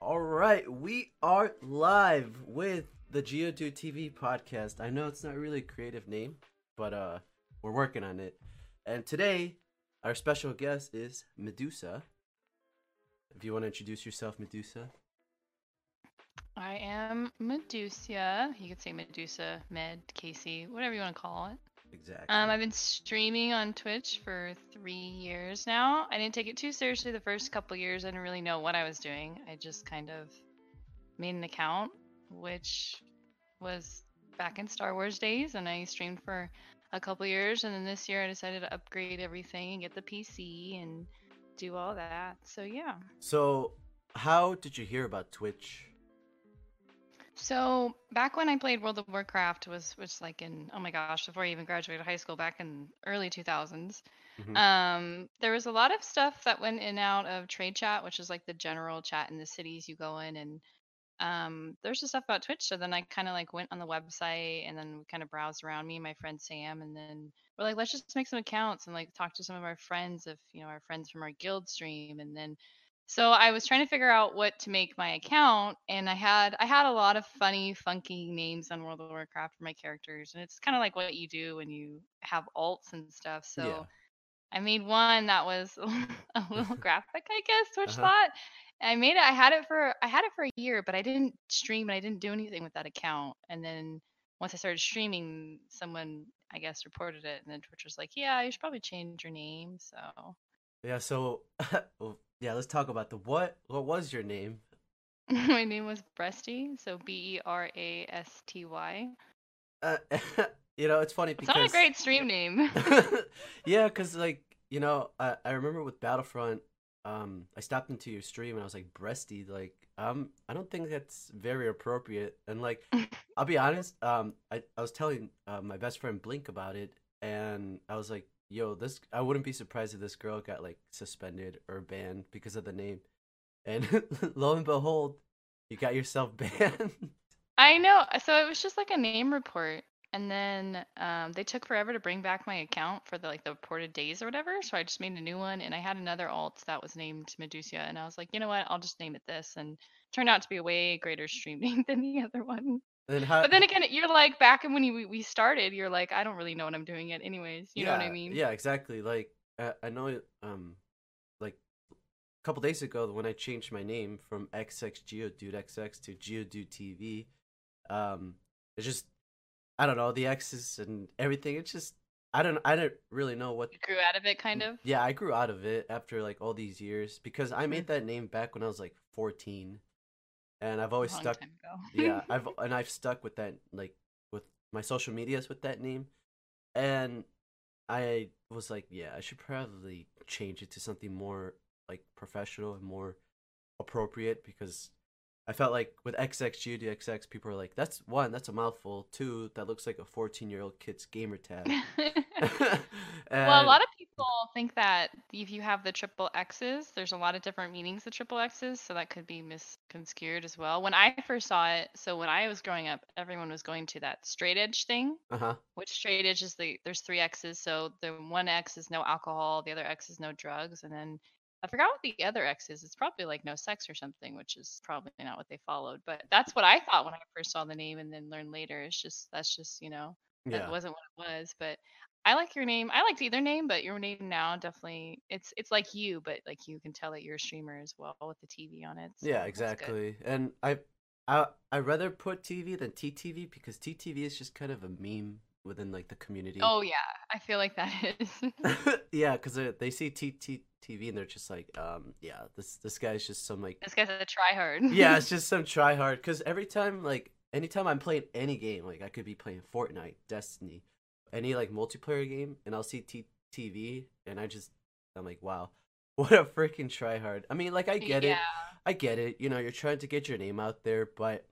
All right, we are live with the Geodude TV podcast. I know it's not really a creative name, but uh, we're working on it. And today, our special guest is Medusa. If you want to introduce yourself, Medusa. I am Medusa. You could say Medusa, Med, Casey, whatever you want to call it. Exactly. Um, I've been streaming on Twitch for three years now. I didn't take it too seriously the first couple years. I didn't really know what I was doing. I just kind of made an account, which was back in Star Wars days, and I streamed for a couple years. And then this year, I decided to upgrade everything and get the PC and do all that. So yeah. so, how did you hear about Twitch? So back when I played World of Warcraft was was like in oh my gosh before I even graduated high school back in early 2000s. Mhm. Um, there was a lot of stuff that went in and out of trade chat, which is like the general chat in the cities you go in, and um, there's just stuff about Twitch. So then I kind of like went on the website and then we kind of browsed around me and my friend Sam, and then we're like, let's just make some accounts and like talk to some of our friends if you know our friends from our guild stream, and then so I was trying to figure out what to make my account, and I had I had a lot of funny, funky names on World of Warcraft for my characters, and it's kind of like what you do when you have alts and stuff. So Yeah. I made one that was a little graphic, I guess, Twitch Uh-huh. thought. I made it. I had it for I had it for a year, but I didn't stream and I didn't do anything with that account. And then once I started streaming, someone I guess reported it, and then Twitch was like, "Yeah, you should probably change your name." So Yeah. So, yeah, let's talk about the what. What was your name? My name was Breasty, so B E R A S T Y. Uh, you know, it's funny It's because not a great stream name. yeah, because like you know, I, I remember with Battlefront, um, I stopped into your stream and I was like, "Breasty," like, um, I don't think that's very appropriate. And like, I'll be honest, um, I, I was telling uh, my best friend Blink about it, and I was like, "Yo, this," I wouldn't be surprised if this girl got like suspended or banned because of the name. And lo and behold, you got yourself banned. I know. So it was just like a name report, and then um, they took forever to bring back my account for the like the reported days or whatever. So I just made a new one, and I had another alt that was named Medusa, and I was like, you know what? I'll just name it this, and turned out to be a way greater stream name than the other one. And how? But then again, you're like back when you, we we started, you're like, I don't really know what I'm doing yet, anyways. You know what I mean? Yeah, exactly. Like uh, I know, um, like a couple days ago when I changed my name from XX Geodude XX to Geodude TV, um, it's just I don't know the X's and everything. It's just I don't I don't really know what. You grew out of it, kind of. Yeah, I grew out of it after like all these years because I made that name back when I was like 14, and I've always stuck. yeah, I've and I've stuck with that like with my social medias with that name, and I was like, yeah, I should probably change it to something more like professional and more appropriate because I felt like with XX XX, people are like, that's one, that's a mouthful. Two, that looks like a 14 year old kid's gamer tag. Well, a lot of people think that if you have the triple X's, there's a lot of different meanings of triple X's, so that could be misconstrued as well. When I first saw it, so when I was growing up, everyone was going to that straight edge thing, uh-huh. which straight edge is the there's three X's, so the one X is no alcohol, the other X is no drugs, and then I forgot what the other X is. It's probably like no sex or something, which is probably not what they followed. But that's what I thought when I first saw the name, and then learned later. It's just that's just you know that Yeah. wasn't what it was but i like your name i liked either name but your name now definitely it's it's like you but like you can tell that you're a streamer as well with the tv on it so Yeah, exactly. And I, I, I rather put TV than TTV because TTV is just kind of a meme within like the community. oh yeah i feel like that is yeah, because they see TTTV and they're just like, um, yeah, this this guy's just some like, this guy's a try hard yeah, it's just some try hard. Because every time, like, anytime I'm playing any game, like I could be playing Fortnite, Destiny, any like multiplayer game, and I'll see TTV, and I just, I'm like, wow, what a freaking try hard. I mean, like, I get it. I get it. You know, you're trying to get your name out there, but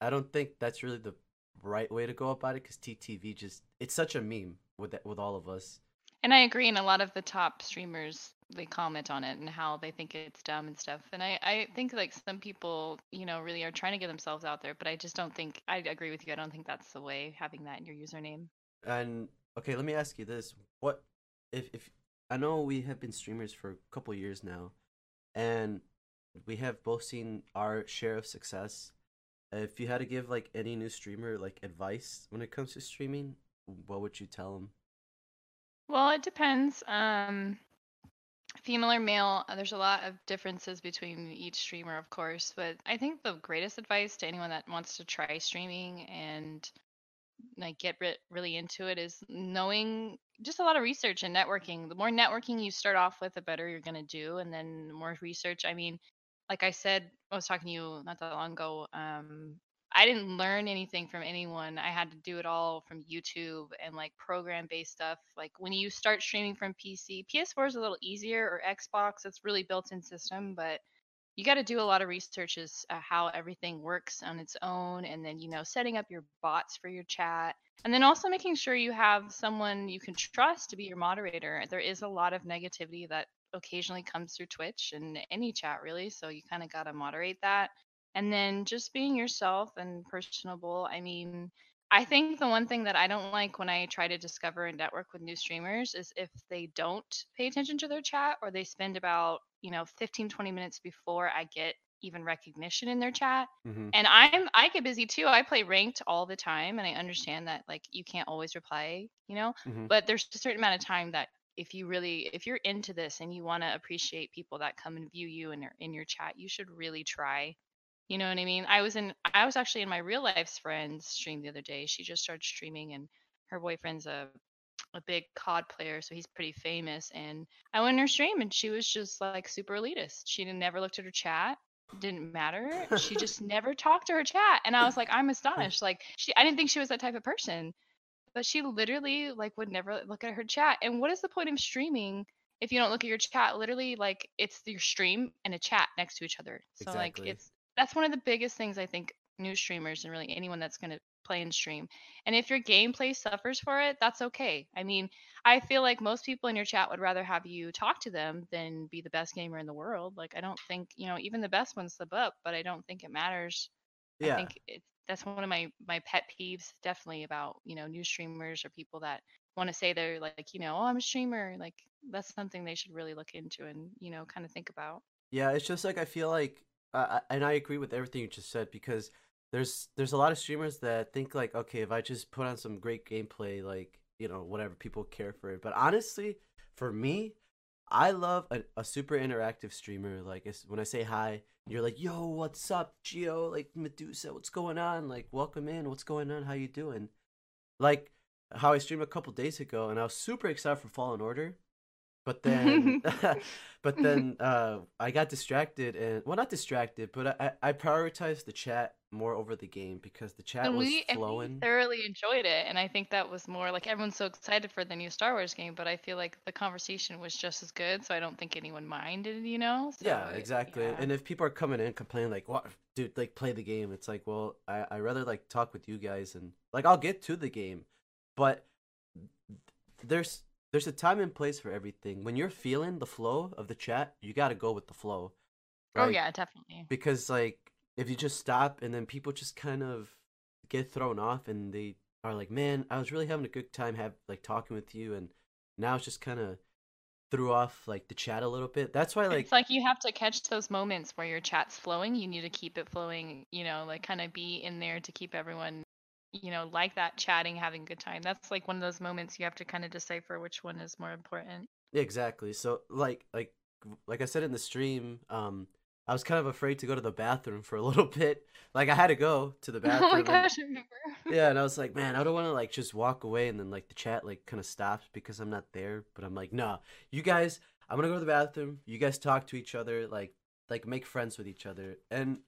I don't think that's really the right way to go about it because TTV just it's such a meme with that, with all of us. and i agree and a lot of the top streamers they comment on it and how they think it's dumb and stuff and i i think like some people you know really are trying to get themselves out there but i just don't think i agree with you i don't think that's the way having that in your username And okay, let me ask you this: What if if I know we have been streamers for a couple years now, and we have both seen our share of success. If you had to give like any new streamer like advice when it comes to streaming, what would you tell them? Well, it depends. Um, female or male, uh, there's a lot of differences between each streamer, of course. But I think the greatest advice to anyone that wants to try streaming and like get re- really into it is knowing just a lot of research and networking. The more networking you start off with, the better you're gonna do, and then the more research. I mean, like I said, I was talking to you not that long ago. Um, I didn't learn anything from anyone. I had to do it all from YouTube and like program based stuff. Like when you start streaming from PC, PS4 is a little easier or Xbox, it's really built in system, but you got to do a lot of research as uh, how everything works on its own and then you know setting up your bots for your chat and then also making sure you have someone you can trust to be your moderator. There is a lot of negativity that occasionally comes through twitch and any chat really so you kind of got to moderate that and then just being yourself and personable. I mean I think the one thing that I don't like when I try to discover and network with new streamers is if they don't pay attention to their chat or they spend about, you know, 15, 20 minutes before I get even recognition in their chat. Mm-hmm. And I'm I get busy too. I play ranked all the time and I understand that like you can't always reply, you know, Mm-hmm. but there's a certain amount of time that if you really if you're into this and you want to appreciate people that come and view you and are in your chat, you should really try you know what I mean? I was in I was actually in my real life friend's stream the other day. She just started streaming and her boyfriend's a a big COD player, so he's pretty famous. And I went in her stream and she was just like super elitist. She never looked at her chat. Didn't matter. She just never talked to her chat. And I was like, I'm astonished. Like she I didn't think she was that type of person. But she literally like would never look at her chat. And what is the point of streaming if you don't look at your chat? Literally, like it's your stream and a chat next to each other. So like Exactly. it's that's one of the biggest things I think new streamers and really anyone that's going to play and stream. And if your gameplay suffers for it, that's okay. I mean, I feel like most people in your chat would rather have you talk to them than be the best gamer in the world. Like I don't think, you know, even the best ones slip up, but I don't think it matters. Yeah. I think it's that's one of my my pet peeves definitely about, you know, new streamers or people that want to say they're like, you know, oh, I'm a streamer. Like that's something they should really look into and, you know, kind of think about. Yeah, it's just like I feel like, uh, and I agree with everything you just said because there's there's a lot of streamers that think like, okay, if I just put on some great gameplay, like you know, whatever, people care for it. But honestly, for me, I love a, a super interactive streamer. Like, when I say hi, you're like, yo, what's up, Geo? Like Medusa, what's going on? Like, welcome in. What's going on? How you doing? Like how I streamed a couple days ago, and I was super excited for Fallen Order. But then, but then uh, I got distracted, and well, not distracted, but I, I prioritized the chat more over the game because the chat And was we and we flowing. thoroughly enjoyed it, and I think that was more like everyone's so excited for the new Star Wars game, but I feel like the conversation was just as good, so I don't think anyone minded, you know? So Yeah, exactly. yeah. And if people are coming in complaining like, "What, dude? Like, play the game." It's like, well, I I rather like talk with you guys and like I'll get to the game, but there's there's a time and place for everything. When you're feeling the flow of the chat, you got to go with the flow, Oh yeah, definitely. Because like if you just stop and then people just kind of get thrown off and they are like, "Man, I was really having a good time have like talking with you," and now it's just kind of threw off like the chat a little bit. That's why like It's like you have to catch those moments where your chat's flowing. You need to keep it flowing, you know, like kind of be in there to keep everyone, you know, like that chatting, having a good time. That's like one of those moments you have to kind of decipher which one is more important. Exactly. So like like like I said in the stream, um I was kind of afraid to go to the bathroom for a little bit. Like I had to go to the bathroom. Oh my bathroom. and- gosh, I remember. yeah, and I was like, man, I don't want to like just walk away and then like the chat like kind of stops because I'm not there. But I'm like, nah, you guys, I'm gonna go to the bathroom. You guys talk to each other, like like make friends with each other. And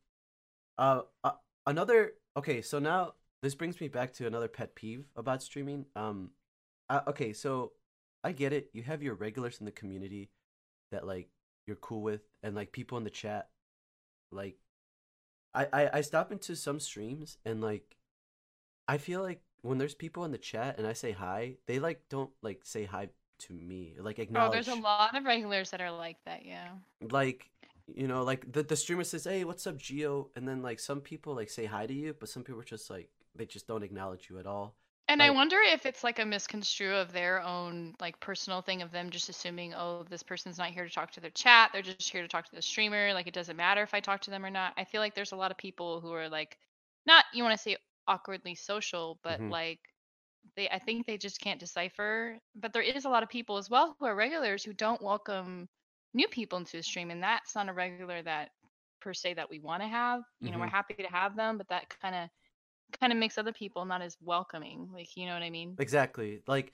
uh, uh another okay, so now this brings me back to another pet peeve about streaming. Um, uh, okay, so I get it. You have your regulars in the community that like you're cool with, and like people in the chat. Like, I I, I stop into some streams and like, I feel like when there's people in the chat and I say hi, they like don't like say hi to me, like acknowledge. Oh, there's a lot of regulars that are like that, yeah. like you know like the, the streamer says hey what's up geo and then like some people like say hi to you but some people are just like they just don't acknowledge you at all And I wonder if it's like a misconstrue of their own like personal thing of them just assuming, oh, this person's not here to talk to their chat. They're just here to talk to the streamer. Like it doesn't matter if I talk to them or not. I feel like there's a lot of people who are like not you want to say awkwardly social, but hmm like they I think they just can't decipher. But there is a lot of people as well who are regulars who don't welcome new people into the stream. And that's not a regular that per se that we want to have. You know, we're hmm happy to have them, but that kind of kind of makes other people not as welcoming. Like, you know what I mean? exactly. Like,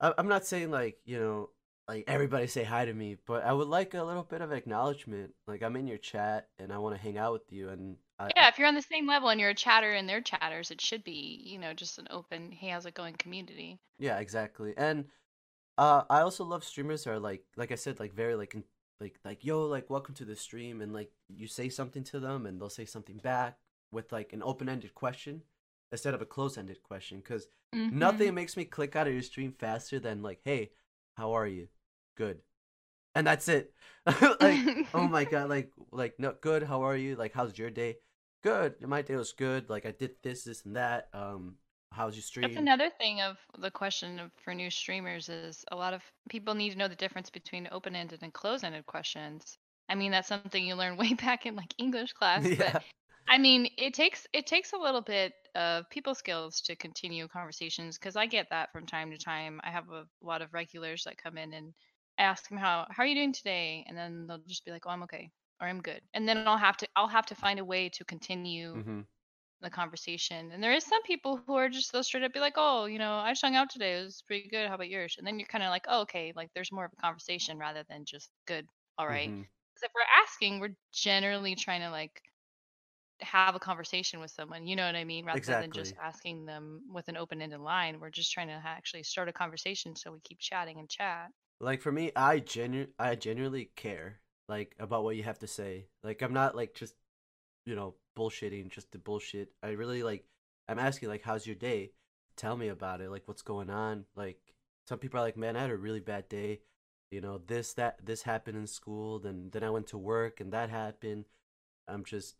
I- I'm not saying like you know like everybody say hi to me, but I would like a little bit of acknowledgement. Like I'm in your chat and I want to hang out with you, and I Yeah, if you're on the same level and you're a chatter and they're chatters, it should be, you know, just an open, hey, how's it going community. yeah, exactly. And uh, I also love streamers that are like like I said like very like like like yo like welcome to the stream, and like you say something to them and they'll say something back with like an open ended question instead of a close-ended question, because Mm-hmm. nothing makes me click out of your stream faster than like hey how are you good and that's it like oh my god like like no good how are you like how's your day good my day was good like i did this this and that um how's your stream? That's another thing of the question of, for new streamers is a lot of people need to know the difference between open-ended and closed-ended questions. I mean, that's something you learn way back in like English class, but yeah I mean, it takes it takes a little bit of people skills to continue conversations because I get that from time to time. I have a lot of regulars that come in and I ask them how how are you doing today, and then they'll just be like, "Oh, I'm okay," or "I'm good," and then I'll have to I'll have to find a way to continue hmm the conversation. And there is some people who are just they'll straight up be like, "Oh, you know, I just hung out today. It was pretty good. How about yours?" And then you're kind of like, "Oh, okay." Like there's more of a conversation rather than just good. All right. hmm Because if we're asking, we're generally trying to like have a conversation with someone. You know what I mean? Rather than just asking them with an open-ended line. We're just trying to actually start a conversation so we keep chatting and chat. like for me i genu i genuinely care like about what you have to say like i'm not like just you know bullshitting just to bullshit i really like i'm asking like how's your day tell me about it like what's going on like some people are like man i had a really bad day you know this that this happened in school then then i went to work and that happened i'm just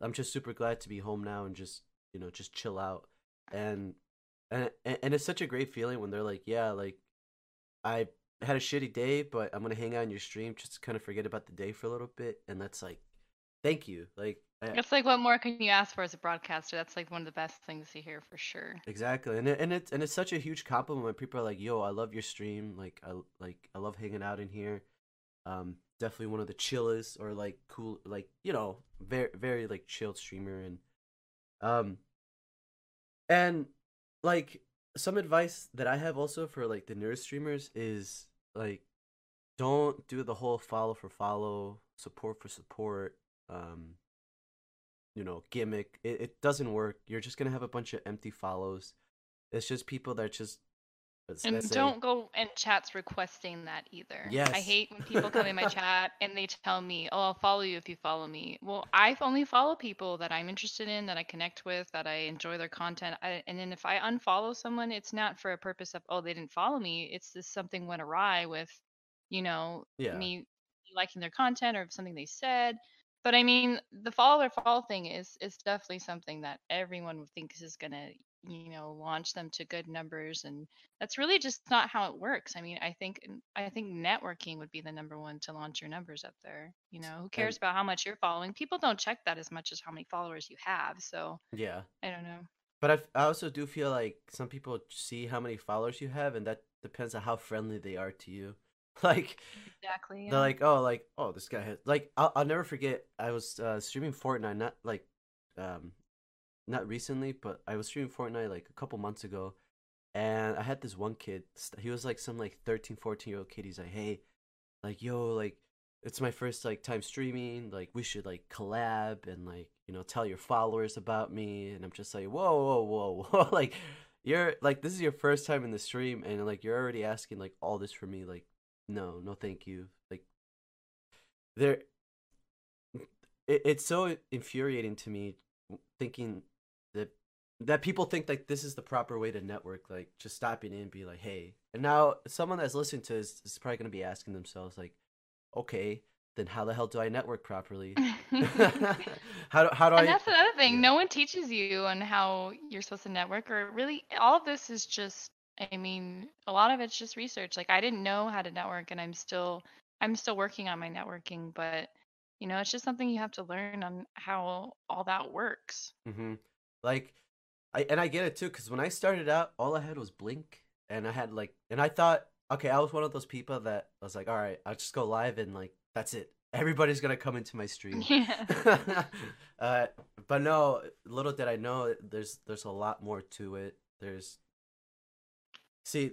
i'm just super glad to be home now and just you know just chill out and and and it's such a great feeling when they're like yeah like i had a shitty day but i'm gonna hang out on your stream just to kind of forget about the day for a little bit and that's like thank you like I, It's like, what more can you ask for as a broadcaster? That's like one of the best things to hear for sure. Exactly, and it, and it's and it's such a huge compliment when people are like, "Yo, I love your stream. Like, I like I love hanging out in here. Um, definitely one of the chillest or like cool, like you know, very very like chilled streamer." And um, and like some advice that I have also for like the nerd streamers is like, don't do the whole follow for follow, support for support. Um, you know, gimmick. It, it doesn't work. You're just gonna have a bunch of empty follows. It's just people that just let's, And don't go in chats requesting that either. Yes. I hate when people come in my chat and they tell me, "Oh, I'll follow you if you follow me." Well, I only follow people that I'm interested in, that I connect with, that I enjoy their content. I, and then if I unfollow someone, it's not for a purpose of, "Oh, they didn't follow me." It's just something went awry with, you know, yeah, me liking their content or something they said. But I mean, the follow or follow thing is is definitely something that everyone thinks is gonna, you know, launch them to good numbers and that's really just not how it works. I mean, I think I think networking would be the number one to launch your numbers up there. You know, who and cares about how much you're following? People don't check that as much as how many followers you have. So yeah. I don't know. But I, I also do feel like some people see how many followers you have, and that depends on how friendly they are to you. Like Exactly. they're like, oh, like oh, this guy has like I'll I'll never forget. I was uh, streaming Fortnite, not like um, not recently, but I was streaming Fortnite like a couple months ago, and I had this one kid. He was like some like 13, 14 year old kid. He's like, hey, like yo, like it's my first like time streaming. Like we should like collab and like you know tell your followers about me. And I'm just like, whoa, whoa, whoa, whoa, like. You're like this is your first time in the stream and like you're already asking like all this for me like no no thank you like there it, it's so infuriating to me thinking that people think like this is the proper way to network like just stopping in and be like hey and now someone that's listening to this is probably going to be asking themselves like okay then how the hell do I network properly? how do how do And I? that's another thing. No one teaches you on how you're supposed to network, or really, all of this is just. I mean, a lot of it's just research. Like I didn't know how to network, and I'm still, I'm still working on my networking. But you know, it's just something you have to learn on how all that works. hmm Like, I and I get it too, because when I started out, all I had was Blink, and I had like, and I thought, okay, I was one of those people that I was like, all right, I'll just go live and like that's it. Everybody's gonna come into my stream. Yeah. uh, but no, little did I know, there's there's a lot more to it. There's, see,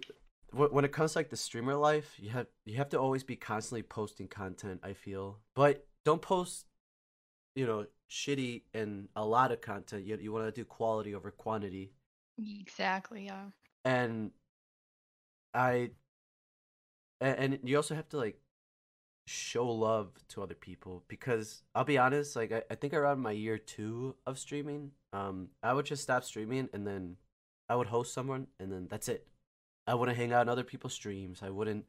when it comes to like the streamer life, you have you have to always be constantly posting content. I feel, but don't post, you know, shitty and a lot of content. You you want to do quality over quantity, Exactly. Yeah. and I, and, and you also have to like show love to other people because I'll be honest, like I, I think around my year two of streaming, um, I would just stop streaming and then I would host someone and then that's it. I wouldn't hang out on other people's streams. I wouldn't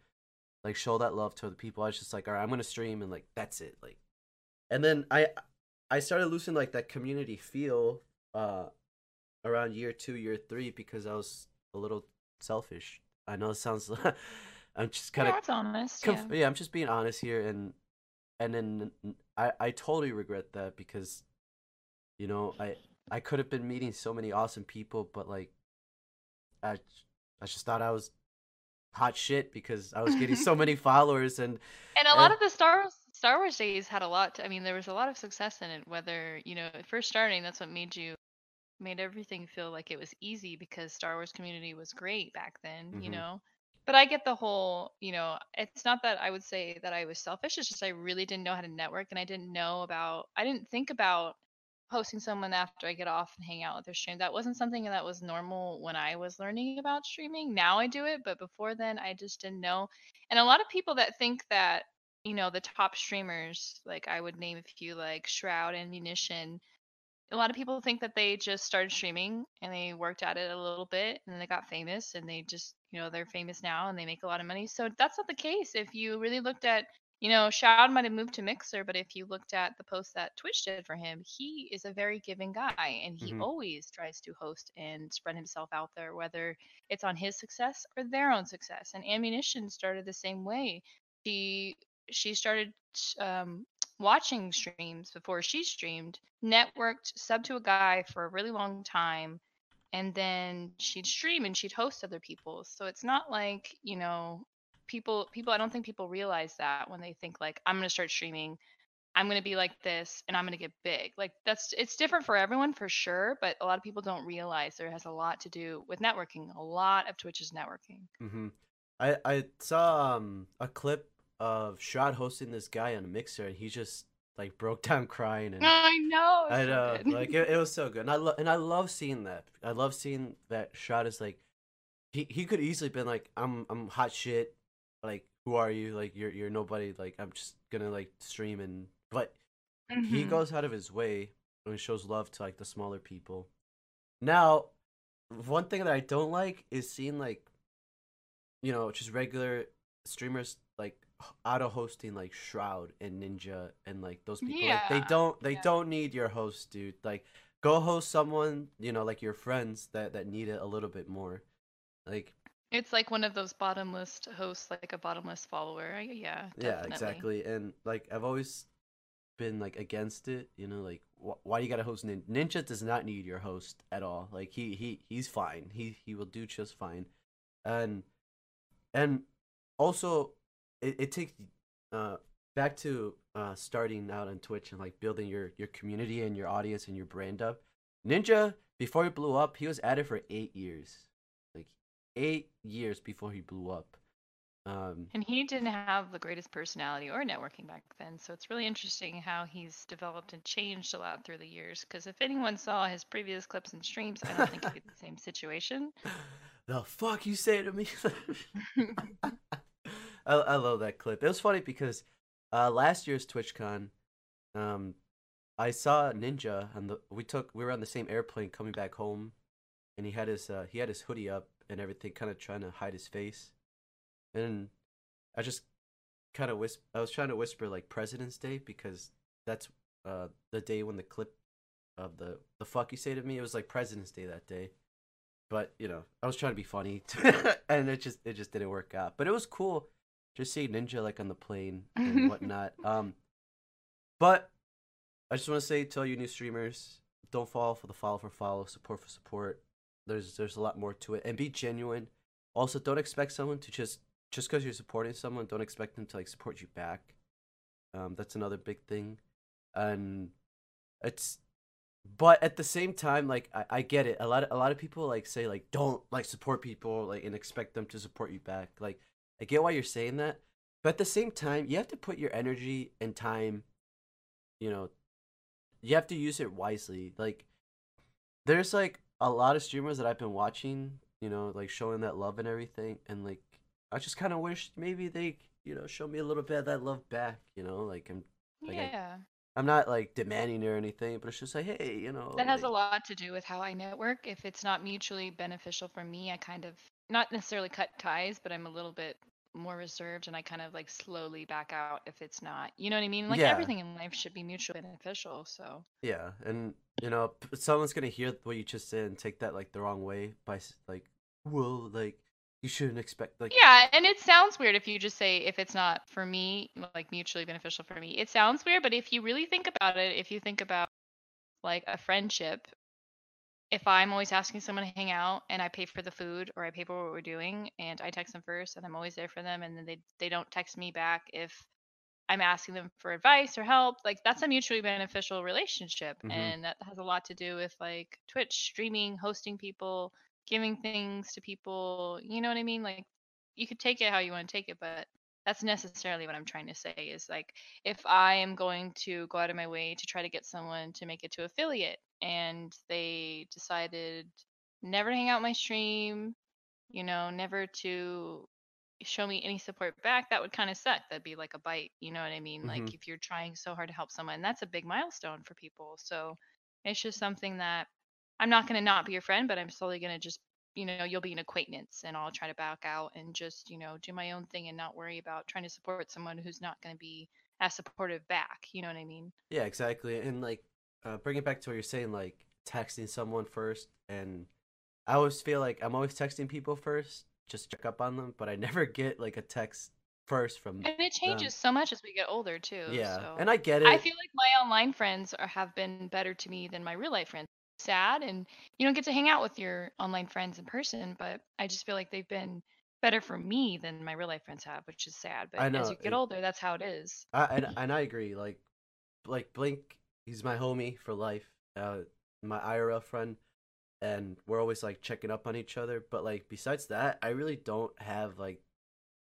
like show that love to other people. I was just like, all right, I'm gonna stream and like that's it. Like, and then I I started losing like that community feel uh around year two, year three because I was a little selfish. I know it sounds. I'm just kind of that's honest. Conf- yeah. yeah, I'm just being honest here, and and then I I totally regret that because, you know, I I could have been meeting so many awesome people, but like, I I just thought I was hot shit because I was getting so many followers, and And a lot Uh, of the Star Wars Star Wars days had a lot. To, I mean, there was a lot of success in it. Whether you know, first starting, that's what made you made everything feel like it was easy because Star Wars community was great back then. You Mhm. know, but I get the whole. You know, it's not that I would say that I was selfish. It's just I really didn't know how to network, and I didn't know about. I didn't think about posting someone after I get off and hang out with their stream. That wasn't something that was normal when I was learning about streaming. Now I do it, but before then I just didn't know. And a lot of people that think that, you know, the top streamers, like I would name a few like Shroud and Munition, a lot of people think that they just started streaming and they worked at it a little bit and then they got famous and they just, you know, they're famous now and they make a lot of money. So that's not the case. If you really looked at, you know, Shroud might have moved to Mixer, but if you looked at the post that Twitch did for him, he is a very giving guy and he Mhm. always tries to host and spread himself out there, whether it's on his success or their own success. And Ammunition started the same way. She she started um, watching streams before she streamed, networked, sub to a guy for a really long time, and then she'd stream and she'd host other people. So it's not like, you know, people people I don't think people realize that when they think like I'm going to start streaming, I'm going to be like this and I'm going to get big. Like that's it's different for everyone for sure, but a lot of people don't realize there has a lot to do with networking. A lot of Twitch is networking. Mm-hmm. I I saw um a clip of Shroud hosting this guy on a mixer, and he just like broke down crying and. I know. it's I know, good. like it, it was so good, and I lo- and I love seeing that. I love seeing that shot is like, he he could easily been like, I'm I'm hot shit, like who are you? Like you're you're nobody. Like I'm just gonna like stream and but he Mhm. goes out of his way and shows love to like the smaller people. Now, one thing that I don't like is seeing like, you know, just regular streamers auto hosting like Shroud and Ninja and like those people. Like they don't they yeah. don't need your host, dude. Like go host someone, you know, like your friends that that need it a little bit more. Like It's like one of those bottomless hosts, like a bottomless follower. Yeah, yeah, exactly. And like I've always been like against it, you know, like wh- why you gotta host Ninja? Ninja does not need your host at all. Like he he he's fine. He he will do just fine. And and also it, it takes uh back to uh starting out on Twitch and like building your your community and your audience and your brand up. Ninja before he blew up, he was at it for 8 years. Like 8 years before he blew up. Um And he didn't have the greatest personality or networking back then, so it's really interesting how he's developed and changed a lot through the years. Because if anyone saw his previous clips and streams, I don't think it'd be the same situation. the fuck you say to me? I I love that clip. It was funny because uh last year's TwitchCon, um, I saw Ninja and the we took we were on the same airplane coming back home, and he had his uh he had his hoodie up and everything, kind of trying to hide his face, and I just kind of whisper. I was trying to whisper like President's Day because that's uh the day when the clip of the the fuck you say to me. It was like President's Day that day, but you know I was trying to be funny, and it just it just didn't work out. But it was cool, just seeing Ninja like on the plane and whatnot. um, but I just want to say to all you new streamers, don't fall for the follow for follow, support for support. There's there's a lot more to it, and be genuine. Also, don't expect someone to just just because you're supporting someone, don't expect them to like support you back. Um, that's another big thing, and it's. But at the same time, like I, I get it. A lot of a lot of people like say like don't like support people like and expect them to support you back. Like I get why you're saying that, but at the same time, you have to put your energy and time. You know, you have to use it wisely. Like there's like a lot of streamers that I've been watching. You know, like showing that love and everything, and like I just kind of wish maybe they, you know, show me a little bit of that love back. You know, like I'm, like I, Yeah. I'm not like demanding or anything, but it's just like, hey, you know, That has a lot to do with how I network. If it's not mutually beneficial for me, I kind of not necessarily cut ties, but I'm a little bit more reserved and I kind of like slowly back out if it's not. You know what I mean? Like yeah, everything in life should be mutually beneficial. So, yeah, and you know, someone's gonna hear what you just said and take that like the wrong way by like, well, like you shouldn't expect like, yeah, and it sounds weird if you just say if it's not for me, like mutually beneficial for me. It sounds weird, but if you really think about it, if you think about like a friendship if I'm always asking someone to hang out and I pay for the food or I pay for what we're doing and I text them first and I'm always there for them and then they they don't text me back if I'm asking them for advice or help, like that's a mutually beneficial relationship mm-hmm, and that has a lot to do with like Twitch streaming, hosting people, giving things to people, you know what I mean? Like you could take it how you want to take it, but that's necessarily what I'm trying to say is like if I am going to go out of my way to try to get someone to make it to affiliate and they decided never to hang out my stream, you know, never to show me any support back, that would kind of suck. That'd be like a bite, you know what I mean? mm-hmm. Like if you're trying so hard to help someone, that's a big milestone for people. So it's just something that I'm not going to not be your friend, but I'm slowly going to just, you know, you'll be an acquaintance and I'll try to back out and just, you know, do my own thing and not worry about trying to support someone who's not going to be as supportive back. You know what I mean? yeah, exactly, and like, uh, bring it back to what you're saying, like texting someone first, and I always feel like I'm always texting people first, just check up on them, but I never get like a text first from And it them. changes so much as we get older too. Yeah, So and I get it. I feel like my online friends are, have been better to me than my real life friends. Sad, and you don't get to hang out with your online friends in person, but I just feel like they've been better for me than my real life friends have, which is sad. But as you get older, that's how it is. I and, and I agree. Like, like Blink, he's my homie for life. Uh, my IRL friend, and we're always like checking up on each other. But like besides that, I really don't have like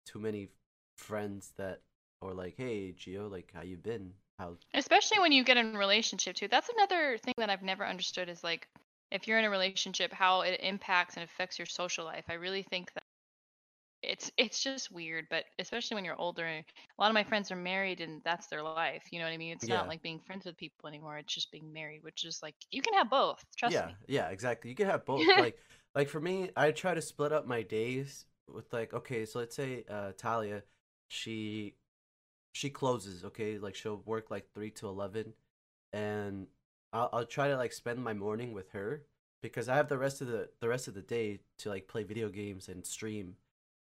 too many friends that or like, hey Geo, like how you been? How? Especially when you get in a relationship too. That's another thing that I've never understood is like if you're in a relationship, how it impacts and affects your social life. I really think that it's it's just weird, but especially when you're older, a lot of my friends are married and that's their life. You know what I mean? It's not like being friends with people anymore. It's just being married, which is like you can have both. Trust yeah, me. yeah, exactly. You can have both. Like, like for me, I try to split up my days with like, okay, so let's say uh Talia, she she closes, okay, like she'll work like three to eleven, and I'll I'll try to like spend my morning with her because I have the rest of the the rest of the day to like play video games and stream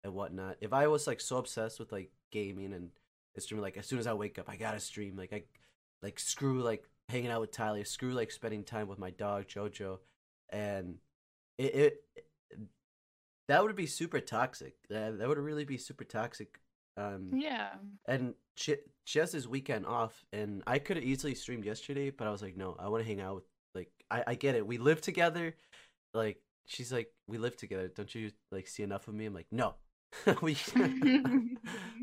and whatnot. If I was like so obsessed with like gaming and streaming, like as soon as I wake up, I gotta stream. Like I like screw like hanging out with Tyler, screw like spending time with my dog Jojo, and it, it that would be super toxic. That that would really be super toxic. Um, Yeah. and she she has this weekend off, and I could have easily streamed yesterday, but I was like, no, I want to hang out with like I I get it. We live together. Like she's like, we live together. Don't you like see enough of me? I'm like, no. we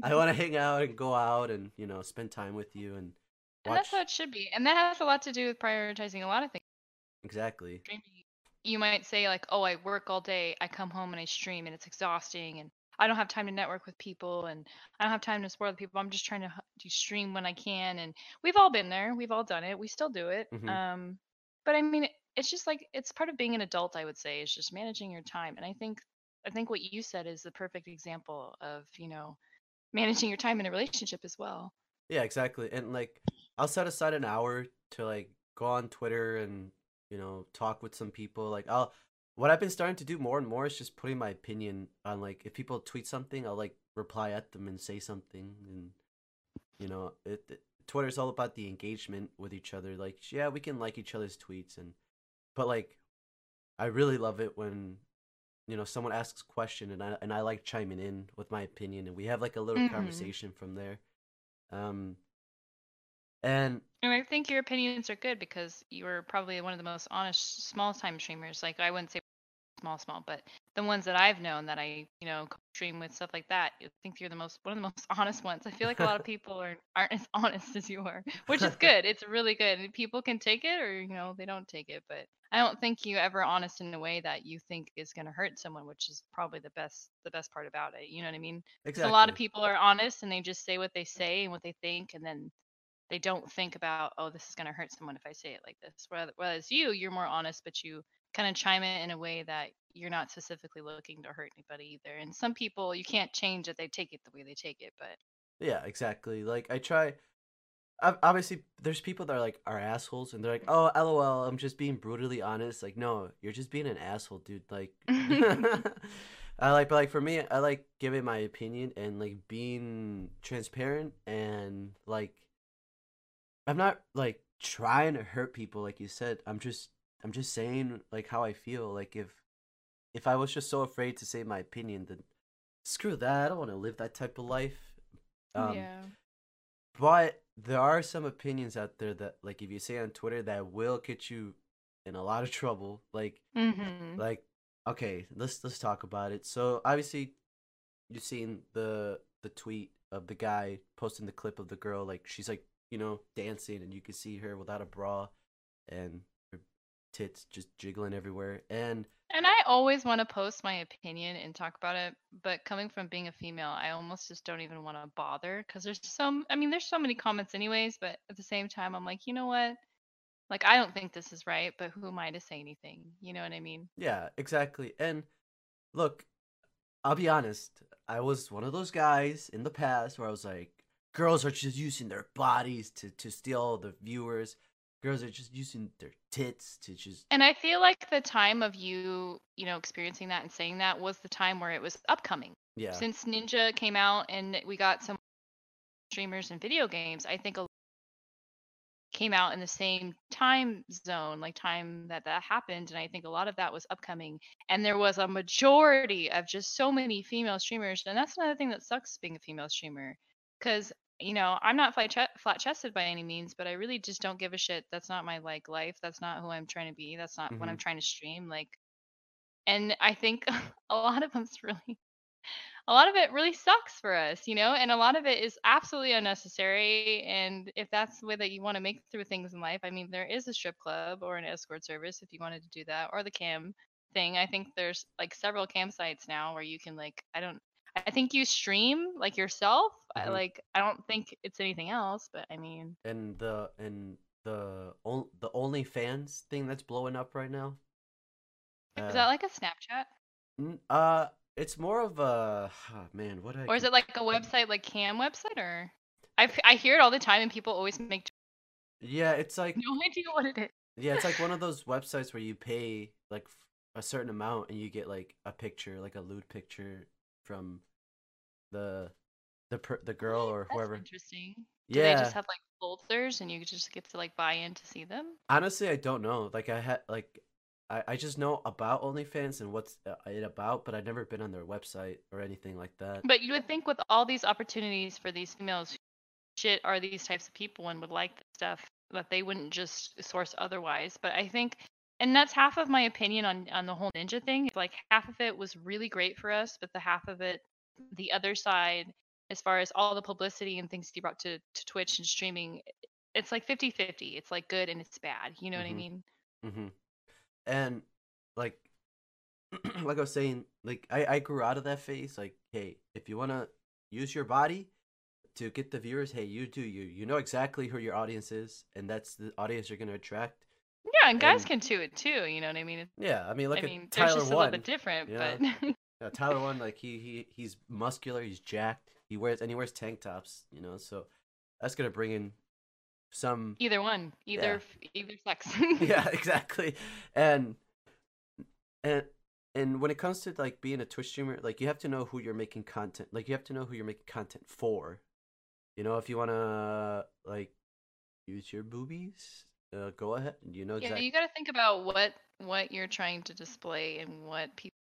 I want to hang out and go out and you know spend time with you and that's how it should be. And that has a lot to do with prioritizing a lot of things. exactly. You might say like, "Oh, I work all day. I come home and I stream and it's exhausting and I don't have time to network with people and I don't have time to support other people. I'm just trying to do stream when I can." And we've all been there. We've all done it. We still do it. hmm Um but I mean, it's just like it's part of being an adult, I would say, is just managing your time. And I think I think what you said is the perfect example of, you know, managing your time in a relationship as well. Yeah, exactly. And like I'll set aside an hour to like go on Twitter and, you know, talk with some people. Like I'll what I've been starting to do more and more is just putting my opinion on like if people tweet something, I'll like reply at them and say something and you know, it, it Twitter's all about the engagement with each other. Like, yeah, we can like each other's tweets and but like I really love it when you know someone asks a question and I and I like chiming in with my opinion and we have like a little hmm conversation from there. Um and And I think your opinions are good because you were probably one of the most honest small time streamers. Like I wouldn't say small, small, but the ones that I've known that I, you know, stream with stuff like that, I think you're the most one of the most honest ones. I feel like a lot of people are aren't as honest as you are, which is good. It's really good. And people can take it or you know they don't take it, but I don't think you ever honest in a way that you think is going to hurt someone, which is probably the best the best part about it. You know what I mean? Because a lot of people are honest and they just say what they say and what they think, and then they don't think about, oh, this is going to hurt someone if I say it like this. Whereas you, you're more honest, but you kind of chime it in a way that you're not specifically looking to hurt anybody either. And some people, you can't change that they take it the way they take it, but Yeah, exactly. Like I try ob- obviously there's people that are like are assholes and they're like, "Oh, LOL, I'm just being brutally honest." Like, "No, you're just being an asshole, dude." Like I like but like for me, I like giving my opinion and like being transparent and like I'm not like trying to hurt people like you said. I'm just I'm just saying like how I feel. Like if if I was just so afraid to say my opinion, then screw that. I don't want to live that type of life. Um yeah. but there are some opinions out there that like if you say on Twitter that will get you in a lot of trouble. Like Mhm. like okay, let's let's talk about it. So obviously you've seen the the tweet of the guy posting the clip of the girl like she's like you know dancing and you can see her without a bra and tits just jiggling everywhere and And I always want to post my opinion and talk about it, but coming from being a female, I almost just don't even want to bother because there's some, I mean, there's so many comments anyways, but at the same time, I'm like, you know what? Like, I don't think this is right, but who am I to say anything? You know what I mean? yeah exactly and look i'll be honest i was one of those guys in the past where i was like girls are just using their bodies to to steal the viewers girls are just using their tits to just And I feel like the time of you, you know, experiencing that and saying that was the time where it was upcoming. yeah Since Ninja came out and we got some streamers and video games, I think a came out in the same time zone, like time that that happened, and I think a lot of that was upcoming. And there was a majority of just so many female streamers, and that's another thing that sucks being a female streamer, because you know I'm not flat che- flat chested by any means, but I really just don't give a shit. That's not my like life. That's not who I'm trying to be. That's not what hmm I'm trying to stream. Like, and I think a lot of them's really a lot of it really sucks for us, you know, and a lot of it is absolutely unnecessary. And if that's the way that you want to make through things in life, I mean, there is a strip club or an escort service if you wanted to do that, or the cam thing. I think there's like several cam sites now where you can like, I don't, I think you stream like yourself. I, hmm like, I don't think it's anything else, but I mean, and the and the on, the OnlyFans thing that's blowing up right now is uh that like a Snapchat? n- uh it's more of a oh, man what I Or is it like a website like cam website or I I hear it all the time and people always make yeah it's like no idea what it is. Yeah, it's like one of those websites where you pay like a certain amount and you get like a picture, like a lewd picture from the the per- the girl or That's whoever. interesting. Do they just have like folders and you just get to like buy in to see them? honestly, I don't know. Like I had like I I just know about OnlyFans and what's uh, it about, but I've never been on their website or anything like that. But you would think with all these opportunities for these females shit are these types of people and would like this stuff that they wouldn't just source otherwise. But I think and that's half of my opinion on on the whole ninja thing. Like half of it was really great for us, but the half of it the other side as far as all the publicity and things he brought to, to Twitch and streaming, it's like fifty-fifty. It's like good and it's bad. You know what I mean mm-hmm. And like like I was saying, like I I grew out of that phase. Like, hey, if you wanna use your body to get the viewers, hey, you do you. You know exactly who your audience is, and that's the audience you're gonna attract. Yeah, and guys And can do it too. You know what I mean? yeah, I mean, I look at mean, Tyler just a little bit One. different, You but uh, Tyler One, like he he he's muscular, he's jacked, he wears and he wears tank tops, you know. So that's gonna bring in some Either one, either f- either sex. yeah, exactly. And and and when it comes to like being a Twitch streamer, like you have to know who you're making content. Like you have to know who you're making content for. You know, if you wanna like use your boobies, uh, go ahead. You know exactly. Yeah, you got to think about what what you're trying to display and what people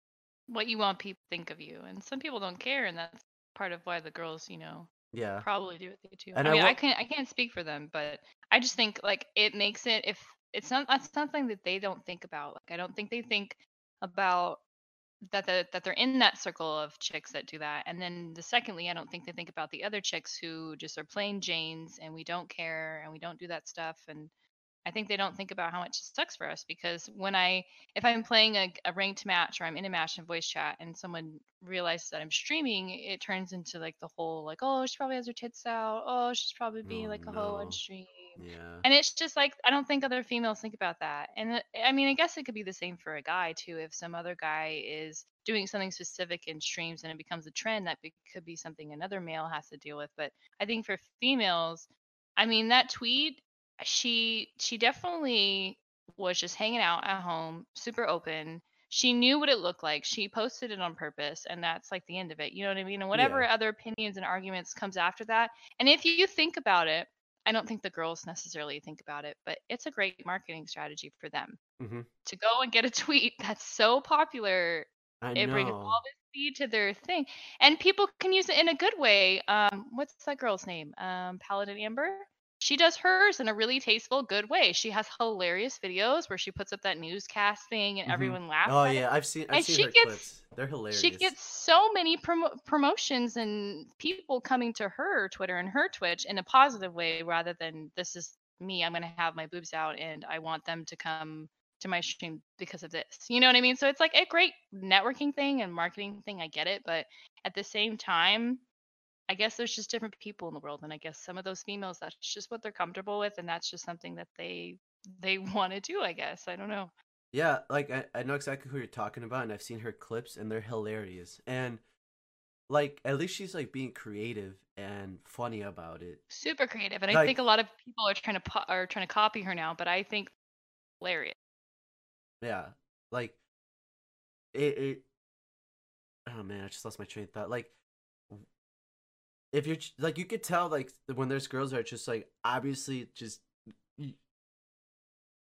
what you want people to think of you. And some people don't care, and that's part of why the girls, you know, Yeah. probably do what they do. And I I mean, I wa- can't I can't speak for them, but I just think like it makes it if it's not that's something that they don't think about. Like I don't think they think about that the, that they're in that circle of chicks that do that. And then the secondly, I don't think they think about the other chicks who just are plain Janes and we don't care and we don't do that stuff. And I think they don't think about how much it sucks for us because when I, if I'm playing a, a ranked match or I'm in a match in voice chat and someone realizes that I'm streaming, it turns into like the whole like, oh, she probably has her tits out. Oh, she's probably being Oh, like a hoe on stream. Yeah. And it's just like I don't think other females think about that. And I mean, I guess it could be the same for a guy too. If some other guy is doing something specific in streams and it becomes a trend, that be- could be something another male has to deal with. But I think for females, I mean, that tweet, she she definitely was just hanging out at home, super open. She knew what it looked like. She posted it on purpose, and that's like the end of it. You know what I mean? And whatever Yeah. other opinions and arguments comes after that. And if you think about it, I don't think the girls necessarily think about it, but it's a great marketing strategy for them hmm to go and get a tweet that's so popular. I It brings all this speed to their thing, and people can use it in a good way. Um, what's that girl's name? Um, Paladin Amber. She does hers in a really tasteful, good way. She has hilarious videos where she puts up that newscast thing and Mhm. everyone laughs. Oh at it. yeah, I've seen I've And seen she her gets- clips. They're hilarious. She gets so many promo- promotions and people coming to her Twitter and her Twitch in a positive way rather than this is me. I'm going to have my boobs out and I want them to come to my stream because of this. You know what I mean? So it's like a great networking thing and marketing thing. I get it. But at the same time, I guess there's just different people in the world. And I guess some of those females, that's just what they're comfortable with. And that's just something that they they want to do, I guess. I don't know. Yeah, like I, I know exactly who you're talking about, and I've seen her clips, and they're hilarious. And like, at least she's like being creative and funny about it. super creative and i think a lot of people are trying to po- are trying to copy her now but i think hilarious Yeah, like it. it oh man, I just lost my train of thought. Like, if you're like, you could tell like when there's girls that are just like obviously just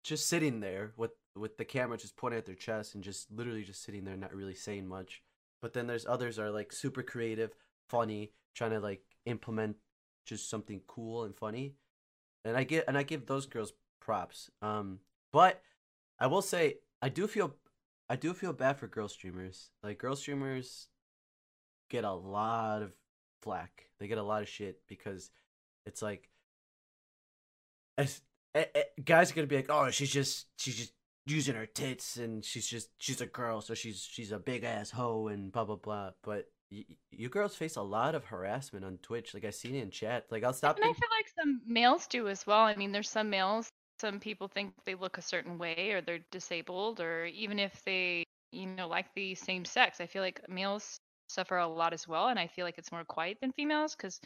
just sitting there with with the camera just pointing at their chest and just literally just sitting there, not really saying much. But then there's others are like super creative, funny, trying to like implement just something cool and funny. And I get and I give those girls props. Um, but I will say I do feel I do feel bad for girl streamers. Like girl streamers get a lot of flack. They get a lot of shit because it's like as, eh, eh, guys are gonna be like, oh, she's just she's just using her tits and she's just she's a girl, so she's she's a big ass hoe and blah blah blah. But y- y- you girls face a lot of harassment on Twitch. Like I seen it in chat. Like I'll stop. and i feel like some males do as well i mean there's some males some people think they look a certain way or they're disabled or even if they you know like the same sex i feel like males suffer a lot as well and i feel like it's more quiet than females because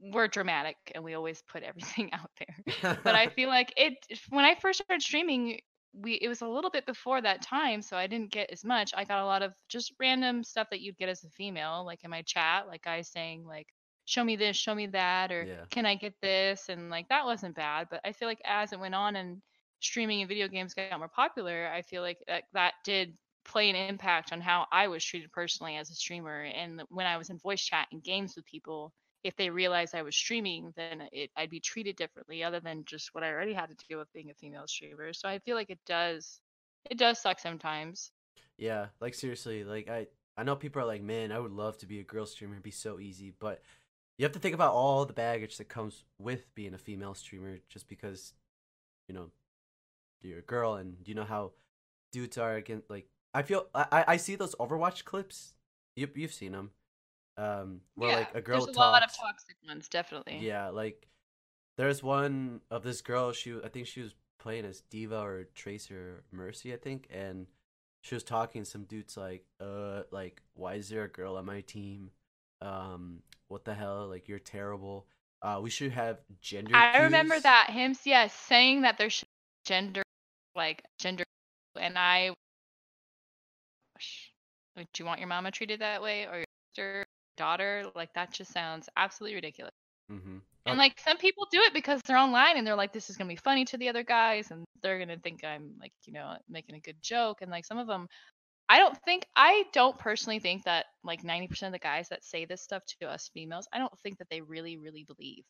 we're dramatic and we always put everything out there but I feel like it when I first started streaming, we it was a little bit before that time, so I didn't get as much. I got a lot of just random stuff that you'd get as a female, like in my chat, like guys saying like, "Show me this, show me that," or Yeah. "Can I get this?" and like that wasn't bad. But I feel like as it went on and streaming and video games got more popular, I feel like that that did play an impact on how I was treated personally as a streamer. And when I was in voice chat and games with people, if they realized I was streaming, then it, I'd be treated differently, other than just what I already had to deal with being a female streamer. So I feel like it does, it does suck sometimes. Yeah, like seriously, like I I know people are like, man, I would love to be a girl streamer, it'd be so easy, but you have to think about all the baggage that comes with being a female streamer just because you know you're a girl and you know how dudes are against like I feel I I- see those Overwatch clips. You you've seen them. Um where like a girl there's a lot of toxic ones, definitely. yeah, like there's one of this girl. She I think she was playing as D.Va or Tracer Mercy, I think, and she was talking. Some dudes like, uh, like why is there a girl on my team? Um, what the hell? Like you're terrible. Uh, we should have gender. I remember that him, yes, saying that there should gender, like gender, and I. Gosh, Do you want your mama treated that way, or your sister, daughter? Like that just sounds absolutely ridiculous. Mhm. And like some people do it because they're online and they're like, this is gonna be funny to the other guys, and they're gonna think I'm like, you know, making a good joke. And like some of them, I don't think, I don't personally think that like 90% of the guys that say this stuff to us females, I don't think that they really, really believe.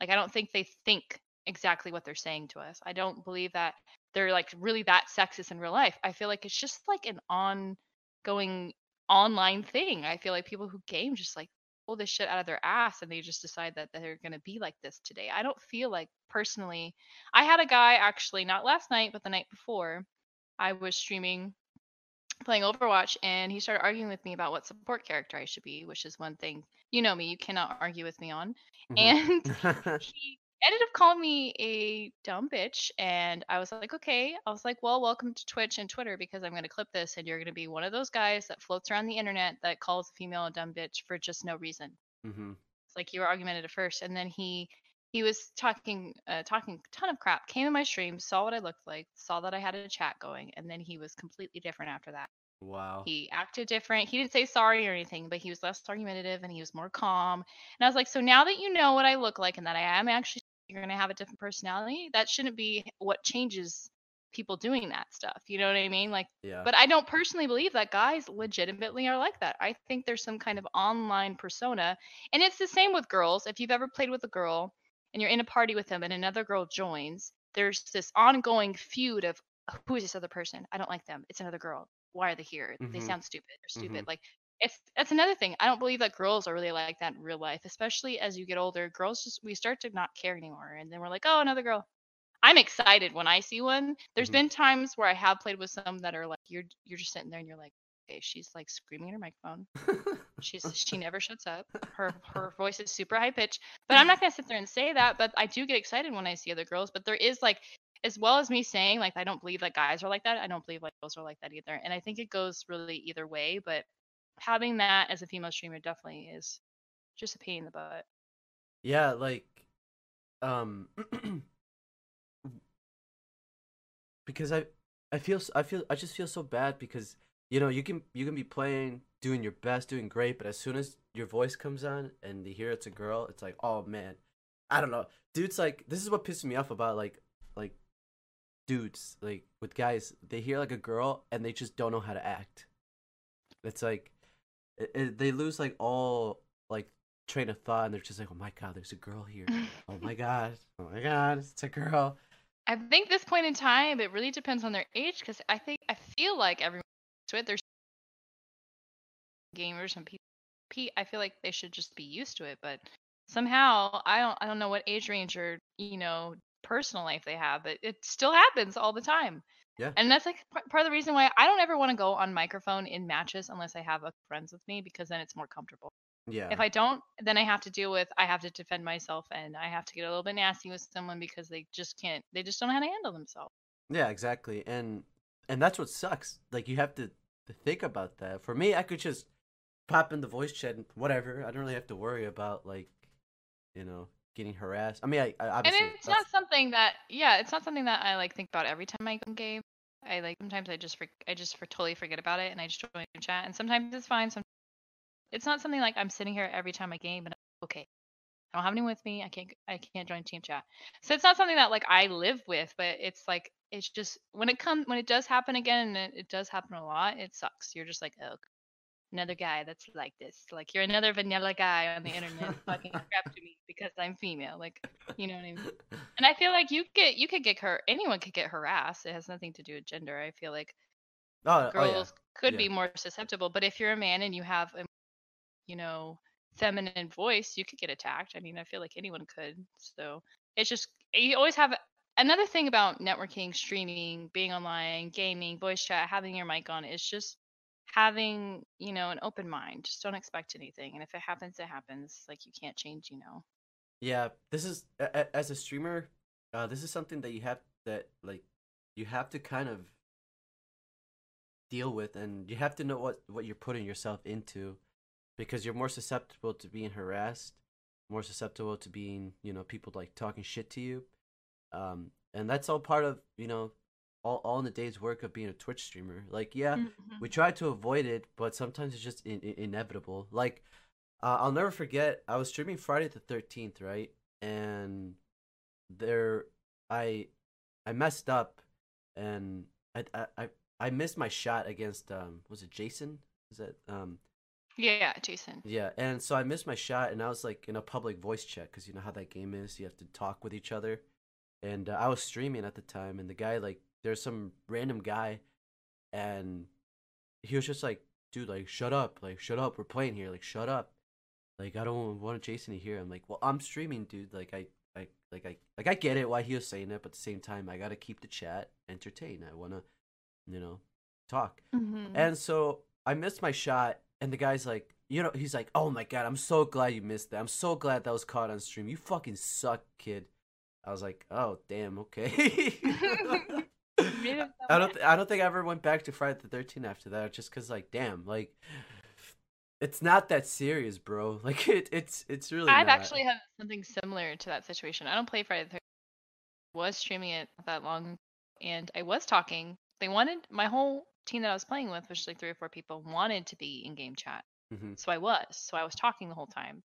Like I don't think they think exactly what they're saying to us. I don't believe that they're like really that sexist in real life. I feel like it's just like an ongoing online thing. I feel like people who game just like pull this shit out of their ass and they just decide that they're going to be like this today. I don't feel like personally. I had a guy actually not last night but the night before. I was streaming playing Overwatch and he started arguing with me about what support character I should be, which is one thing. You know me, you cannot argue with me on. mhm. And he ended up calling me a dumb bitch and i was like okay i was like well welcome to twitch and twitter because i'm going to clip this and you're going to be one of those guys that floats around the internet that calls a female a dumb bitch for just no reason mm-hmm. it's like you were argumentative first and then he he was talking uh, talking a ton of crap came in my stream saw what i looked like saw that i had a chat going and then he was completely different after that Wow. he acted different. He didn't say sorry or anything, but he was less argumentative and he was more calm. And I was like, so now that you know what I look like and that I am actually you're gonna have a different personality, that shouldn't be what changes people doing that stuff. You know what I mean? Like, Yeah. but I don't personally believe that guys legitimately are like that. I think there's some kind of online persona, and it's the same with girls. If you've ever played with a girl and you're in a party with them and another girl joins, there's this ongoing feud of who is this other person? I don't like them. It's another girl. Why are they here? They Mhm. sound stupid. They're stupid. Mhm. Like it's that's another thing. I don't believe that girls are really like that in real life, especially as you get older. Girls just we start to not care anymore, and then we're like, oh, another girl. I'm excited when I see one. There's Mhm. been times where I have played with some that are like you're you're just sitting there and you're like, okay, she's like screaming in her microphone. She's she never shuts up. Her her voice is super high pitched. But I'm not gonna sit there and say that. But I do get excited when I see other girls. But there is like, as well as me saying like I don't believe that guys are like that. I don't believe like girls are like that either. And I think it goes really either way. But having that as a female streamer definitely is just a pain in the butt. yeah, like um because I I feel I feel I just feel so bad because you know, you can you can be playing, doing your best, doing great, but as soon as your voice comes on and they hear it's a girl, it's like, "Oh man." I don't know. Dudes like this is what pisses me off about like like dudes like with guys, they hear like a girl and they just don't know how to act. It's like it, it, they lose like all like train of thought and they're just like, "Oh my god, there's a girl here." oh my god. Oh my god, it's a girl. I think this point in time, it really depends on their age because I think I feel like everyone to it. There's gamers and people. i feel like they should just be used to it, but somehow I don't. I don't know what age range or you know personal life they have, but it still happens all the time. Yeah. And that's like p- part of the reason why I don't ever want to go on microphone in matches unless I have a friends with me because then it's more comfortable. Yeah. If I don't, then I have to deal with I have to defend myself and I have to get a little bit nasty with someone because they just can't they just don't know how to handle themselves. Yeah, exactly. And and that's what sucks. Like you have to, to think about that. For me, I could just pop in the voice chat and whatever. I don't really have to worry about like, you know, getting harassed. I mean, I, I And it's not something that yeah, it's not something that I like think about every time I go game. I like sometimes I just for, I just for totally forget about it and I just join the chat and sometimes it's fine. Sometimes it's not something like I'm sitting here every time I game and I'm, okay, I don't have anyone with me. I can't I can't join team chat. So it's not something that like I live with, but it's like it's just when it comes when it does happen again and it, it does happen a lot, it sucks. You're just like, oh, another guy that's like this. Like you're another vanilla guy on the internet talking crap to me because I'm female. Like you know what I mean? And I feel like you get you could get her anyone could get harassed. It has nothing to do with gender. I feel like oh, oh, yeah. girls could yeah. be more susceptible, but if you're a man and you have a you know feminine voice, you could get attacked. I mean, I feel like anyone could. So it's just you always have another thing about networking, streaming, being online, gaming, voice chat, having your mic on it's just having you know an open mind. Just don't expect anything, and if it happens, it happens. Like you can't change, you know. Yeah, this is a- as a streamer, uh, this is something that you have that like you have to kind of deal with, and you have to know what what you're putting yourself into. because you're more susceptible to being harassed, more susceptible to being, you know, people like talking shit to you. Um, and that's all part of, you know, all, all in the day's work of being a Twitch streamer. Like, yeah, Mhm. we try to avoid it, but sometimes it's just in, in- inevitable. Like, uh, I'll never forget. I was streaming Friday the Thirteenth, right? And there, I, I messed up, and I, I, I, I missed my shot against um, was it Jason? Is that um, Yeah, Jason. yeah? And so I missed my shot, and I was like in a public voice chat because you know how that game is. You have to talk with each other, and uh, I was streaming at the time, and the guy like there's some random guy, and he was just like, dude, like shut up, like shut up, we're playing here, like shut up, like I don't want to Jason to hear. I'm like, well, I'm streaming, dude. Like I, I, like I, like I get it why he was saying it, but at the same time, I gotta keep the chat entertained. I wanna, you know, talk. Mhm. And so I missed my shot, and the guy's like, you know, he's like, oh my god, I'm so glad you missed that. I'm so glad that was caught on stream. You fucking suck, kid. I was like, oh damn, okay. I don't. Th- I don't think I ever went back to Friday the Thirteenth after that, just cause like, damn, like, it's not that serious, bro. Like, it, it's, it's really. I've not. actually had something similar to that situation. I don't play Friday the 13th. Was streaming it that long, and I was talking. They wanted my whole team that I was playing with, which is like three or four people, wanted to be in game chat. Mhm. So I was. So I was talking the whole time.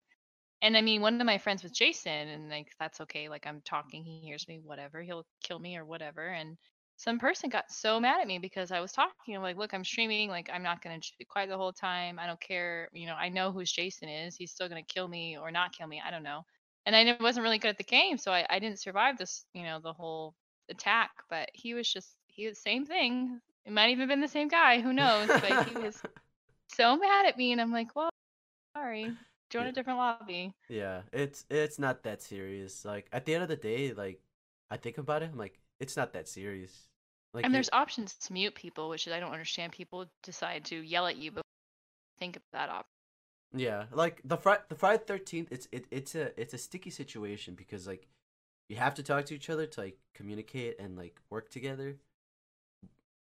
And I mean, one of my friends was Jason, and like that's okay. Like I'm talking, he hears me, whatever. He'll kill me or whatever. And some person got so mad at me because I was talking. I'm like, look, I'm streaming. Like I'm not gonna just be quiet the whole time. I don't care. You know, I know who's Jason is. He's still gonna kill me or not kill me. I don't know. And I wasn't really good at the game, so I, I didn't survive this. You know, the whole attack. But he was just he was same thing. It might even have been the same guy. Who knows? But he was so mad at me, and I'm like, well, sorry. Join Yeah. a different lobby. Yeah, it's it's not that serious. Like at the end of the day, like I think about it, I'm like, it's not that serious. Like and there's options to mute people, which I don't understand. People decide to yell at you, but think of that option. Yeah, like the Friday the Friday Thirteenth, it's it, it's a it's a sticky situation because like you have to talk to each other to like communicate and like work together.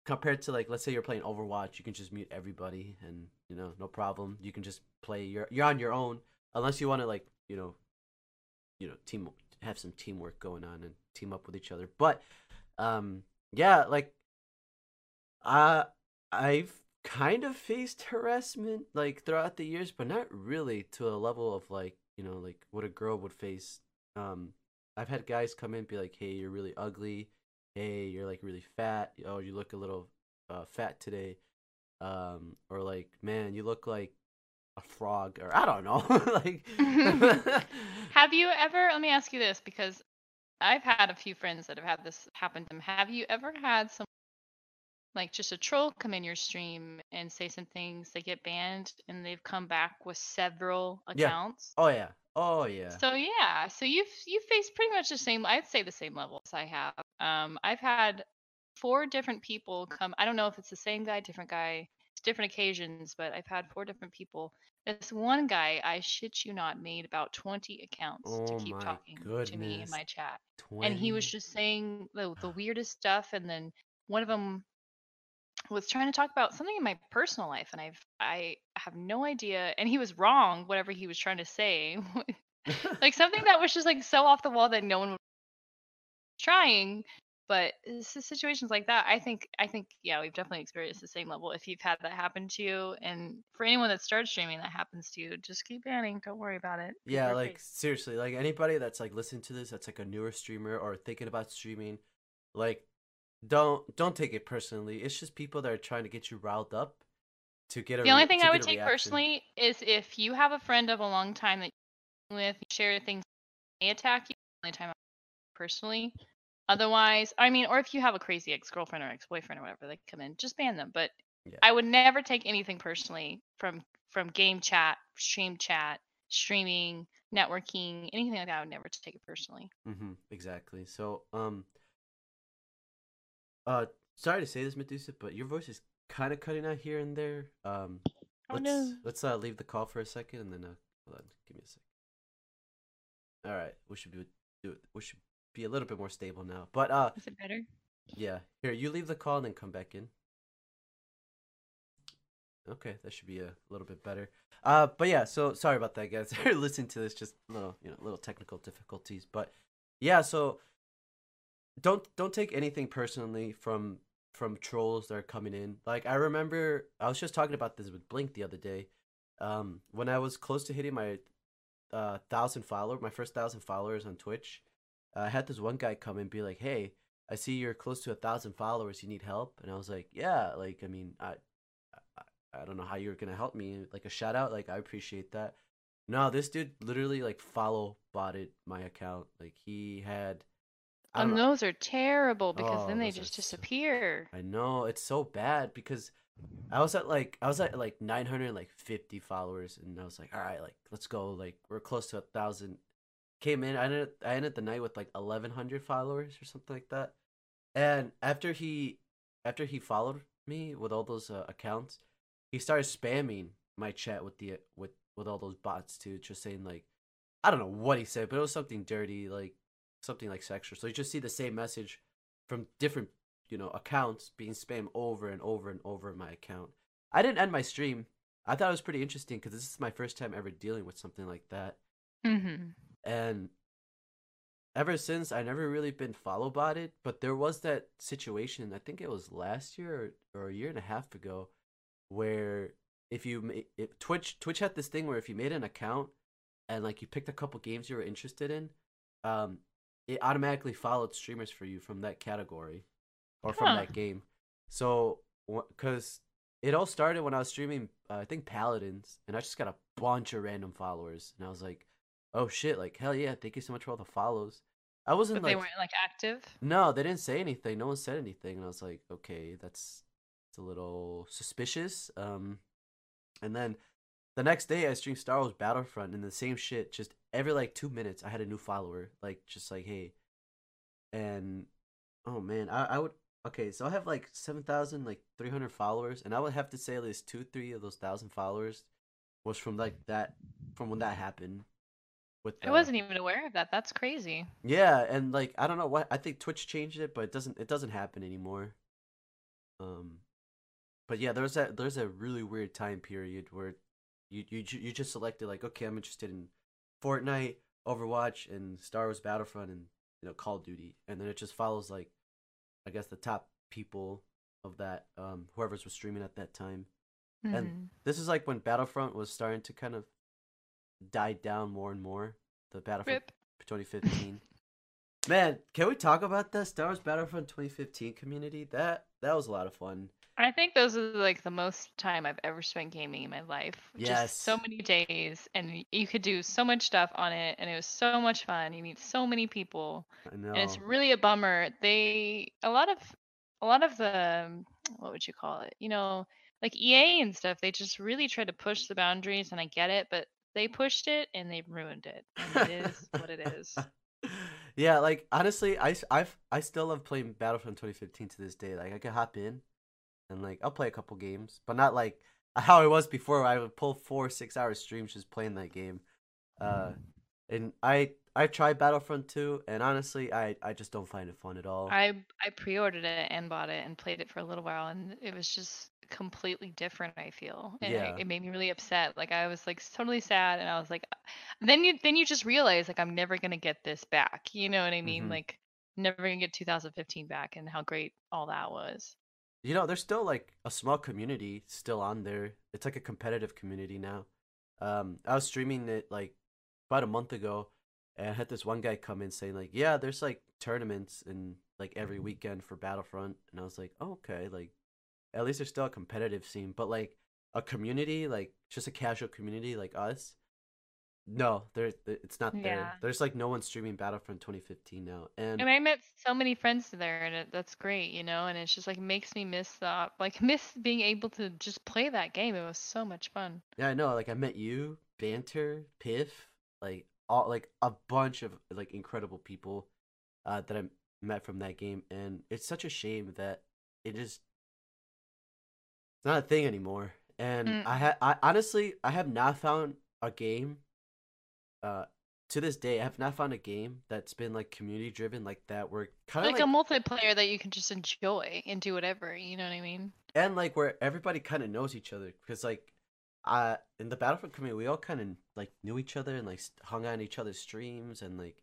Compared to like let's say you're playing Overwatch, you can just mute everybody and you know no problem. You can just play. You're you're on your own unless you want to like you know, you know team have some teamwork going on and team up with each other. But um yeah, like uh I've kind of faced harassment like throughout the years, but not really to a level of like, you know, like what a girl would face. Um I've had guys come in and be like, "Hey, you're really ugly. Hey, you're like really fat. Oh, you look a little uh, fat today." Um or like, "Man, you look like a frog." Or I don't know. like Have you ever? Let me ask you this because I've had a few friends that have had this happen to them. Have you ever had some like just a troll come in your stream and say some things, they get banned, and they've come back with several accounts? Yeah. Oh yeah. Oh yeah. So yeah, so you've you faced pretty much the same. I'd say the same levels I have. Um, I've had four different people come. I don't know if it's the same guy, different guy, it's different occasions, but I've had four different people. This one guy, I shit you not, made about twenty accounts to Oh keep my talking to me in my chat, and he was just saying the the weirdest stuff, and then one of them was trying to talk about something in my personal life and I've I have no idea and he was wrong whatever he was trying to say like something that was just like so off the wall that no one was trying but situations like that i think i think yeah we've definitely experienced the same level if you've had that happen to you and for anyone that starts streaming that happens to you just keep banning don't worry about it Yeah, like seriously, like anybody that's like listening to this that's like a newer streamer or thinking about streaming, like don't don't take it personally. It's just people that are trying to get you riled up to get a the only re- thing to i get would a take reaction. personally is if you have a friend of a long time that you're with you share things they attack you the only time I personally otherwise i mean or if you have a crazy ex-girlfriend or ex-boyfriend or whatever they come in just ban them but Yeah. i would never take anything personally from from game chat stream chat streaming networking anything like that i would never take it personally Mm-hmm, exactly. So, um, uh, sorry to say this, Medusa, but your voice is kind of cutting out here and there. Um, Oh, let's no. let's uh leave the call for a second and then uh, hold on, give me a second. All right, we should be do it. We should be a little bit more stable now. But uh, is it better yeah, here you leave the call and then come back in. Okay, that should be a little bit better. Uh, but yeah, so sorry about that, guys. Listen to this, just little, you know, little technical difficulties. But yeah, so don't don't take anything personally from from trolls that are coming in. Like I remember, I was just talking about this with Blink the other day. Um, when I was close to hitting my uh thousand follower, my first thousand followers on Twitch, uh, I had this one guy come and be like, "Hey, I see you're close to a thousand followers. You need help?" And I was like, "Yeah, like I mean, I, I, I don't know how you're gonna help me. Like a shout out, like I appreciate that." No, this dude literally like follow botted my account. Like he had. I And know. those are terrible because Oh, then they just so- disappear. I know it's so bad because I was at like I was at like 950 followers and I was like, all right, like let's go. Like we're close to a thousand. Came in. I ended I ended the night with like 1100 followers or something like that. And after he after he followed me with all those uh, accounts, he started spamming my chat with the with with all those bots too, just saying like I don't know what he said, but it was something dirty, like something like sexual. So you just see the same message from different you know accounts being spammed over and over and over my account. I didn't end my stream. I thought it was pretty interesting because this is my first time ever dealing with something like that, hmm and ever since I never really been follow botted. But there was that situation. I think it was last year or, or a year and a half ago, where if you ma- if Twitch Twitch had this thing where if you made an account and like you picked a couple games you were interested in, um, it automatically followed streamers for you from that category or from Huh. that game. So, because it all started when I was streaming, uh, I think Paladins, and I just got a bunch of random followers, and I was like, "Oh shit! Like hell yeah! Thank you so much for all the follows." I wasn't But they like, weren't like active. no, they didn't say anything. No one said anything, and I was like, okay, that's it's a little suspicious. Um, and then the next day I streamed Star Wars Battlefront, and the same shit. Just every like two minutes, I had a new follower. Like just like hey, and oh man, I I would okay. So I have like seven thousand like three hundred followers, and I would have to say at least two three of those thousand followers was from like that from when that happened. With I uh, wasn't even aware of that. That's crazy. yeah, and like I don't know what I think Twitch changed it, but it doesn't it doesn't happen anymore. Um, but yeah, there's that there's a really weird time period where you you you just selected like okay, I'm interested in Fortnite, Overwatch, and Star Wars Battlefront, and you know Call of Duty, and then it just follows like I guess the top people of that um whoever's was streaming at that time. And Mhm. this is like when Battlefront was starting to kind of die down more and more. The Battlefront Rip. 2015. Man, can we talk about that Star Wars Battlefront 2015 community? That that was a lot of fun. I think those are like the most time I've ever spent gaming in my life. Just so many days, and you could do so much stuff on it, and it was so much fun. You meet so many people, I and it's really a bummer. They a lot of a lot of the what would you call it? You know, like EA and stuff. They just really try to push the boundaries, and I get it, but they pushed it and they ruined it, and it is what it is. yeah, like honestly, I I've I still love playing Battlefront 2015 to this day. Like I can hop in and like I'll play a couple games, but not like how it was before. I would pull four six hour streams just playing that game. Uh, and I I tried Battlefront 2, and honestly, I I just don't find it fun at all. I I pre-ordered it and bought it and played it for a little while and it was just completely different I feel and Yeah. it, it made me really upset like I was like totally sad and I was like then you then you just realize like I'm never gonna get this back you know what I mean Mhm. like never gonna get 2015 back and how great all that was You know, there's still like a small community still on there. It's like a competitive community now. Um, I was streaming it like about a month ago, and I had this one guy come in saying like, "Yeah, there's like tournaments and like every weekend for Battlefront," and I was like, oh, "Okay, like at least there's still a competitive scene, but like a community, like just a casual community like us." No, there, it's not there. Yeah. There's like no one streaming Battlefront 2015 now, and and I met so many friends there and it, that's great you know and it's just like makes me miss the op- like miss being able to just play that game it was so much fun Yeah, I know. Like I met you, Banter, Piff, like all like a bunch of like incredible people uh, that I met from that game, and it's such a shame that it just it's not a thing anymore. And I had I honestly I have not found a game uh to this day I have not found a game that's been like community driven like that where kind of like, like, a multiplayer that you can just enjoy and do whatever you know what i mean and like where everybody kind of knows each other because like uh in the Battlefront community we all kind of like knew each other and like hung on each other's streams and like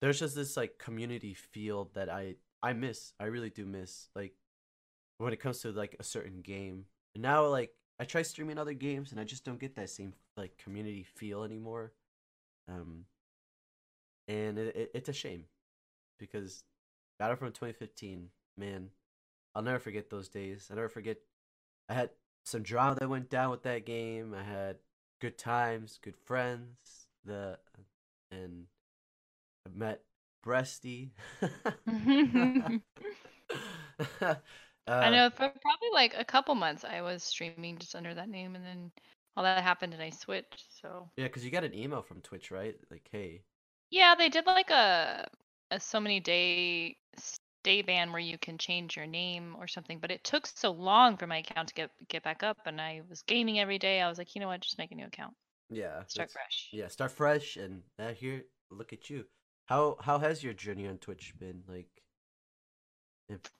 there's just this like community feel that I I miss. I really do miss like when it comes to like a certain game. And now like I try streaming other games and I just don't get that same like community feel anymore. Um and it, it, it's a shame because Battlefront 2015, man, I'll never forget those days. I never forget I had some drama that went down with that game. I had good times, good friends, the and I met Breasty. I uh, know for probably like a couple months I was streaming just under that name, and then all that happened and I switched. So yeah, because you got an email from Twitch, right? Like, hey, yeah, they did like a a so many day day ban where you can change your name or something, but it took so long for my account to get get back up, and I was gaming every day. I was like, you know what, just make a new account, yeah, start fresh. Yeah, start fresh, and now here, look at you. How how has your journey on Twitch been? Like,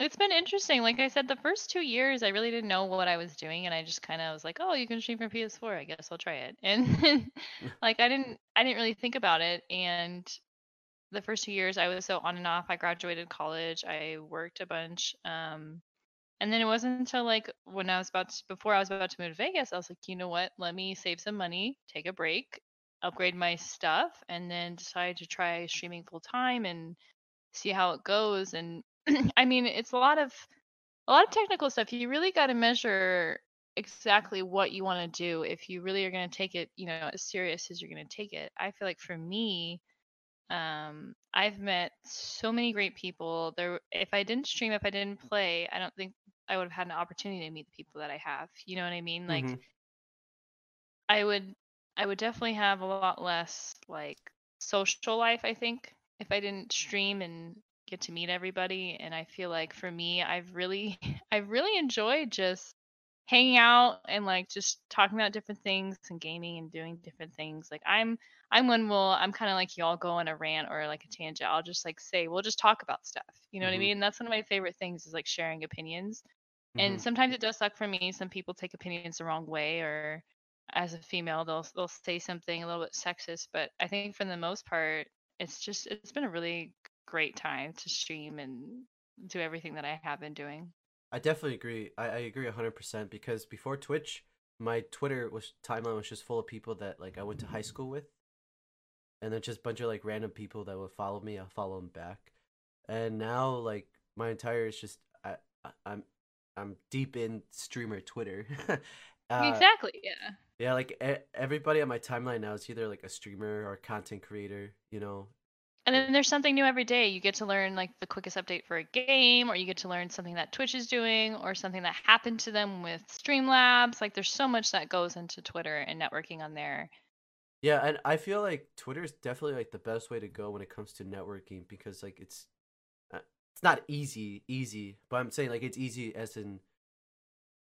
It's been interesting. Like I said, the first two years, I really didn't know what I was doing, and I just kind of was like, "Oh, you can stream from PS4. I guess I'll try it." And like, I didn't, I didn't really think about it. And the first two years, I was so on and off. I graduated college. I worked a bunch. Um, and then it wasn't until like when I was about to, before I was about to move to Vegas, I was like, you know what? Let me save some money, take a break, upgrade my stuff, and then decide to try streaming full time and see how it goes. And I mean, it's a lot of a lot of technical stuff. You really got to measure exactly what you want to do if you really are going to take it, you know, as serious as you're going to take it. I feel like for me, um, I've met so many great people. There, if I didn't stream, if I didn't play, I don't think I would have had an opportunity to meet the people that I have. You know what I mean? Like, Mhm. I would, I would definitely have a lot less like social life. I think if I didn't stream and get to meet everybody. And I feel like for me, I've really, I've really enjoyed just hanging out and like just talking about different things and gaming and doing different things. Like I'm I'm one will I'm kind of like y'all go on a rant or like a tangent. I'll just like say we'll just talk about stuff. You know what I Mhm. mean? That's one of my favorite things is like sharing opinions. Mhm. And sometimes it does suck for me. Some people take opinions the wrong way or as a female they'll they'll say something a little bit sexist, but I think for the most part it's just it's been a really great time to stream and do everything that I have been doing. I definitely agree. I, I agree hundred percent because before Twitch, my Twitter was timeline was just full of people that like I went to high school with, and then just a bunch of like random people that would follow me. I'll follow them back, and now like my entire is just I, I I'm I'm deep in streamer Twitter. uh, exactly. Yeah. Yeah, like e- everybody on my timeline now is either like a streamer or a content creator. You know. And then there's something new every day. You get to learn like the quickest update for a game, or you get to learn something that Twitch is doing, or something that happened to them with Streamlabs. Like there's so much that goes into Twitter and networking on there. Yeah, and I feel like Twitter is definitely like the best way to go when it comes to networking because like it's uh, it's not easy, easy, but I'm saying like it's easy as in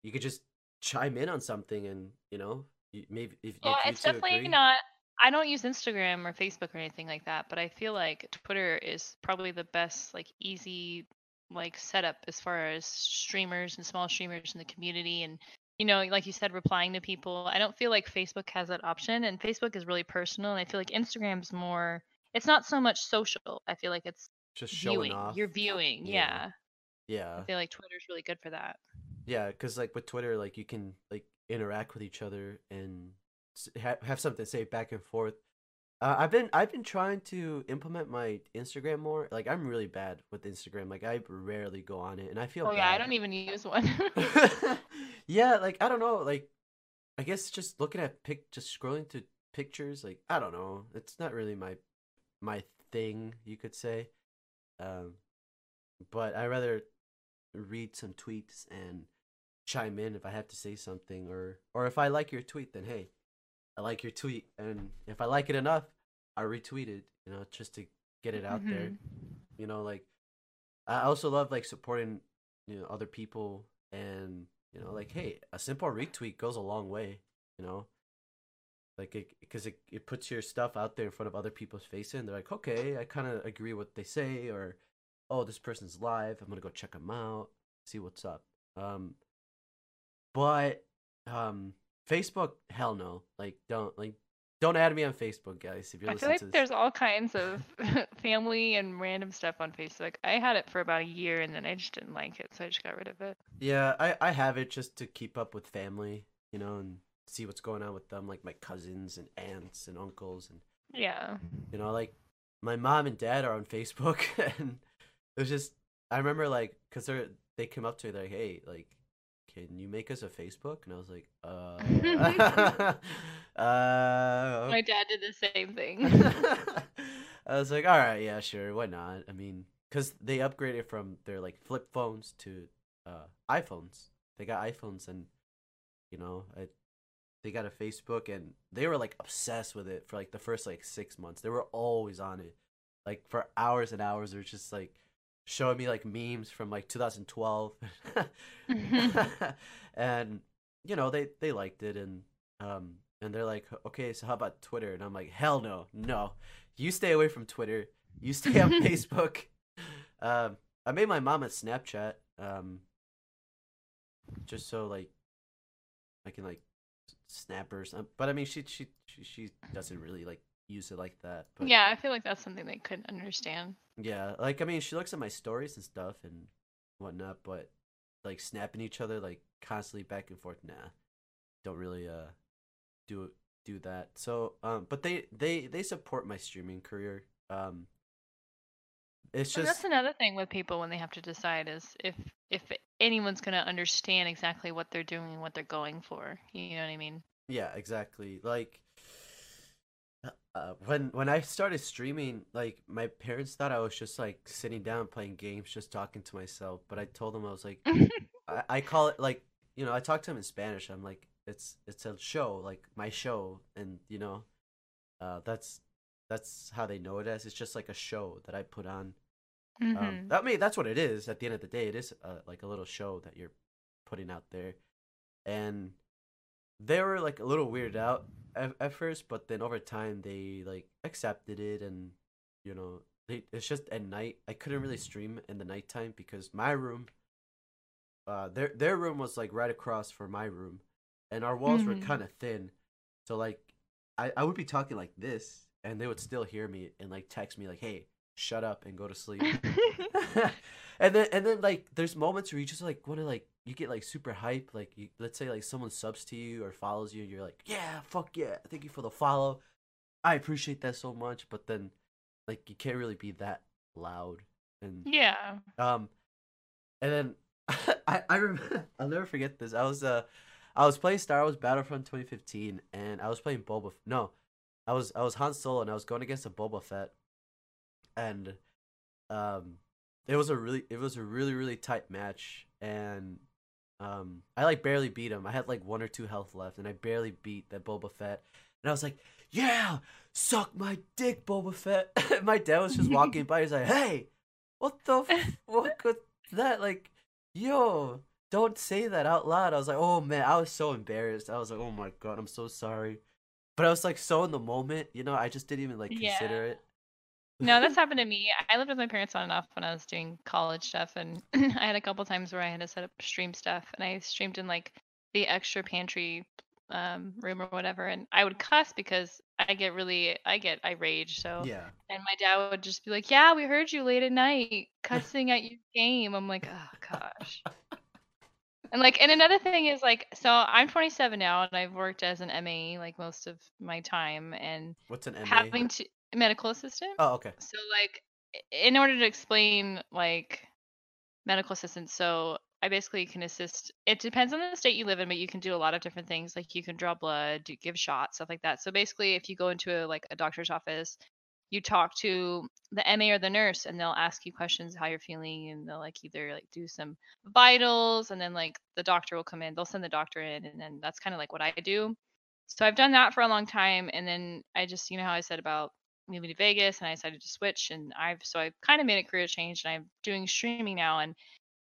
you could just chime in on something and you know maybe if, Yeah, if it's definitely agree. not. I don't use Instagram or Facebook or anything like that, but I feel like Twitter is probably the best, like easy, like setup as far as streamers and small streamers in the community, and you know, like you said, replying to people. I don't feel like Facebook has that option, and Facebook is really personal, and I feel like Instagram's more. It's not so much social. I feel like it's just showing viewing. off. You're viewing, Yeah. yeah. Yeah, I feel like Twitter's really good for that. yeah, because like with Twitter, like you can like interact with each other and s- ha- have something to say back and forth. Uh, I've been I've been trying to implement my Instagram more. Like I'm really bad with Instagram. Like I rarely go on it, and I feel Oh yeah, I don't even use one. yeah, like I don't know, like I guess just looking at pic, just scrolling through pictures, like I don't know, it's not really my my thing, you could say. Um, but I rather read some tweets and chime in if I have to say something, or or if I like your tweet, then hey, I like your tweet, and if I like it enough, I retweet it, you know, just to get it out there. Mhm. You know, like I also love like supporting you know other people and you know like hey a simple retweet goes a long way you know like it because it, it puts your stuff out there in front of other people's faces and they're like okay i kind of agree what they say or oh this person's live i'm gonna go check them out see what's up um but um, Facebook, hell no. Like, don't like, don't add me on Facebook, guys. If you're I feel like there's all kinds of family and random stuff on Facebook. I had it for about a year and then I just didn't like it, so I just got rid of it. Yeah, I I have it just to keep up with family, you know, and see what's going on with them, like my cousins and aunts and uncles, and Yeah. you know, like my mom and dad are on Facebook, and it was just I remember like because they're they came up to me they're like, hey, like, can you make us a Facebook? And I was like, uh, uh, My dad did the same thing. I was like, all right, yeah, sure, why not? I mean, because they upgraded from their like flip phones to uh, iPhones. They got iPhones, and you know, I, they got a Facebook, and they were like obsessed with it for like the first like six months. They were always on it, like for hours and hours. They're just like showing me like memes from like 2012, and you know, they they liked it, and um, and they're like, okay, so how about Twitter? And I'm like, hell no, no, you stay away from Twitter. You stay on Facebook. Um, I made my mom a Snapchat. Um, just so like I can like snap her. some- But I mean, she she she, she doesn't really like use it like that. But yeah, I feel like that's something they couldn't understand. Yeah, like I mean, she looks at my stories and stuff and whatnot, but like snapping each other like constantly back and forth, nah, don't really uh do do that. So um, but they they they support my streaming career. Um, it's just that's another thing with people when they have to decide is if if anyone's gonna understand exactly what they're doing and what they're going for. You know what I mean? Yeah, exactly. Like uh, when when I started streaming, like my parents thought I was just like sitting down playing games, just talking to myself. But I told them I was like, I, I call it like you know, I talk to them in Spanish. I'm like, it's it's a show, like my show, and you know, uh, that's that's how they know it as. It's just like a show that I put on. Um, Mhm. I mean, that's what it is. At the end of the day, it is uh, like a little show that you're putting out there, and they were like a little weirded out at, at first, but then over time they like accepted it, and you know, they, it's just at night. I couldn't really stream in the nighttime because my room, uh, their their room was like right across from my room, and our walls were Mhm. kind of thin, so like I I would be talking like this, and they would still hear me and like text me like, "Hey, shut up and go to sleep." and then and then like there's moments where you just like want to like you get like super hype like you, let's say like someone subs to you or follows you and you're like yeah fuck yeah thank you for the follow i appreciate that so much but then like you can't really be that loud and yeah. um and then i i remember i'll never forget this i was uh i was playing star wars battlefront 2015 and i was playing boba F- no i was i was han solo and i was going against a boba fett and um it was a really it was a really really tight match and um i like barely beat him. I had like one or two health left and i barely beat that boba fett. And i was like yeah suck my dick boba fett. My dad was just walking by. He's like hey what the f- what could that like yo don't say that out loud. I was like oh man. I was so embarrassed. I was like oh my god i'm so sorry. But i was like so in the moment you know i just didn't even like consider Yeah. it No, that's happened to me. I lived with my parents on and off when I was doing college stuff, and I had a couple times where I had to set up stream stuff, and I streamed in like the extra pantry um, room or whatever, and I would cuss because I get really, I get I rage. So, yeah and my dad would just be like, "Yeah, we heard you late at night cussing at your game." I'm like, "Oh gosh." And like, and another thing is like, so I'm 27 now, and I've worked as an MA like most of my time, and what's an MA? having to medical assistant. oh okay So like in order to explain like medical assistance, so I basically can assist it depends on the state you live in, but you can do a lot of different things. Like you can draw blood, do, give shots, stuff like that. So basically if you go into a like a doctor's office, you talk to the MA or the nurse and they'll ask you questions how you're feeling and they'll like either like do some vitals and then like the doctor will come in. They'll send the doctor in and then that's kind of like what I do. So I've done that for a long time and then I just you know how I said about moving to Vegas and I decided to switch and I've so I've kind of made a career change and I'm doing streaming now and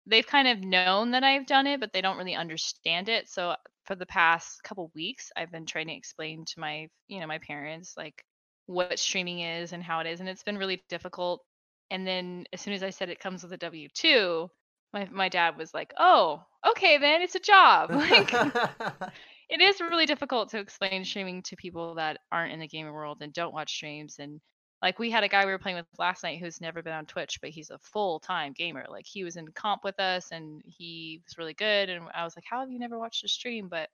they've kind of known that I've done it but they don't really understand it. So uh, for the past couple weeks I've been trying to explain to my you know my parents like what streaming is and how it is and it's been really difficult. And then as soon as I said it comes with a W2, my my dad was like, "Oh, okay, then it's a job." Like it is really difficult to explain streaming to people that aren't in the gaming world and don't watch streams and like we had a guy we were playing with last night who's never been on Twitch, but he's a full-time gamer. Like he was in comp with us and he was really good and I was like, "How have you never watched a stream?" But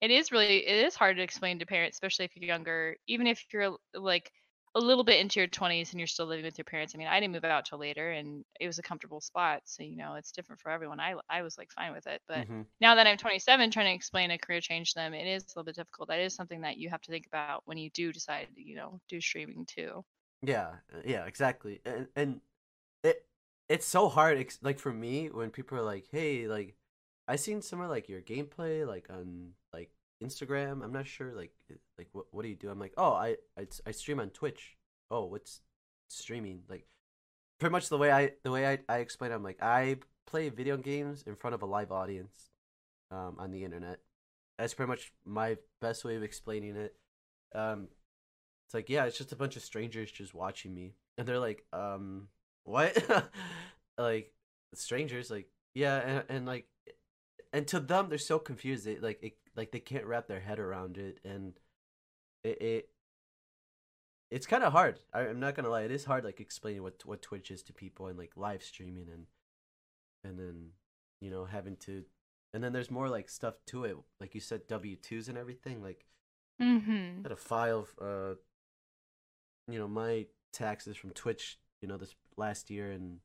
it is really it is hard to explain to parents, especially if you're younger, even if you're like a little bit into your 20s and you're still living with your parents. I mean, I didn't move out till later and it was a comfortable spot. So, you know, it's different for everyone. I, I was like fine with it. But hmm now that I'm 27, trying to explain a career change to them, it is a little bit difficult. That is something that you have to think about when you do decide to, you know, do streaming too. Yeah, uh, yeah, exactly. And and it it's so hard. Like for me, when people are like, "Hey, like, I seen some of like your gameplay, like on Instagram. I'm not sure, like, like what what do you do?" I'm like, "Oh, I I stream on Twitch." Oh, what's streaming? Like, pretty much the way I the way I I explain. it, I'm like, I play video games in front of a live audience, um, on the internet. That's pretty much my best way of explaining it. Um, it's like, yeah, it's just a bunch of strangers just watching me. And they're like, um, what? like, strangers, like, yeah, and, and like, and to them, they're so confused. They, like, it, like, they can't wrap their head around it. And it, it it's kind of hard. I, I'm not gonna lie. It is hard, like, explaining what, what Twitch is to people and, like, live streaming and, and then, you know, having to, and then there's more, like, stuff to it. Like you said, W-2s and everything. Like, Mm-hmm. had to file uh you know my taxes from Twitch you know this last year and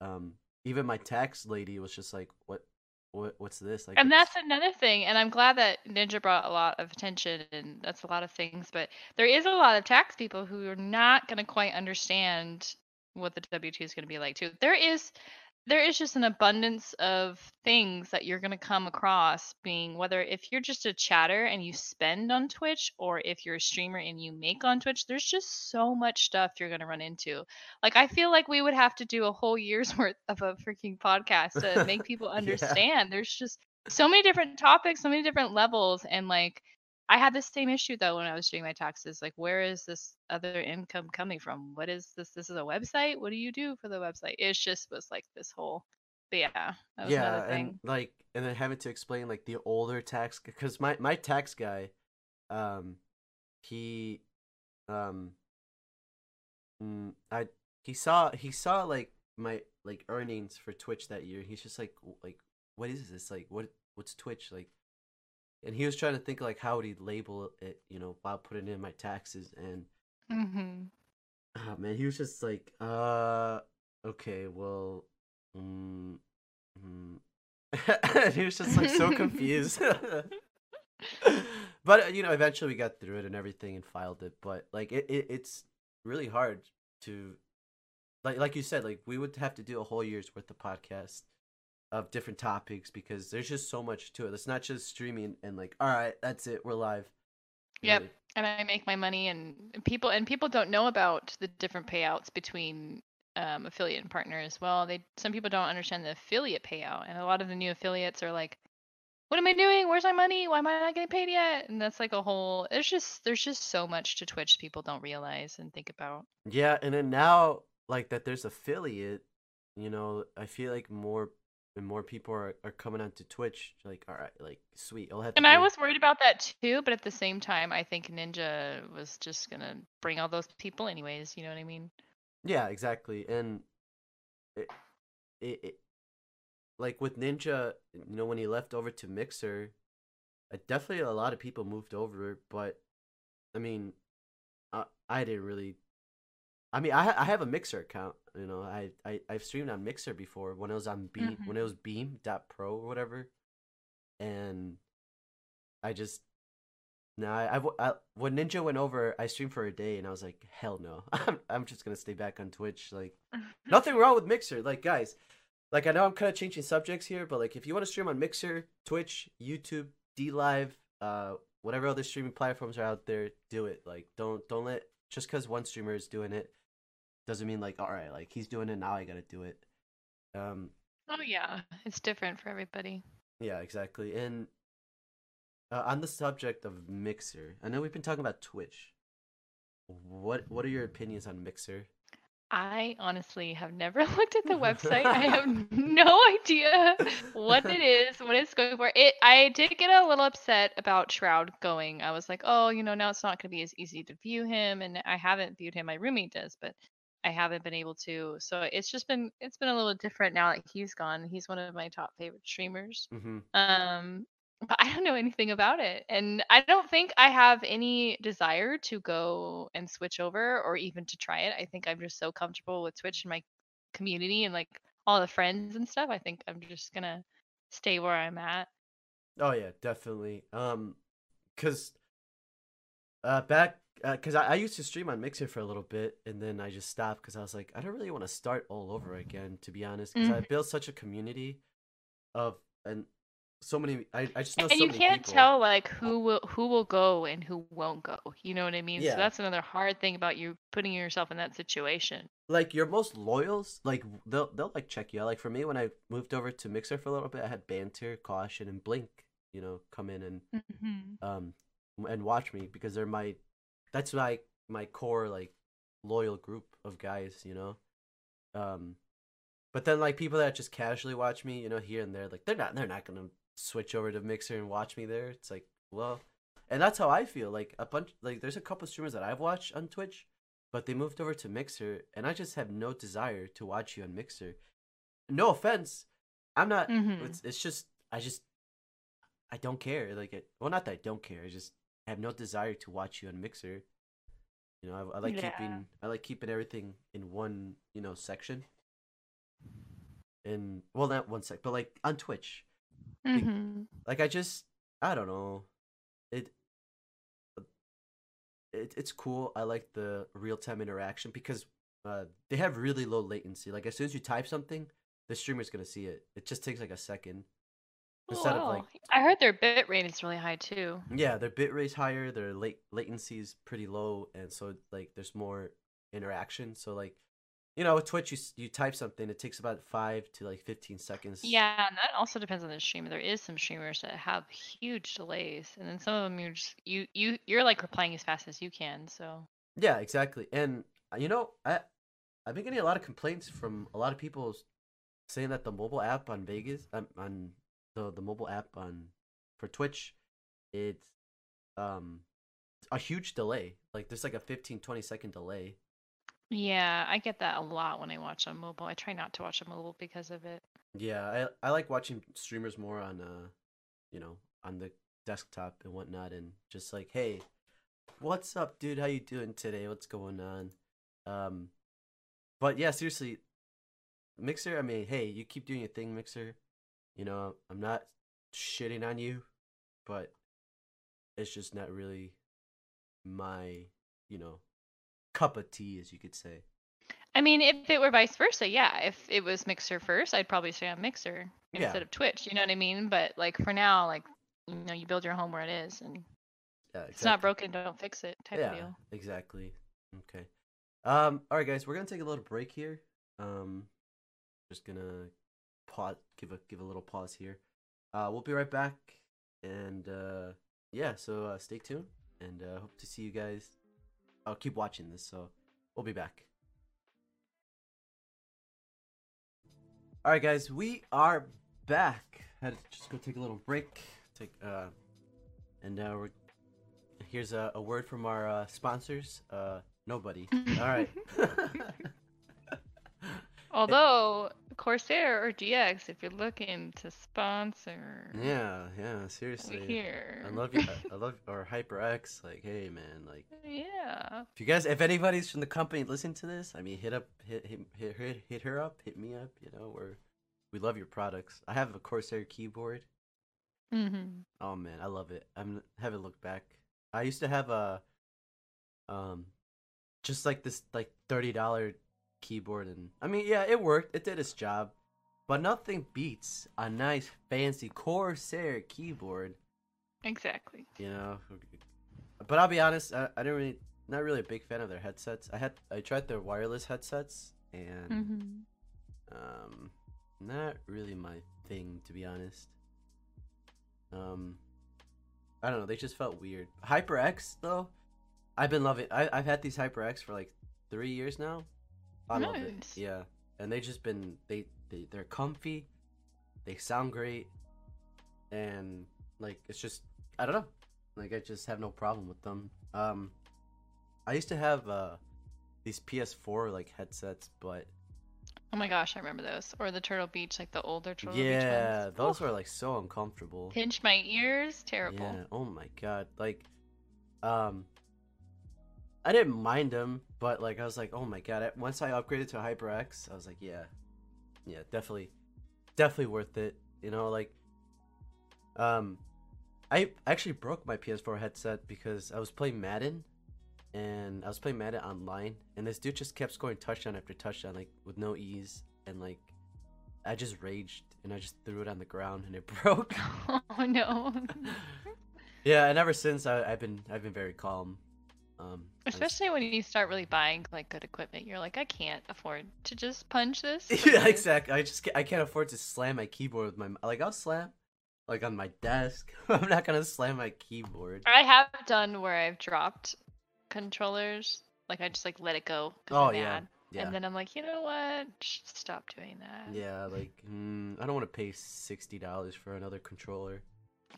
um even my tax lady was just like what what what's this like And that's another thing. And I'm glad that Ninja brought a lot of attention and that's a lot of things. But there is a lot of tax people who are not going to quite understand what the W 2 is going to be like, too. There is. There is just an abundance of things that you're going to come across being whether if you're just a chatter and you spend on Twitch or if you're a streamer and you make on Twitch, there's just so much stuff you're going to run into. Like I feel like we would have to do a whole year's worth of a freaking podcast to make people yeah understand. There's just so many different topics, so many different levels, and like I had the same issue though when I was doing my taxes. Like, where is this other income coming from? What is this? This is a website. What do you do for the website? It just was like this whole. But yeah, that was another yeah and thing. like and then having to explain like the older tax because my my tax guy um he um mm, I he saw he saw like my like earnings for Twitch that year he's just like like what is this like what what's Twitch like and he was trying to think like how would he label it you know while putting in my taxes and mm-hmm. oh man he was just like uh okay well mm, mm. and he was just like so confused but you know eventually we got through it and everything and filed it but like it, it it's really hard to like like you said like we would have to do a whole year's worth of podcast of different topics because there's just so much to it it's not just streaming and like all right that's it we're live Yep. And I make my money, and people and people don't know about the different payouts between um, affiliate and partner as well. They some people don't understand the affiliate payout, and a lot of the new affiliates are like, "What am I doing? Where's my money? Why am I not getting paid yet?" And that's like a whole. It's just there's just so much to Twitch people don't realize and think about. Yeah, and then now like that there's affiliate, you know, I feel like more and more people are, are coming onto Twitch. Like, all right, like sweet, I'll have to And I was worried about that too, but at the same time, I think Ninja was just gonna bring all those people anyways. You know what I mean? Yeah, exactly. And it, it, it like with Ninja, you know, when he left over to Mixer, uh, definitely a lot of people moved over, but I mean, I I didn't really I mean, I ha- I have a Mixer account. You know, I I I've streamed on Mixer before when it was on Beam when it was Beam Pro or whatever, and I just no, I, I, I- when Ninja went over, I streamed for a day, and I was like, hell no, I'm I'm just gonna stay back on Twitch. Like, nothing wrong with Mixer. Like, guys, like I know I'm kind of changing subjects here, but like if you want to stream on Mixer, Twitch, YouTube, D Live, uh, whatever other streaming platforms are out there, do it. Like, don't don't let just because one streamer is doing it doesn't mean like all right, like he's doing it now, I gotta do it. Um, Oh yeah, it's different for everybody. yeah, exactly. And uh, on the subject of Mixer, I know we've been talking about Twitch. What what are your opinions on Mixer? I honestly have never looked at the website. I have no idea what it is, what it's going for. It I did get a little upset about Shroud going. I was like, "Oh, you know, now it's not going to be as easy to view him and I haven't viewed him. My roommate does, but I haven't been able to. So it's just been it's been a little different now that he's gone. He's one of my top favorite streamers. hmm Um but I don't know anything about it. And I don't think I have any desire to go and switch over or even to try it. I think I'm just so comfortable with Twitch and my community and like all the friends and stuff. I think I'm just gonna stay where I'm at. Oh yeah, definitely. Um, cause uh back uh, cause I, I used to stream on Mixer for a little bit, and then I just stopped because I was like, I don't really want to start all over again, to be honest. Cause I Mhm. built such a community of and so many. I, I just know And so you can't people. tell like who will who will go and who won't go. You know what I mean? Yeah. So that's another hard thing about you putting yourself in that situation. like your most loyals, like they'll they'll like check you out. Like for me, when I moved over to Mixer for a little bit, I had Banter, Caution, and Blink. You know, come in and hmm um and watch me because they're my that's like my core like loyal group of guys. You know, um, but then like people that just casually watch me, you know, here and there, like they're not they're not gonna switch over to Mixer and watch me there. It's like well, and that's how I feel. Like a bunch like there's a couple streamers that I've watched on Twitch but they moved over to Mixer, and I just have no desire to watch you on Mixer. No offense, I'm not. hmm It's it's just I just I don't care. Like it. Well, not that I don't care. I just have no desire to watch you on Mixer. You know, I, I like Yeah. keeping I like keeping everything in one you know section. In well, not one sec, but like on Twitch. Be- hmm Like I just I don't know. It it, it's cool. I like the real time interaction because uh, they have really low latency. Like as soon as you type something, the streamer's gonna see it. It just takes like a second Oh, instead of like. I heard their bit rate is really high too. yeah, their bit rate's higher, their late latency is pretty low, and so like there's more interaction. So like you know with Twitch, you s- you type something, it takes about five to like fifteen seconds. Yeah, and that also depends on the streamer. There is some streamers that have huge delays, and then some of them you're just you you you're like replying as fast as you can. So Yeah, exactly. And uh, you know, I I've been getting a lot of complaints from a lot of people s- saying that the mobile app on Vegas, um, on the the mobile app on for Twitch, it's um a huge delay. Like there's like a 15 20 second delay. yeah, I get that a lot when I watch on mobile. I try not to watch on mobile because of it. Yeah, I I like watching streamers more on uh, you know, on the desktop and whatnot, and just like, hey, what's up, dude? How you doing today? What's going on? Um, but yeah, seriously, Mixer. I mean, hey, you keep doing your thing, Mixer. You know, I'm not shitting on you, but it's just not really my, you know, cup of tea, as you could say. I mean, if it were vice versa, yeah. If it was Mixer first, I'd probably stay on Mixer Yeah, instead of Twitch. You know what I mean? But like for now, like you know, you build your home where it is, and yeah, if it's not broken, don't fix it, type of deal. exactly. Okay. Um. All right, guys, we're gonna take a little break here. Um, just gonna pause, give a give a little pause here. Uh, we'll be right back, and uh, yeah, so uh, stay tuned, and uh, hope to see you guys. I'll keep watching this, so we'll be back. All right, guys, we are back. Had to just go take a little break. Take uh, and now we're here's a, a word from our uh, sponsors. Uh, nobody. All right. Although Corsair or GX, if you're looking to sponsor, yeah, yeah. Seriously, here. I love you. I love or HyperX. Like, hey, man. Like, Yeah. if you guys, if anybody's from the company listening to this, I mean, hit up, hit hit hit hit, hit her up, hit me up. You know, we're we love your products. I have a Corsair keyboard. Mm-hmm. Oh man, I love it. I'm haven't looked back. I used to have a um just like this like thirty dollar keyboard and I mean yeah, it worked. It did its job. But nothing beats a nice fancy Corsair keyboard, Exactly. you know. But I'll be honest, I, I didn't really not really a big fan of their headsets. I had I tried their wireless headsets and Mm-hmm. um not really my thing to be honest. Um I don't know, they just felt weird. HyperX though, I've been loving I I've had these HyperX for like 3 years now I love it. Yeah, and they just been they, they they're comfy, they sound great, and like it's just I don't know, like I just have no problem with them. Um, I used to have uh these PS4 like headsets, but Oh my gosh, I remember those. Or the Turtle Beach, like the older Turtle Beach yeah, ones. those were like so uncomfortable. Pinch my ears. Terrible. Yeah. Oh my god. Like, um, I didn't mind them, but like I was like, oh my god. Once I upgraded to HyperX, I was like, yeah, yeah, definitely, definitely worth it. You know, like, um, I actually broke my PS4 headset because I was playing Madden, and I was playing Madden online, and this dude just kept scoring touchdown after touchdown, like with no ease, and like, I just raged and I just threw it on the ground and it broke. oh no. yeah, and ever since I, I've been I've been very calm. Um, Especially when you start really buying like good equipment, you're like, I can't afford to just punch this. yeah, exactly. I just ca- I can't afford to slam my keyboard with my like I'll slam like on my desk. I'm not gonna slam my keyboard. I have done where I've dropped controllers, like I just like let it go. Oh yeah, mad. yeah, And then I'm like, you know what? Just stop doing that. yeah. Like mm, I don't want to pay sixty dollars for another controller.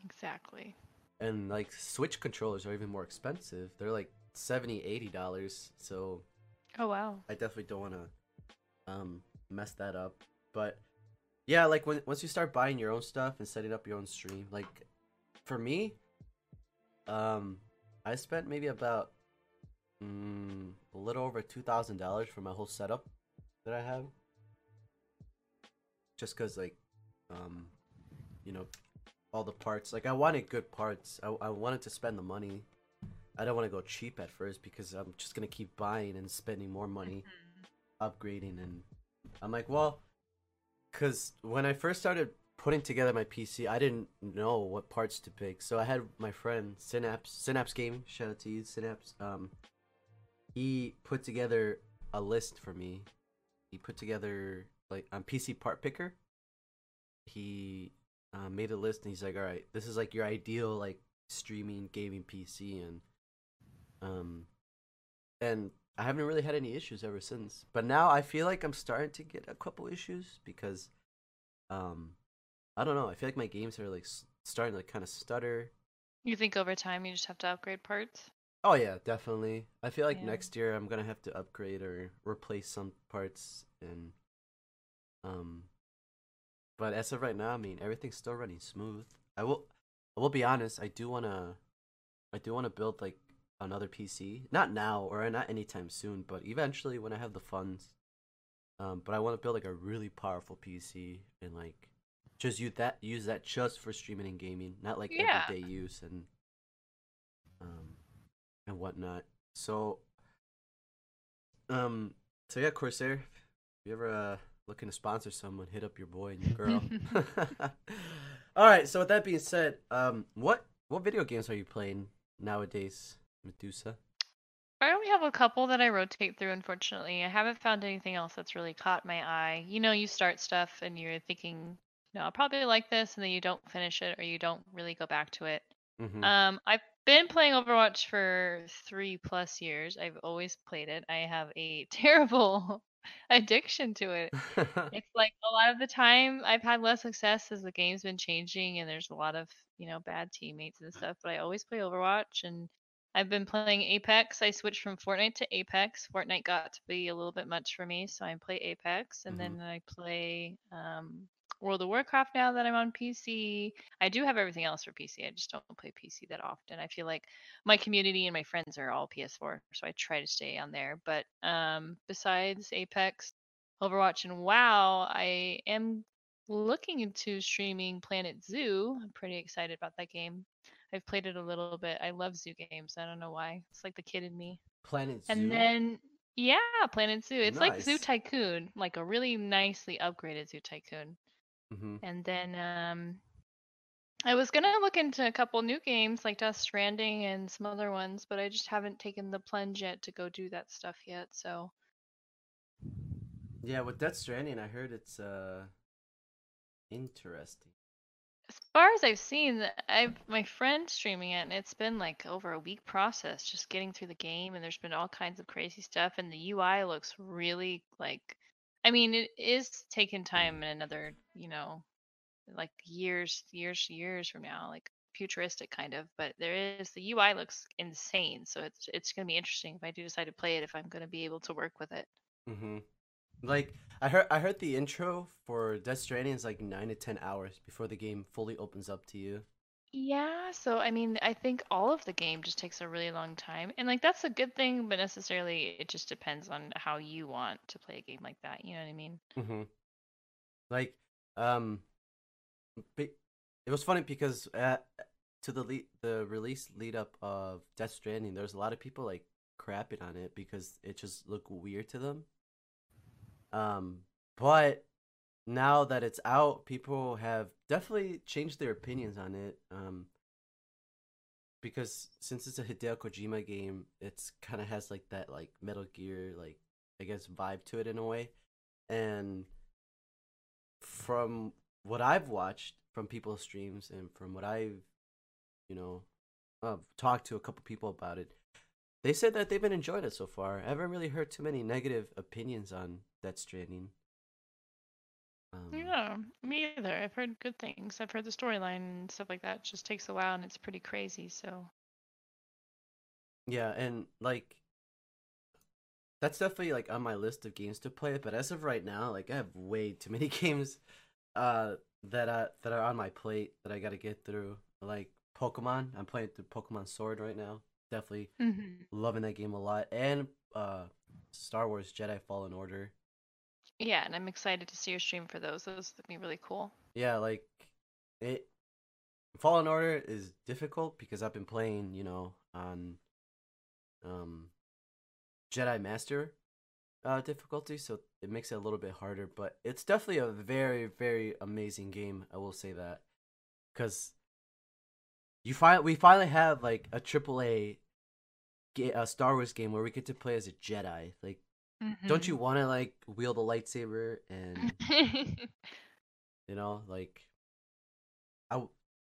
Exactly. And like Switch controllers are even more expensive. They're like 70 80 dollars. So Oh wow. I definitely don't want to um mess that up. But yeah, like when once you start buying your own stuff and setting up your own stream, like for me, um, I spent maybe about mm, a little over two thousand dollars for my whole setup that I have. Just cause like, um, you know, all the parts. Like I wanted good parts. I I wanted to spend the money. I don't want to go cheap at first because I'm just gonna keep buying and spending more money upgrading and I'm like, well, because when I first started putting together my PC, I didn't know what parts to pick. So I had my friend Synapse, Synapse Gaming, shout out to you, Synapse. Um, he put together a list for me. He put together like on PC Part Picker. He uh, made a list and he's like, all right, this is like your ideal like streaming gaming PC and um and I haven't really had any issues ever since. But now I feel like I'm starting to get a couple issues because, um, I don't know. I feel like my games are like starting to kind of stutter. You think over time you just have to upgrade parts? Oh yeah, definitely. I feel like Yeah. next year I'm gonna have to upgrade or replace some parts and, um, but as of right now, I mean everything's still running smooth. I will, I will be honest. I do wanna, I do wanna build like another PC. Not now or not anytime soon, but eventually when I have the funds. Um, but I want to build like a really powerful PC and like just use that use that just for streaming and gaming, not like Yeah. everyday use and um and whatnot. So um so yeah, Corsair, if you ever uh looking to sponsor someone, hit up your boy and your girl. All right, so with that being said, um what what video games are you playing nowadays, Medusa? I only have a couple that I rotate through, unfortunately. I haven't found anything else that's really caught my eye. You know, you start stuff and you're thinking, no, I'll probably like this, and then you don't finish it or you don't really go back to it. Mhm. Um, I've been playing Overwatch for three plus years. I've always played it. I have a terrible addiction to it. It's like a lot of the time I've had less success as the game's been changing and there's a lot of, you know, bad teammates and stuff, but I always play Overwatch and I've been playing Apex. I switched from Fortnite to Apex. Fortnite got to be a little bit much for me, so I play Apex and Mhm. then I play um World of Warcraft now that I'm on PC. I do have everything else for PC. I just don't play PC that often. I feel like my community and my friends are all PS4, so I try to stay on there. But um besides Apex, Overwatch and WoW, I am looking into streaming Planet Zoo. I'm pretty excited about that game. I've played it a little bit. I love zoo games. I don't know why. It's like the kid in me. Planet Zoo. And then yeah, Planet Zoo. It's like Zoo Tycoon, like a really nicely upgraded Zoo Tycoon. hmm And then um I was gonna look into a couple new games like Death Stranding and some other ones, but I just haven't taken the plunge yet to go do that stuff yet. So Yeah, with Death Stranding, I heard it's uh interesting. As far as I've seen, I've my friend streaming it, and it's been like over a week process just getting through the game, and there's been all kinds of crazy stuff, and the UI looks really like, I mean, it is taking time and another, you know, like years, years, years from now, like futuristic kind of, but there is the UI looks insane, so it's it's gonna be interesting if I do decide to play it if I'm gonna be able to work with it. Mm-hmm. Like I heard, I heard the intro for Death Stranding is like nine to ten hours before the game fully opens up to you. Yeah, so I mean, I think all of the game just takes a really long time. And like that's a good thing, but necessarily it just depends on how you want to play a game like that. You know what I mean? Mm-hmm. Like, um, it was funny because uh, to the lead, the release lead up of Death Stranding, there's a lot of people like crapping on it because it just looked weird to them. Um, but now that it's out, people have definitely changed their opinions on it. Um, because since it's a Hideo Kojima game, it's kind of has like that like Metal Gear like I guess vibe to it in a way. And from what I've watched from people's streams and from what I've you know uh, talked to a couple people about it, they said that they've been enjoying it so far. I haven't really heard too many negative opinions on Death Stranding. Um, Yeah, me either. I've heard good things. I've heard the storyline and stuff like that just takes a while and it's pretty crazy. So, yeah, and like that's definitely like on my list of games to play. But as of right now, like I have way too many games uh that uh that are on my plate that I got to get through. Like Pokemon, I'm playing through Pokemon Sword right now. Definitely hmm loving that game a lot, and uh Star Wars Jedi Fallen Order. Yeah, and I'm excited to see your stream for those. Those would be really cool. Yeah, like it. Fallen Order is difficult because I've been playing, you know, on um Jedi Master uh difficulty, so it makes it a little bit harder, but it's definitely a very very amazing game, I will say that. Cuz you find we finally have like a triple A a Star Wars game where we get to play as a Jedi. Like don't you want to like wield a lightsaber and you know, like I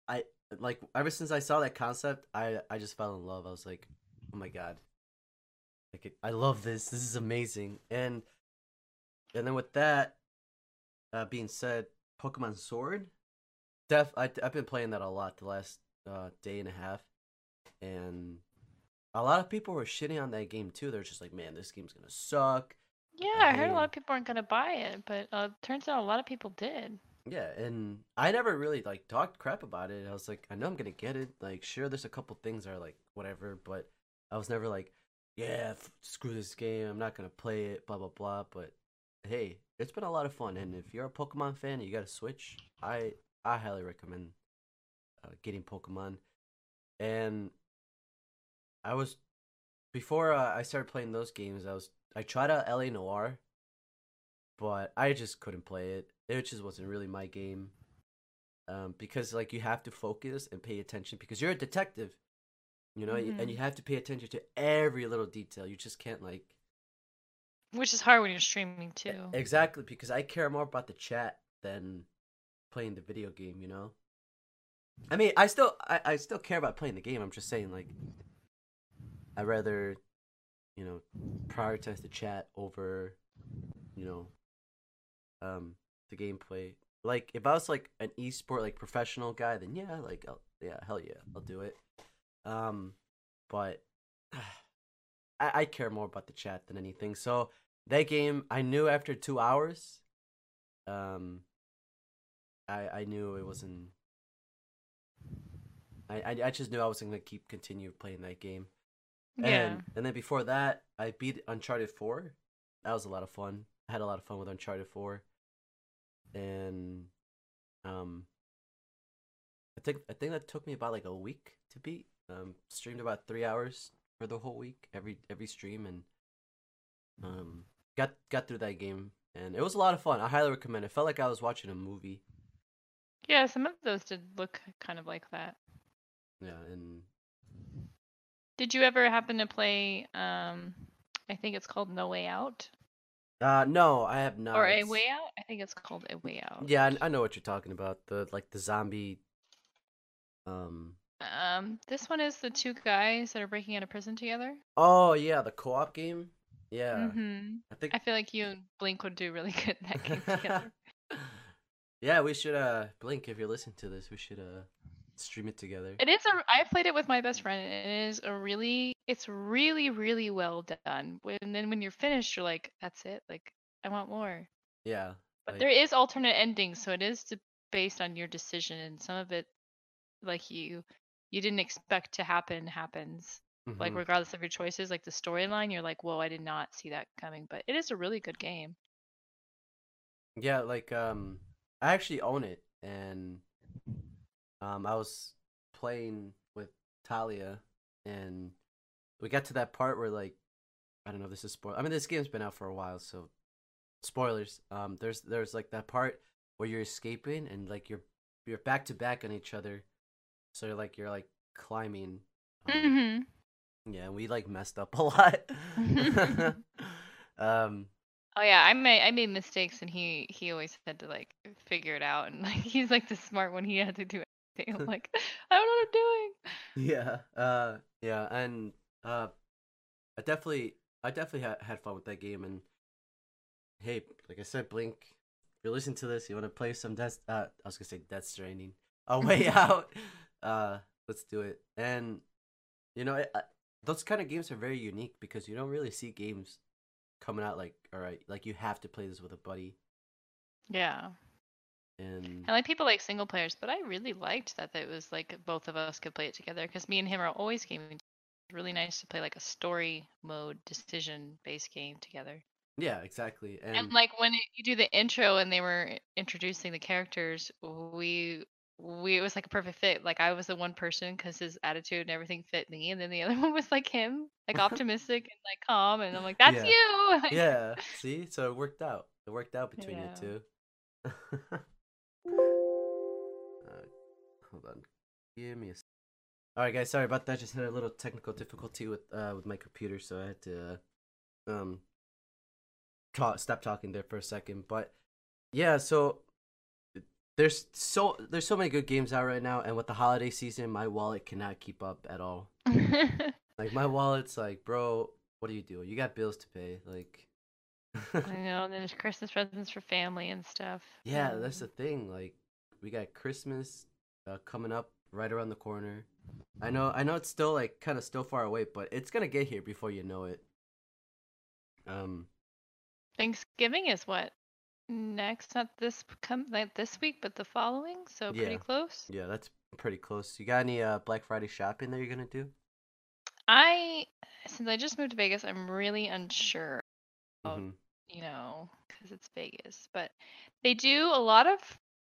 I like ever since I saw that concept, I I just fell in love. I was like, "Oh my god. Like I love this. This is amazing." And and then with that uh being said, Pokemon Sword, def I I've been playing that a lot the last uh day and a half and a lot of people were shitting on that game too. They're just like, "Man, this game's to suck." Yeah, I I heard a lot of people weren't gonna buy it, but uh, turns out a lot of people did. Yeah, and I never really like talked crap about it. I was like, I know I'm gonna get it. Like, sure, there's a couple things that are like whatever, but I was never like, yeah, f- screw this game. I'm not gonna play it. Blah blah blah. But hey, it's been a lot of fun, and if you're a Pokemon fan and you got a Switch, I I highly recommend uh, getting Pokemon. And I was before uh, I started playing those games. I was I tried out LA Noire, but I just couldn't play it. It just wasn't really my game. Um, because like you have to focus and pay attention because you're a detective, you know, and hmm you have to pay attention to every little detail. You just can't like Which is hard when you're streaming too. exactly because I care more about the chat than playing the video game. You know, I mean, I still I, I still care about playing the game. I'm just saying like I rather you know prioritize the chat over you know um the gameplay. Like if i was like an esport like professional guy then yeah like I'll, yeah hell yeah i'll do it. Um but I, I care more about the chat than anything. So that game i knew after two hours um i i knew it wasn't i i, I just knew i wasn't gonna keep continue playing that game Yeah. and and then before that, I beat Uncharted Four. That was a lot of fun. I had a lot of fun with Uncharted Four, and um, I think I think that took me about like a week to beat. Um, streamed about three hours for the whole week, every every stream, and um, got got through that game, and it was a lot of fun. I highly recommend. it. felt like I was watching a movie. Yeah, some of those did look kind of like that. Yeah, and Did you ever happen to play um I think it's called No Way Out? Uh, no, I have not. or a way out. I think it's called a way out. Yeah, I, I know what you're talking about. The like the zombie. Um. Um, this one is the two guys that are breaking out of prison together. Oh yeah, the co-op game. Yeah, hmm I think. I feel like you and Blink would do really good in that game together. yeah, we should uh blink if you're listening to this. We should uh stream it together. It is a. I played it with my best friend, and it is a really. It's really, really well done. And then when you're finished, you're like, "That's it. Like, I want more." Yeah. But like- there is alternate endings, so it is based on your decision, and some of it, like you, you didn't expect to happen, happens. Like mhm. regardless of your choices, like the storyline, you're like, "Whoa, I did not see that coming." But it is a really good game. Yeah, like um I actually own it and um I was playing with Talia and we got to that part where like I don't know this is spoil I mean this game's been out for a while so spoilers. Um there's there's like that part where you're escaping and like you're you're back to back on each other. So you're like you're like climbing. Um, Mm-hmm. yeah, we like messed up a lot. um Oh yeah, I made I made mistakes, and he he always had to like figure it out, and like he's like the smart one. He had to do everything. I'm like, I don't know what I'm doing. Yeah. Uh yeah, and uh I definitely I definitely ha- had fun with that game and hey, like I said, Blink, if you're listening to this, you want to play some Death uh I was to say Death Stranding. A way out. Uh let's do it. And you know, it, uh, those kind of games are very unique because you don't really see games coming out like all right, like you have to play this with a buddy Yeah, and I like people like single players, but I really liked that it was like both of us could play it together because me and him are always gaming. It's really nice to play like a story mode decision based game together. yeah, exactly. And, And like when it, you do the intro and they were introducing the characters, we we it was like a perfect fit. Like I was the one person because his attitude and everything fit me, and then the other one was like him, like optimistic and like calm, and I'm like, that's Yeah. you. Like, yeah, see? So it worked out. It worked out between Yeah. you two. Hold on. Give me a All right, guys. Sorry about that. Just had a little technical difficulty with uh with my computer, so I had to uh, um talk, stop talking there for a second. But yeah, so there's so there's so many good games out right now, and with the holiday season, my wallet cannot keep up at all. Like my wallet's like, bro, what do you do? You got bills to pay. Like, I know. And then there's Christmas presents for family and stuff. yeah, that's the Um, thing. Like, we got Christmas uh, coming up right around the corner. I know, I know, it's still like kind of still far away, but it's gonna get here before you know it. Um, Thanksgiving is what next? Not this come like this week, but the following. So pretty close. yeah, that's pretty close. You got any uh Black Friday shopping that you're gonna do? I since I just moved to Vegas, I'm really unsure. Mhm. you know, because it's Vegas. But they do a lot of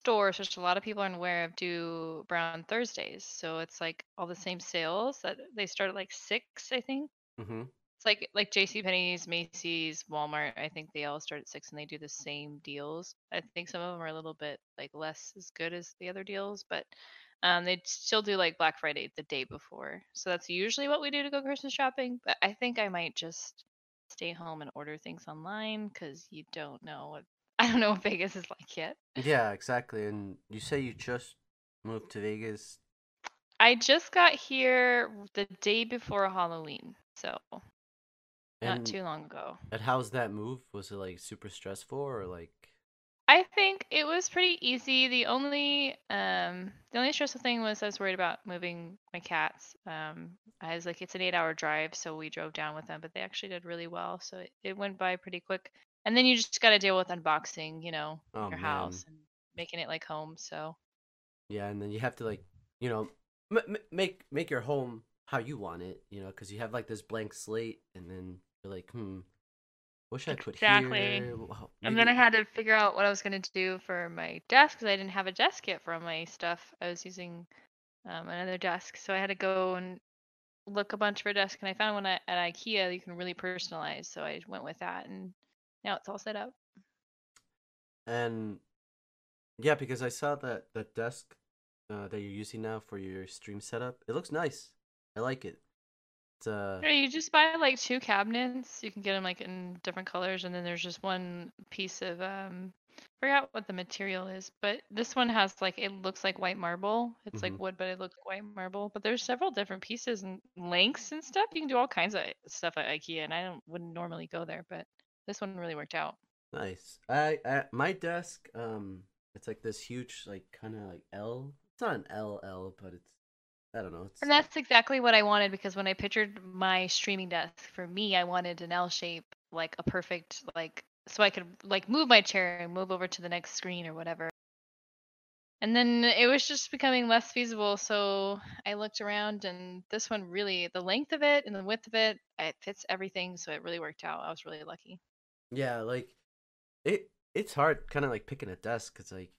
stores, which a lot of people aren't aware of, do Brown Thursdays. So it's like all the same sales that they start at like six, I think. Mhm. It's like like J.C. Penney's, Macy's, Walmart. I think they all start at six and they do the same deals. I think some of them are a little bit like less as good as the other deals, but um, they still do like Black Friday the day before. So that's usually what we do to go Christmas shopping. But I think I might just stay home and order things online because you don't know what I don't know what Vegas is like yet. Yeah, exactly. And you say you just moved to Vegas. I just got here the day before Halloween, so not too long ago. and how's that move? Was it like super stressful or like? I think it was pretty easy. The only um the only stressful thing was I was worried about moving my cats. Um I was like it's an 8-hour drive, so we drove down with them, but they actually did really well, so it, it went by pretty quick. And then you just got to deal with unboxing, you know, Oh, your man. house and making it like home, so Yeah, and then you have to like, you know, m- m- make make your home how you want it, you know, because you have like this blank slate, and then you're like, hmm, what should I put Exactly. here? Well, And then I had to figure out what I was going to do for my desk because I didn't have a desk kit for all my stuff. I was using um, another desk, so I had to go and look a bunch for a desk. And I found one at, at IKEA you can really personalize, so I went with that, and now it's all set up. and yeah, because I saw that the desk uh, that you're using now for your stream setup, it looks nice. I like it. uh, you just buy like two cabinets. You can get them like in different colors, and then there's just one piece of um, forgot what the material is, but this one has like it looks like white marble. It's Mhm. like wood, but it looks like white marble. But there's several different pieces and lengths and stuff. You can do all kinds of stuff at IKEA, and I don't wouldn't normally go there, but this one really worked out. nice. I, I my desk, um, it's like this huge, like kind of like L. It's not an LL, but it's I don't know. It's And that's exactly what I wanted because when I pictured my streaming desk for me, I wanted an L shape, like a perfect like so I could like move my chair and move over to the next screen or whatever. And then it was just becoming less feasible, so I looked around and this one really the length of it and the width of it, it fits everything, so it really worked out. I was really lucky. Yeah, like it. It's hard, kind of like picking a desk. Cause like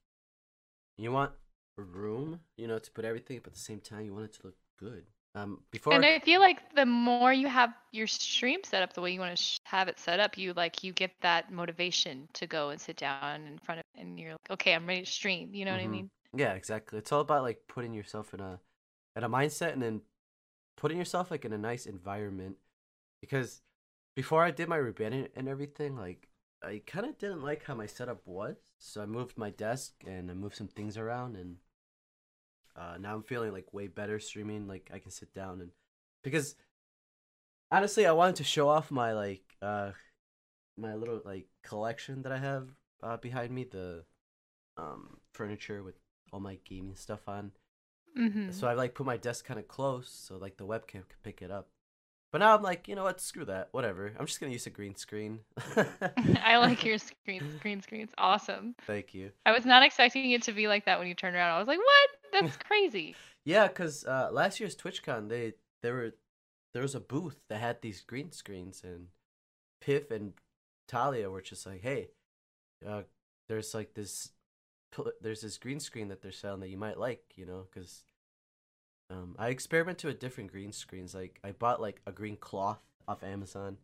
you want room, you know, to put everything, but at the same time, you want it to look good. Um, before And I feel like the more you have your stream set up the way you want to sh- have it set up, you like you get that motivation to go and sit down in front of and you're like, okay, I'm ready to stream. You know what I Mhm. mean? Yeah, exactly. It's all about like putting yourself in a in a mindset and then putting yourself like in a nice environment. Because before I did my rebranding and everything, like I kind of didn't like how my setup was. So I moved my desk and I moved some things around and uh, now I'm feeling like way better streaming. Like I can sit down and because honestly, I wanted to show off my like uh my little like collection that I have uh, behind me, the um furniture with all my gaming stuff on. Mm-hmm. So I like put my desk kind of close so like the webcam could pick it up. But now I'm like, you know what? Screw that. Whatever. I'm just gonna use a green screen. I like your screen green screens. Awesome. Thank you. I was not expecting it to be like that when you turned around. I was like, what? That's crazy. Yeah, cause uh, last year's TwitchCon they there were there was a booth that had these green screens and Piff and Talia were just like, hey, uh, there's like this there's this green screen that they're selling that you might like, you know, cause um I experimented with different green screens. Like I bought like a green cloth off Amazon,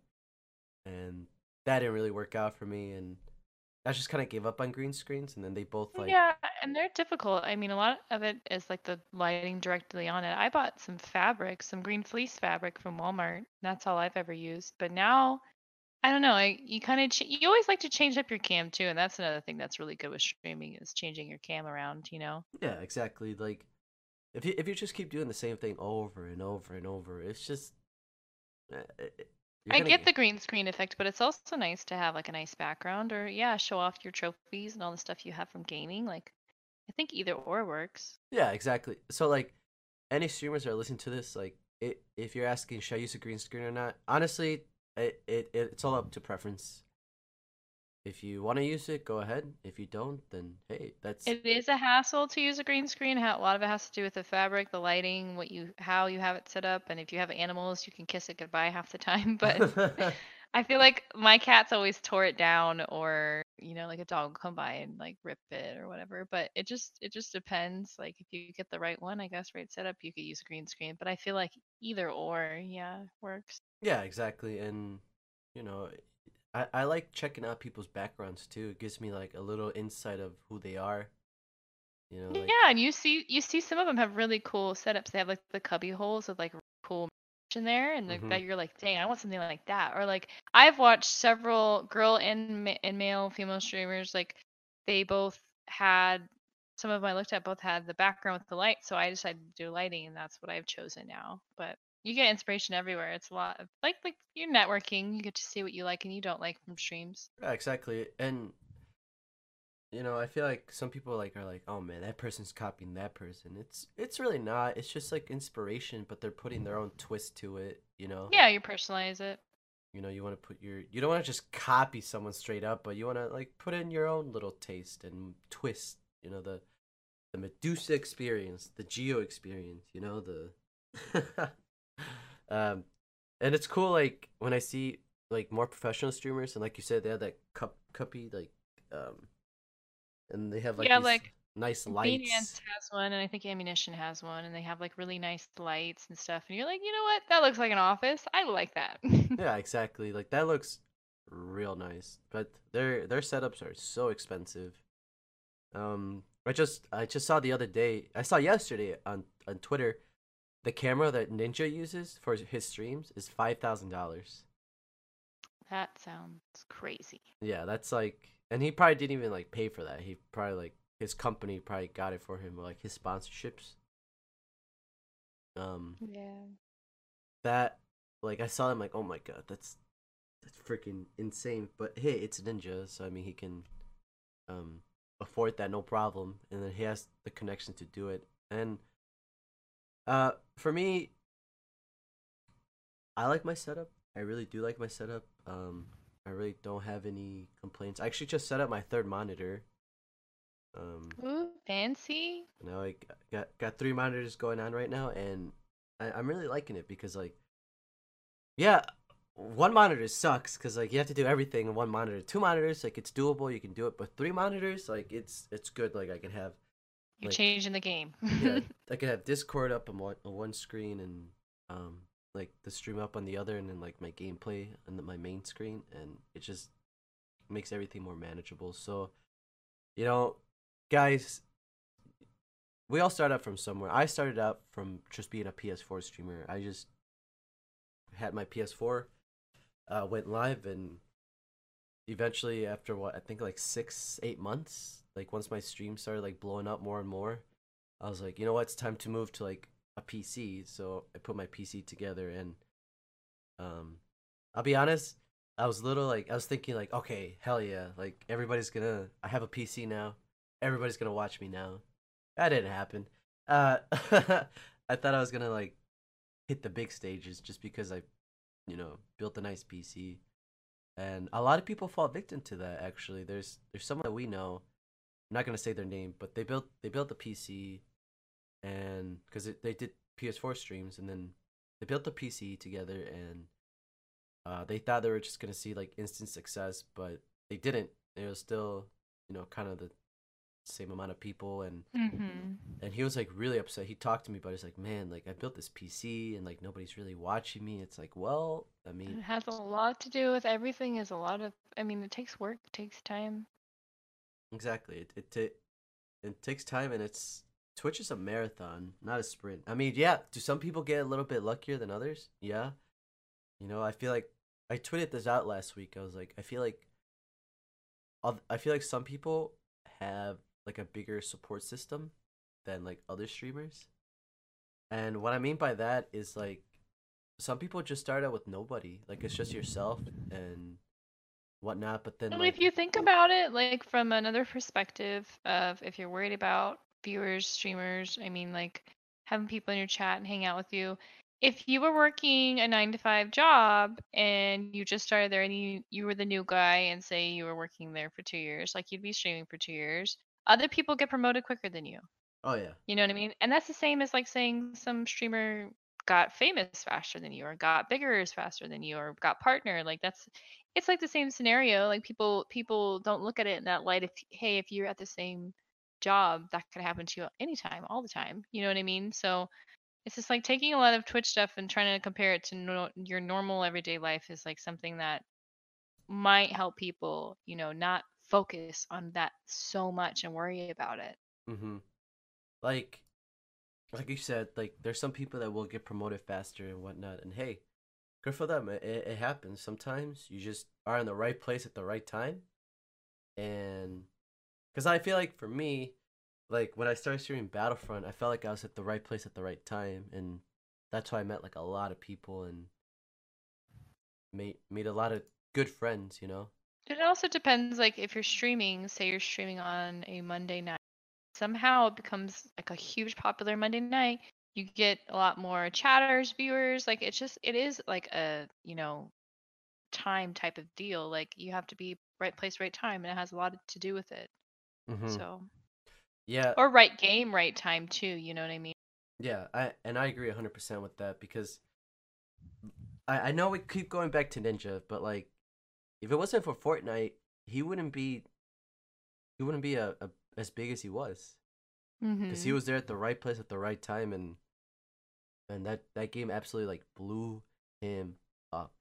and that didn't really work out for me, and I just kind of gave up on green screens, and then they both like yeah, and they're difficult. I mean, a lot of it is like the lighting directly on it. I bought some fabric, some green fleece fabric from Walmart. That's all I've ever used. But now, I don't know. I, you kind of ch- you always like to change up your cam too, and that's another thing that's really good with streaming is changing your cam around. You know. Yeah, exactly. Like if you if you just keep doing the same thing over and over and over, it's just. eh, eh, eh, I gonna get the green screen effect, but it's also nice to have like a nice background or yeah, show off your trophies and all the stuff you have from gaming. Like I think either or works. Yeah, exactly. So like, any streamers that are listening to this, like, it, if you're asking should I use a green screen or not, honestly, it, it it's all up to preference. If you want to use it, go ahead. If you don't, then hey, that's It is a hassle to use a green screen. A lot of it has to do with the fabric, the lighting, what you how you have it set up, and if you have animals, you can kiss it goodbye half the time. But I feel like my cats always tore it down, or you know, like a dog will come by and like rip it or whatever. But it just it just depends. Like if you get the right one, I guess right setup, you could use a green screen. But I feel like either or, yeah, works. yeah, exactly. And you know, I I like checking out people's backgrounds too. It gives me like a little insight of who they are. You know, like Yeah, and you see you see some of them have really cool setups. They have like the cubby holes with like cool in there, and Mhm. that you're like, dang, I want something like that. Or like I've watched several girl and ma- and male female streamers like they both had some of them I looked at both had the background with the light, so I decided to do lighting, and that's what I've chosen now. But you get inspiration everywhere. It's a lot of like like you're networking. You get to see what you like and you don't like from streams. Yeah, exactly. And you know, I feel like some people like are like, "Oh man, that person's copying that person." It's it's really not. It's just like inspiration, but they're putting their own twist to it, you know? Yeah, you personalize it. You know, you want to put your you don't want to just copy someone straight up, but you want to like put in your own little taste and twist, you know, the the Medusa experience, the Geo experience, you know, the um and it's cool like when I see like more professional streamers and like you said they have that cup cuppy like um and they have like Yeah, like, nice Obedience lights. has one, and I think Ammunition has one, and they have like really nice lights and stuff. And you're like, you know what? That looks like an office. I like that. Yeah, exactly. Like that looks real nice, but their their setups are so expensive. Um, I just I just saw the other day. I saw yesterday on on Twitter. The camera that Ninja uses for his streams is five thousand dollars. That sounds crazy. Yeah, that's like, and he probably didn't even like pay for that. He probably like his company probably got it for him, like his sponsorships. Um, Yeah. that like I saw him like, oh my god, that's that's freaking insane. But hey, it's Ninja, so I mean he can um afford that no problem, and then he has the connection to do it. And uh, for me, I like my setup. I really do like my setup. Um, I really don't have any complaints. I actually just set up my third monitor. Um, Ooh, fancy. now I got got three monitors going on right now, and I, I'm really liking it because like, yeah, one monitor sucks because like you have to do everything in one monitor. Two monitors, like it's doable, you can do it, but three monitors, like it's it's good. Like I can have You're Like- changing the game. yeah, I can have Discord up on one on one screen and um like the stream up on the other, and then like my gameplay on the, my main screen, and it just makes everything more manageable. So, you know, guys, we all start out from somewhere. I started out from just being a PS4 streamer. I just had my PS4, uh, went live, and eventually, after what I think like six, eight months, like once my stream started like blowing up more and more, I was like, you know what, it's time to move to like a PC. So I put my PC together, and um, I'll be honest, I was little like I was thinking like, okay, hell yeah, like everybody's gonna. I have a PC now. Everybody's gonna watch me now. That didn't happen. Uh, I thought I was gonna like hit the big stages just because I, you know, built a nice PC, and a lot of people fall victim to that. Actually, there's there's someone that we know. I'm not gonna say their name, but they built they built the PC, and because they did PS4 streams, and then they built the PC together, and uh, they thought they were just gonna see like instant success, but they didn't. It was still, you know, kind of the same amount of people, and hmm and he was like really upset. He talked to me, but he's like, "Man, like I built this PC, and like nobody's really watching me." It's like, well, I mean, It has a lot to do with everything. Is a lot of. I mean, it takes work. It takes time. Exactly. It it ta- it takes time, and it's Twitch is a marathon, not a sprint. I mean, yeah. Do some people get a little bit luckier than others? Yeah. You know, I feel like I tweeted this out last week. I was like, I feel like, I feel like some people have like a bigger support system than like other streamers. And what I mean by that is like some people just start out with nobody. Like it's just yourself and whatnot. But then like if you think about it, like from another perspective of if you're worried about viewers, streamers, I mean, like having people in your chat and hang out with you. If you were working a nine to five job and you just started there and you, you were the new guy and say you were working there for two years, like you'd be streaming for two years, other people get promoted quicker than you. oh yeah. You know what I mean? And that's the same as like saying some streamer got famous faster than you or got bigger as faster than you or got partner. Like that's it's like the same scenario. Like people people don't look at it in that light if hey, if you're at the same job, that could happen to you anytime, all the time. You know what I mean? So it's just like taking a lot of Twitch stuff and trying to compare it to no, your normal everyday life is like something that might help people, you know, not focus on that so much and worry about it. Mm-hmm. Like, like you said, like there's some people that will get promoted faster and whatnot, and hey, good for them. It, it, happens sometimes. You just are in the right place at the right time, and because I feel like for me, like when I started streaming Battlefront, I felt like I was at the right place at the right time, and that's why I met like a lot of people and made made a lot of good friends. You know. It also depends, like if you're streaming, say you're streaming on a Monday night, somehow it becomes like a huge popular Monday night. You get a lot more chatters, viewers. Like it's just, it is like a, you know, time type of deal. Like you have to be right place, right time, and it has a lot to do with it. Mm-hmm. So, Yeah. or right game, right time too. You know what I mean? Yeah, I and I agree hundred percent with that because I I know we keep going back to Ninja, but like if it wasn't for Fortnite, he wouldn't be he wouldn't be a, a as big as he was because Mm-hmm. he was there at the right place at the right time and and that that game absolutely like blew him up.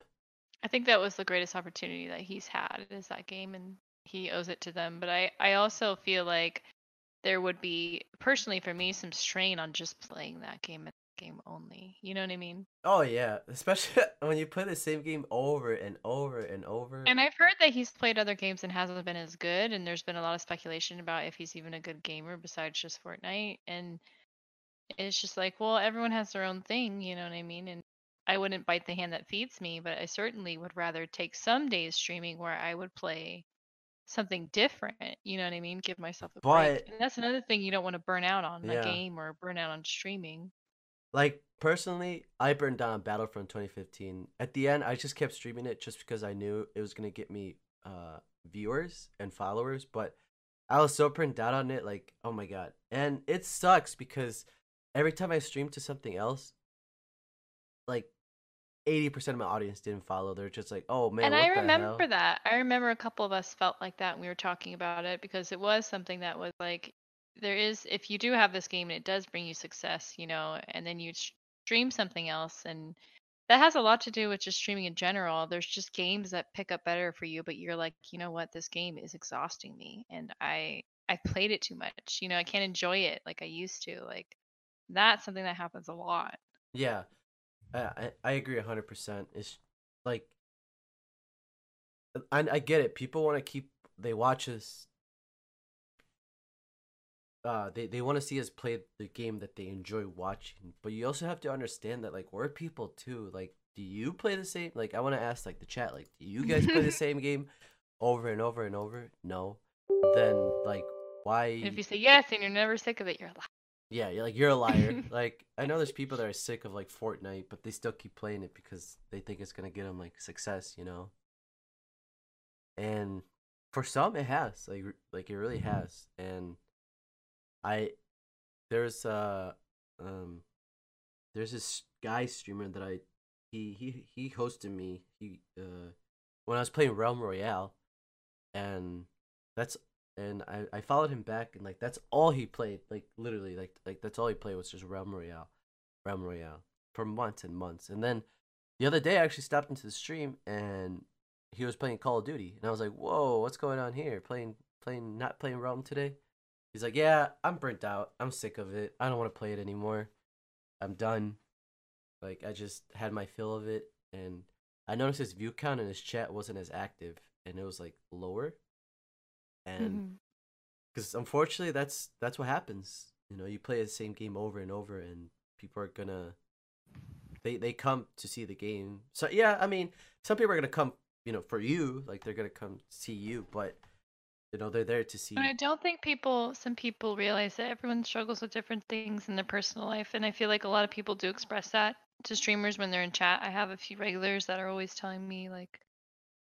I think that was the greatest opportunity that he's had is that game and he owes it to them. But I, I also feel like there would be personally for me some strain on just playing that game and game only. You know what I mean? Oh yeah, especially when you play the same game over and over and over. And I've heard that he's played other games and hasn't been as good, and there's been a lot of speculation about if he's even a good gamer besides just Fortnite. And it's just like, well, everyone has their own thing, you know what I mean? And I wouldn't bite the hand that feeds me, but I certainly would rather take some days streaming where I would play something different. You know what I mean? Give myself a break. But And that's another thing you don't want to burn out on a game or burn out on streaming. like personally, I burned down Battlefront 2015. At the end, I just kept streaming it just because I knew it was gonna get me uh viewers and followers. But I was so burnt out on it, like oh my god, and it sucks because every time I stream to something else, like 80% of my audience didn't follow. They're just like, oh man, And I remember that. I remember a couple of us felt like that when we were talking about it because it was something that was like, there is, if you do have this game and it does bring you success, you know, and then you stream something else, and that has a lot to do with just streaming in general. There's just games that pick up better for you, but you're like, you know what, this game is exhausting me, and I I played it too much. You know, I can't enjoy it like I used to. Like that's something that happens a lot. Yeah, I I, agree 100%. It's like I I get it. People want to keep they watch us uh they, they want to see us play the game that they enjoy watching but you also have to understand that like we're people too like do you play the same like i want to ask like the chat like do you guys play the same game over and over and over no then like why? And if you say yes and you're never sick of it, you're yeah you're like you're a liar. Like i know there's people that are sick of like fortnite but they still keep playing it because they think it's gonna get them like success you know? And for some it has like like it really has. And i there's uh um there's this guy streamer that I he he he hosted me. He uh when I was playing Realm Royale and that's and I I followed him back and like that's all he played like literally like like that's all he played was just Realm Royale Realm Royale for months and months. And then the other day I actually stopped into the stream and he was playing Call of Duty and I was like whoa what's going on here? Playing playing not playing Realm today? He's like yeah I'm burnt out. I'm sick of it. I don't want to play it anymore. I'm done. Like I just had my fill of it, and I noticed his view count in his chat wasn't as active, and it was like lower. And mm-hmm. because unfortunately, that's that's what happens. You know, you play the same game over and over, and people are gonna they they come to see the game. So yeah, I mean, some people are gonna come, you know, for you, like they're gonna come see you, but you know they're there to see But I don't think people, some people realize that everyone struggles with different things in their personal life. And I feel like a lot of people do express that to streamers when they're in chat. I have a few regulars that are always telling me, like,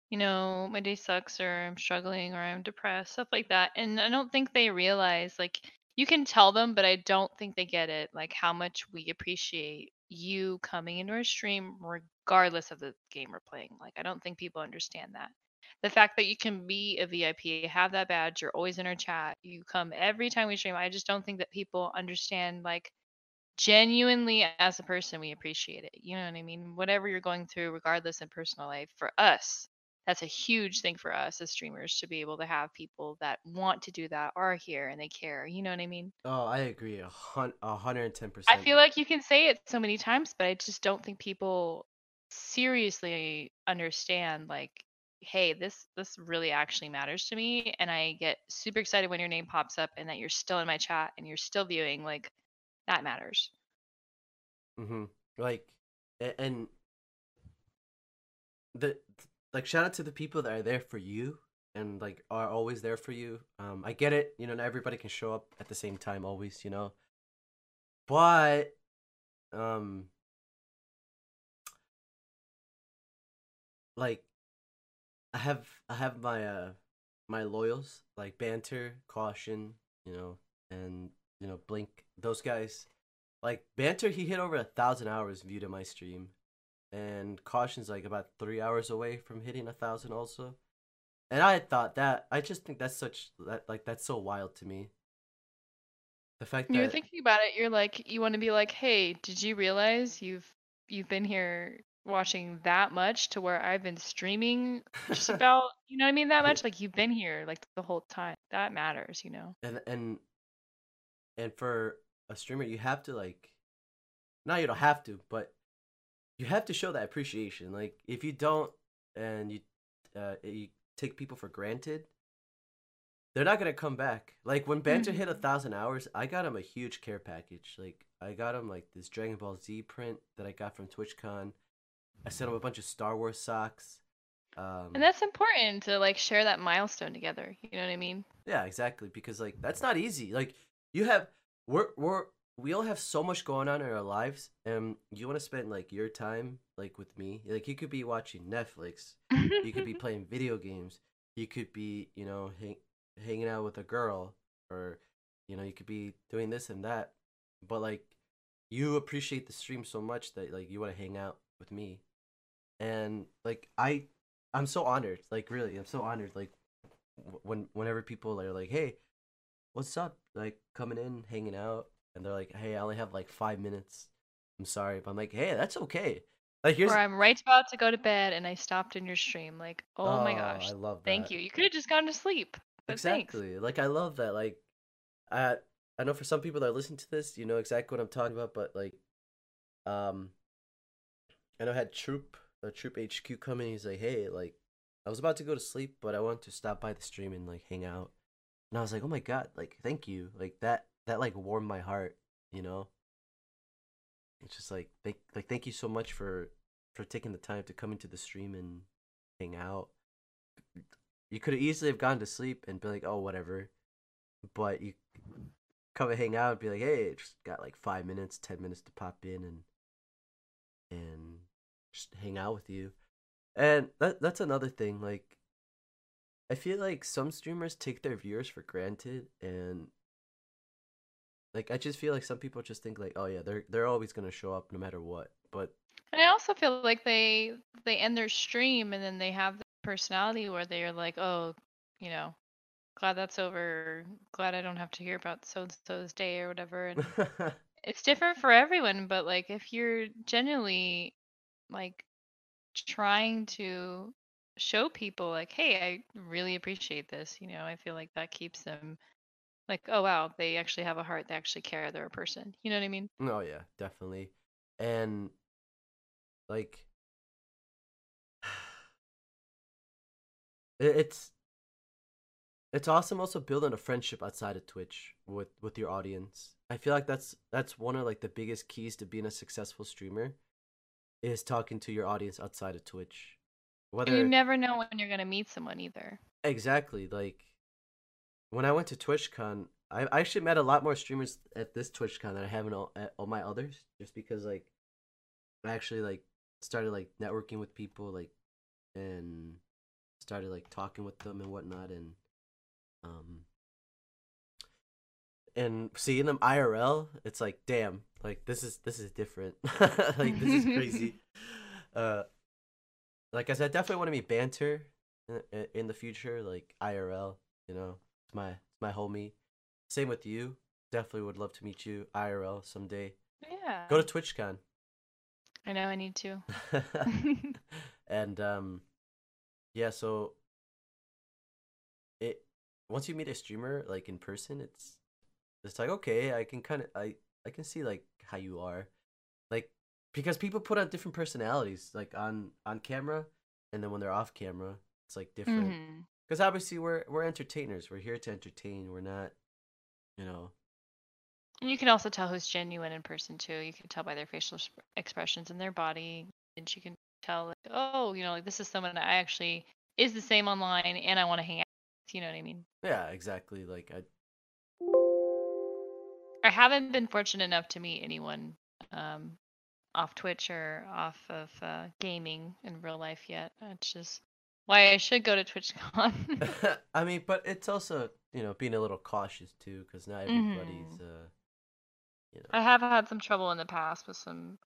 you know, my day sucks or I'm struggling or I'm depressed, stuff like that. And I don't think they realize, like, you can tell them, but I don't think they get it, like, how much we appreciate you coming into our stream regardless of the game we're playing. Like, I don't think people understand that. The fact that you can be a VIP, have that badge, you're always in our chat, you come every time we stream. I just don't think that people understand, like, genuinely as a person, we appreciate it. You know what I mean? Whatever you're going through, regardless in personal life, for us, that's a huge thing for us as streamers to be able to have people that want to do that are here and they care. You know what I mean? Oh, I agree a hun a hundred and ten I feel like you can say it so many times, but I just don't think people seriously understand like hey this this really actually matters to me and i get super excited when your name pops up and that you're still in my chat and you're still viewing like that matters Mm-hmm. Like, and the like shout out to the people that are there for you and like are always there for you. Um, I get it. You know, not everybody can show up at the same time always. You know, but um, like I have I have my uh my loyals like banter, caution, you know, and you know blink. Those guys like banter. He hit over a thousand hours viewed in my stream, and caution's like about three hours away from hitting a thousand also. And I thought that I just think that's such that like that's so wild to me. The fact you're that thinking about it you're like you want to be like hey did you realize you've you've been here watching that much to where i've been streaming just about you know what i mean that much like you've been here like the whole time that matters you know and and and for a streamer you have to like now you don't have to, but you have to show that appreciation. Like if you don't and you uh, you take people for granted, they're not gonna come back. Like when Banter hit a Mhm. thousand hours, I got him a huge care package. Like I got him like this Dragon Ball Z print that I got from TwitchCon. I sent him a bunch of Star Wars socks. Um, And that's important to like share that milestone together. You know what I mean? Yeah, exactly. Because like that's not easy. Like you have we're we're we all have so much going on in our lives and you want to spend like your time like with me. Like you could be watching Netflix, you could be playing video games, you could be, you know, hang, hanging out with a girl or you know, you could be doing this and that. But like you appreciate the stream so much that like you want to hang out with me. And like I I'm so honored. Like really, I'm so honored like when whenever people are like, "Hey, what's up?" Like coming in, hanging out, and they're like, "Hey, I only have like five minutes. I'm sorry," but I'm like, "Hey, that's okay." Like here's or I'm right about to go to bed and I stopped in your stream. Like, oh, my gosh, I love thank you. You could have just gone to sleep. But thanks. Exactly. Like I love that. Like I I know for some people that listen to this, you know exactly what I'm talking about, but like um I know I had Troop the Troop HQ come in, he's like, Hey, like I was about to go to sleep, but I wanted to stop by the stream and like hang out. And I was like, Oh my god, like thank you. Like that that like warmed my heart, you know? It's just like thank like thank you so much for for taking the time to come into the stream and hang out you could have easily have gone to sleep and be like, oh, whatever. But you come and hang out and be like, hey, just got like five minutes, ten minutes to pop in and and just hang out with you. And that that's another thing. Like, I feel like some streamers take their viewers for granted, and like I just feel like some people just think like, oh yeah, they're they're always gonna show up no matter what. But And I also feel like they they end their stream and then they have the personality where they're like, oh, you know, glad that's over. Glad I don't have to hear about so and so's day or whatever. And it's different for everyone, but like if you're genuinely like trying to show people like, hey, I really appreciate this, you know, I feel like that keeps them like, oh wow, they actually have a heart, they actually care, they're a person. You know what I mean? Oh yeah, definitely. And like it's it's awesome also building a friendship outside of Twitch with with your audience. I feel like that's that's one of like the biggest keys to being a successful streamer is talking to your audience outside of Twitch. And you never know when you're gonna meet someone either. exactly like when I went to TwitchCon, I I actually met a lot more streamers at this TwitchCon than I have in all, at all my others, just because like I actually like started like networking with people like and started like talking with them and whatnot and um and seeing them IRL, it's like damn, like this is this is different. like this is crazy. uh like I said, I definitely want to be banter in, in the future, like IRL, you know. My it's my homie. Same with you. Definitely would love to meet you IRL someday. Yeah. Go to TwitchCon. I know I need to. and um yeah so it once you meet a streamer like in person it's it's like okay i can kind of i i can see like how you are like because people put on different personalities like on on camera and then when they're off camera it's like different Mhm. Because obviously we're we're entertainers we're here to entertain we're not you know And you can also tell who's genuine in person too. You can tell by their facial expressions and their body, and you can tell like, oh, you know, like this is someone that I actually is the same online, and I want to hang out. with, You know what I mean? yeah exactly like i I haven't been fortunate enough to meet anyone um, off Twitch or off of uh, gaming in real life yet. It's just why I should go to TwitchCon. I mean, but it's also you know being a little cautious too, because not everybody's uh, you know. I have had some trouble in the past with some.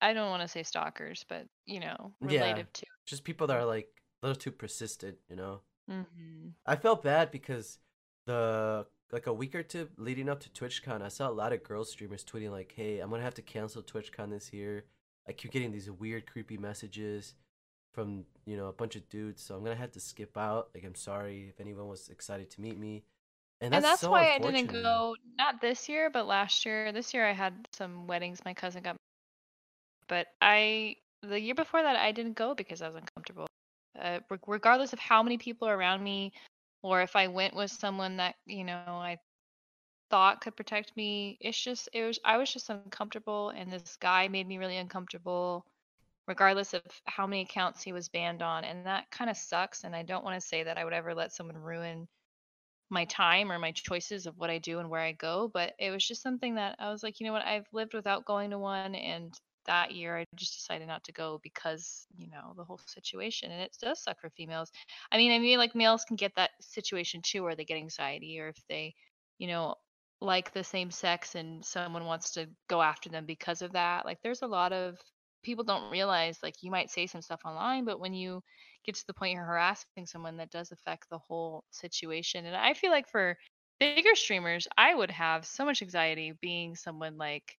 I don't want to say stalkers, but you know, Yeah. to. just people that are like a little too persistent, you know. hmm I felt bad because the like a week or two leading up to TwitchCon, I saw a lot of girl streamers tweeting like, "Hey, I'm gonna have to cancel TwitchCon this year. I keep getting these weird, creepy messages from you know a bunch of dudes, so I'm gonna have to skip out. Like, I'm sorry if anyone was excited to meet me." And And that's, that's so why I didn't go. Not this year, but last year. This year I had some weddings. My cousin got But I the year before that I didn't go because I was uncomfortable. Uh, reg- regardless of how many people are around me, or if I went with someone that you know I thought could protect me, it's just it was I was just uncomfortable, and this guy made me really uncomfortable. Regardless of how many accounts he was banned on, and that kind of sucks. And I don't want to say that I would ever let someone ruin my time or my choices of what I do and where I go, but it was just something that I was like, you know what, I've lived without going to one and that year I just decided not to go because, you know, the whole situation and it does suck for females. I mean, I mean like males can get that situation too where they get anxiety or if they, you know, like the same sex and someone wants to go after them because of that. Like there's a lot of people don't realize like you might say some stuff online, but when you get to the point you're harassing someone that does affect the whole situation. And I feel like for bigger streamers, I would have so much anxiety being someone like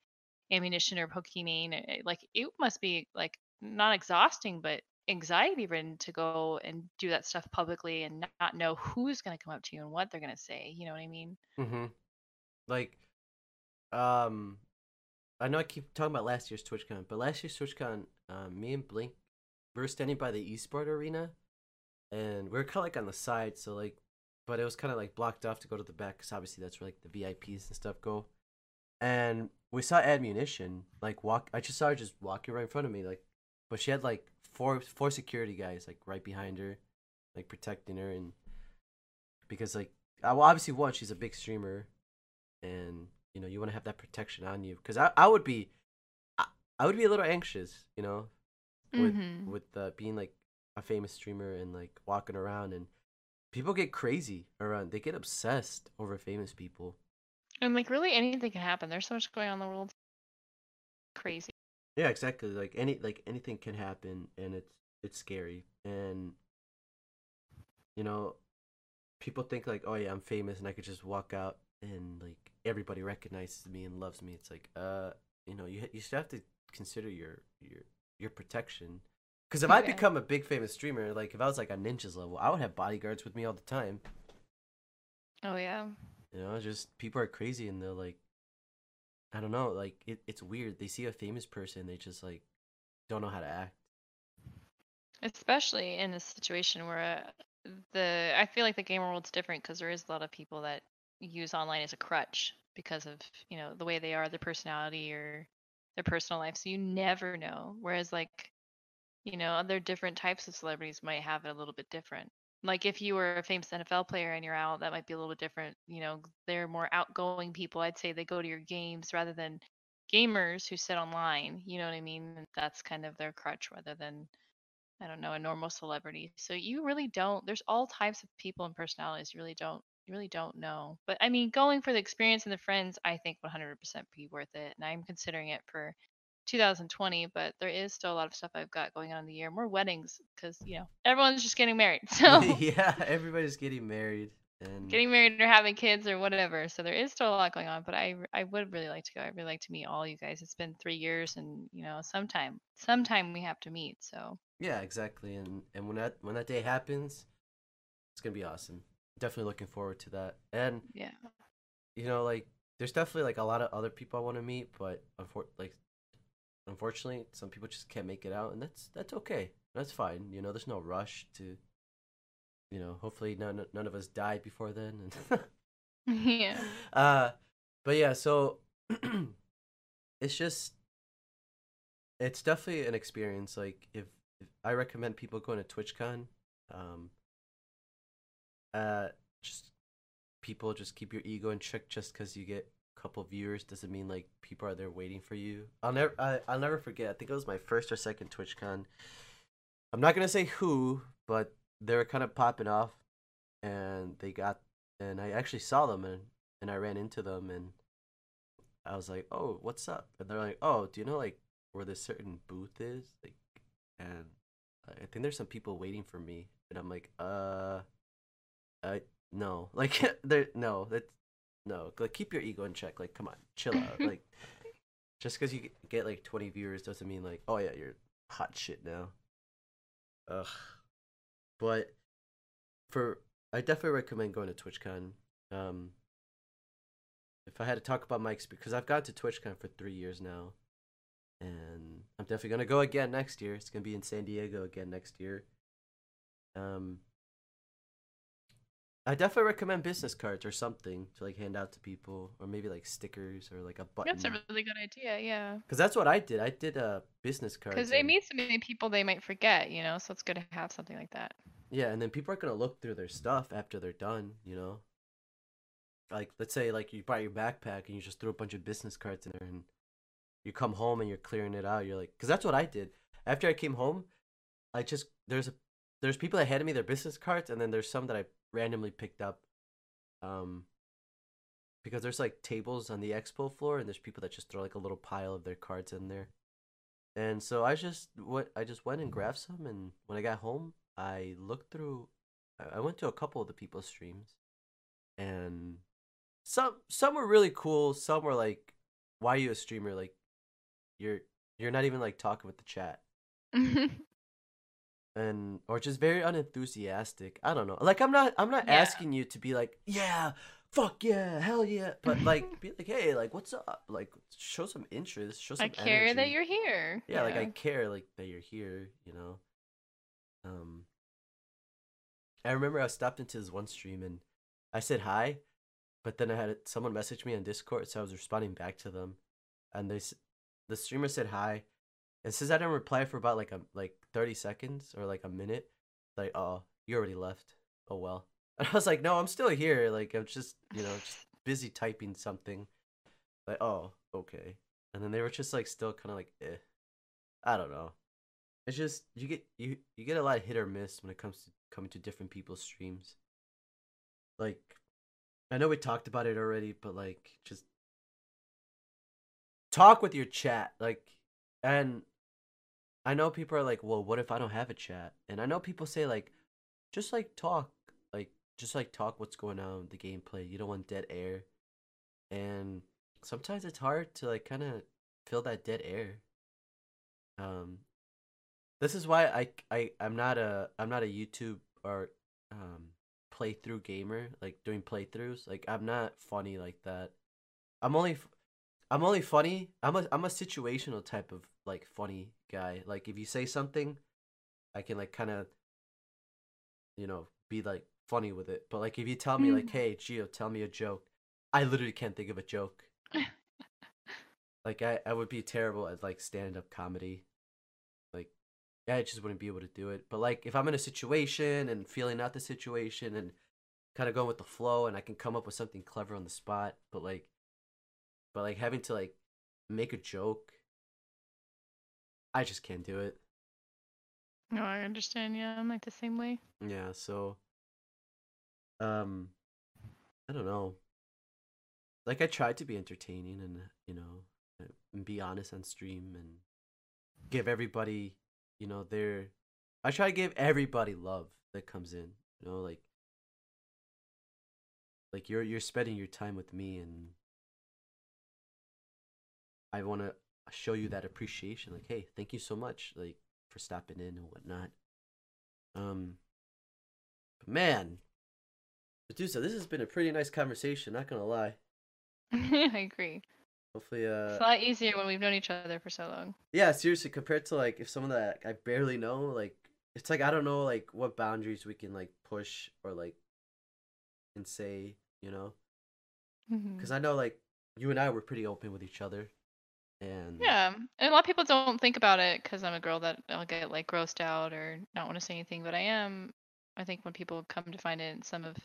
AnneMunition or Pokimane. eh, eh, Like it must be like not exhausting, but anxiety ridden to go and do that stuff publicly and not- not know who's going to come up to you and what they're going to say. You know what I mean? Mm-hmm. Like, um, I know I keep talking about last year's TwitchCon, but last year's TwitchCon, um, me and Blink, we were standing by the esports arena, and we were kind of like on the side, so like, but it was kind of like blocked off to go to the back, because obviously that's where like the VIPs and stuff go. And we saw AnneMunition, like walk. I just saw her just walking right in front of me, like, but she had like four four security guys like right behind her, like protecting her, and because like, uh, well, obviously one, she's a big streamer, and you know you want to have that protection on you because I, I would be I, I would be a little anxious you know with Mhm. with uh, being like a famous streamer and like walking around and people get crazy around they get obsessed over famous people And like really anything can happen. There's so much going on in the world. Crazy. yeah exactly like any like anything can happen and it's it's scary and you know people think like oh yeah i'm famous and i could just walk out and like everybody recognizes me and loves me it's like uh you know you you should have to consider your your your protection. Because if i become a big famous streamer like if i was like on ninjas level i would have bodyguards with me all the time. Oh yeah. you know just people are crazy and they're like i don't know like it, it's weird. They see a famous person they just like don't know how to act. Especially in a situation where uh, the I feel like the gamer world's different because there is a lot of people that use online as a crutch because of you know the way they are, their personality or their personal life. So you never know. Whereas like you know other different types of celebrities might have it a little bit different. Like if you were a famous NFL player and you're out, that might be a little bit different. You know, they're more outgoing people. I'd say they go to your games rather than gamers who sit online. You know what I mean? That's kind of their crutch rather than I don't know, a normal celebrity. So you really don't. There's all types of people and personalities. You really don't. You really don't know. But I mean, going for the experience and the friends, I think 100% be worth it. And I'm considering it for 2020. But there is still a lot of stuff I've got going on in the year. More weddings because you know everyone's just getting married. So yeah everybody's getting married and getting married or having kids or whatever. So there is still a lot going on. But I I would really like to go. I'd really like to meet all you guys. It's been three years, and you know, sometime sometime we have to meet. So yeah exactly and and when that when that day happens it's gonna be awesome definitely looking forward to that and yeah. you know like there's definitely like a lot of other people i want to meet but unfor- like unfortunately some people just can't make it out and that's that's okay that's fine you know there's no rush to you know hopefully none none of us die before then and yeah. uh but yeah so it's just it's definitely an experience like if, if i recommend people going to twitchcon um uh just people just keep your ego in check just because you get a couple viewers doesn't mean like people are there waiting for you. I'll never I, i'll never forget i think it was my first or second twitchcon. I'm not gonna say who but they were kind of popping off and they got and i actually saw them and and i ran into them and i was like oh what's up? And they're like oh do you know like where this certain booth is? Like and i think there's some people waiting for me and i'm like uh I no, like there no, that's no. Like keep your ego in check. Like come on, chill out. like just because you get like twenty viewers doesn't mean like oh yeah you're hot shit now. Ugh. But for I definitely recommend going to TwitchCon. Um, if I had to talk about my experience, because I've gone to TwitchCon for three years now, and I'm definitely gonna go again next year. It's gonna be in San Diego again next year. Um, I definitely recommend business cards or something to like hand out to people, or maybe like stickers or like a button. That's a really good idea. Yeah. Because that's what I did. I did a business card. Because they meet so many people they might forget, you know, so it's good to have something like that. Yeah, and then people are gonna look through their stuff after they're done. You know, like let's say like you brought your backpack and you just threw a bunch of business cards in there, and you come home and you're clearing it out. You're like, because that's what I did. After I came home, I just there's a there's people that handed me their business cards, and then there's some that I randomly picked up. Um, because there's like tables on the expo floor, and there's people that just throw like a little pile of their cards in there. And so I just what I just went and grabbed some, and when I got home, I looked through. I went to a couple of the people's streams, and some some were really cool. Some were like, "Why are you a streamer? Like, you're you're not even like talking with the chat." and or just very unenthusiastic. I don't know. Like I'm not I'm not Yeah. asking you to be like, yeah, fuck yeah, hell yeah, but like be like, hey, like what's up? Like show some interest, show some I care that you're here. Yeah, like I care like that you're here, you know. Um I remember I stopped into this one stream and I said hi, but then I had someone message me on Discord, so I was responding back to them, and they the streamer said hi, and since I didn't reply for about like a like thirty seconds or like a minute, like oh you already left, oh well, and I was like no I'm still here, like I'm just you know just busy typing something, like oh okay, and then they were just like still kind of like eh, I don't know, it's just you get you you get a lot of hit or miss when it comes to coming to different people's streams, like I know we talked about it already, but like just talk with your chat. Like and I know people are like, "Well, what if I don't have a chat?" And I know people say like just like talk, like just like talk what's going on with the gameplay. You don't want dead air. And sometimes it's hard to like kind of fill that dead air. Um this is why I I I'm not a I'm not a YouTube or um playthrough gamer like doing playthroughs. Like I'm not funny like that. I'm only I'm only funny. I'm a I'm a situational type of like funny guy. Like if you say something, I can like kind of you know be like funny with it. But like if you tell me like, mm. "Hey, Geo, tell me a joke," I literally can't think of a joke. like I I would be terrible at like stand up comedy. Like yeah, I just wouldn't be able to do it. But like if I'm in a situation and feeling out the situation and kind of going with the flow and I can come up with something clever on the spot, but like but like having to like make a joke I just can't do it. No, I understand. Yeah, I'm like the same way. Yeah, so um I don't know. Like I tried to be entertaining and you know uh, and be honest on stream and give everybody, you know, their I try to give everybody love that comes in, you know, like like you're you're spending your time with me and I want to show you that appreciation like hey, thank you so much like for stopping in and whatnot. Um but man, Medusa, this has been a pretty nice conversation, not gonna lie. I agree. Hopefully uh It's a lot easier when we've known each other for so long. Yeah, seriously, compared to like if someone that I barely know, like it's like I don't know like what boundaries we can like push or like and say, you know, Mhm. because I know like you and I were pretty open with each other, and Yeah, and a lot of people don't think about it because I'm a girl that I'll get like grossed out or not want to say anything, but I am. I think when people come to find it, and some of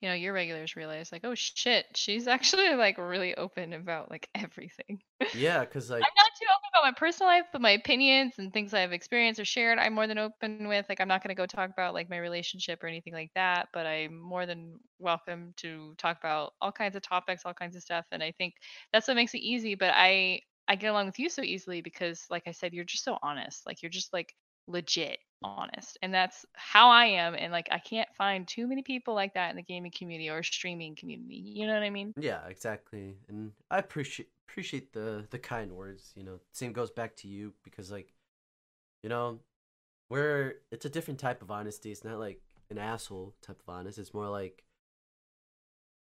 you know your regulars realize like, oh shit, she's actually like really open about like everything. yeah, because like I'm not too open about my personal life, but my opinions and things I've experienced or shared, I'm more than open with. Like, I'm not going to go talk about like my relationship or anything like that, but I'm more than welcome to talk about all kinds of topics, all kinds of stuff. And I think that's what makes it easy. But I, I get along with you so easily because, like I said, you're just so honest. Like, you're just like legit honest. And that's how I am. And like, I can't find too many people like that in the gaming community or streaming community. You know what I mean? yeah, exactly, and I appreciate appreciate the the kind words. You know, same goes back to you because like, you know, we're it's a different type of honesty. It's not like an asshole type of honest. It's more like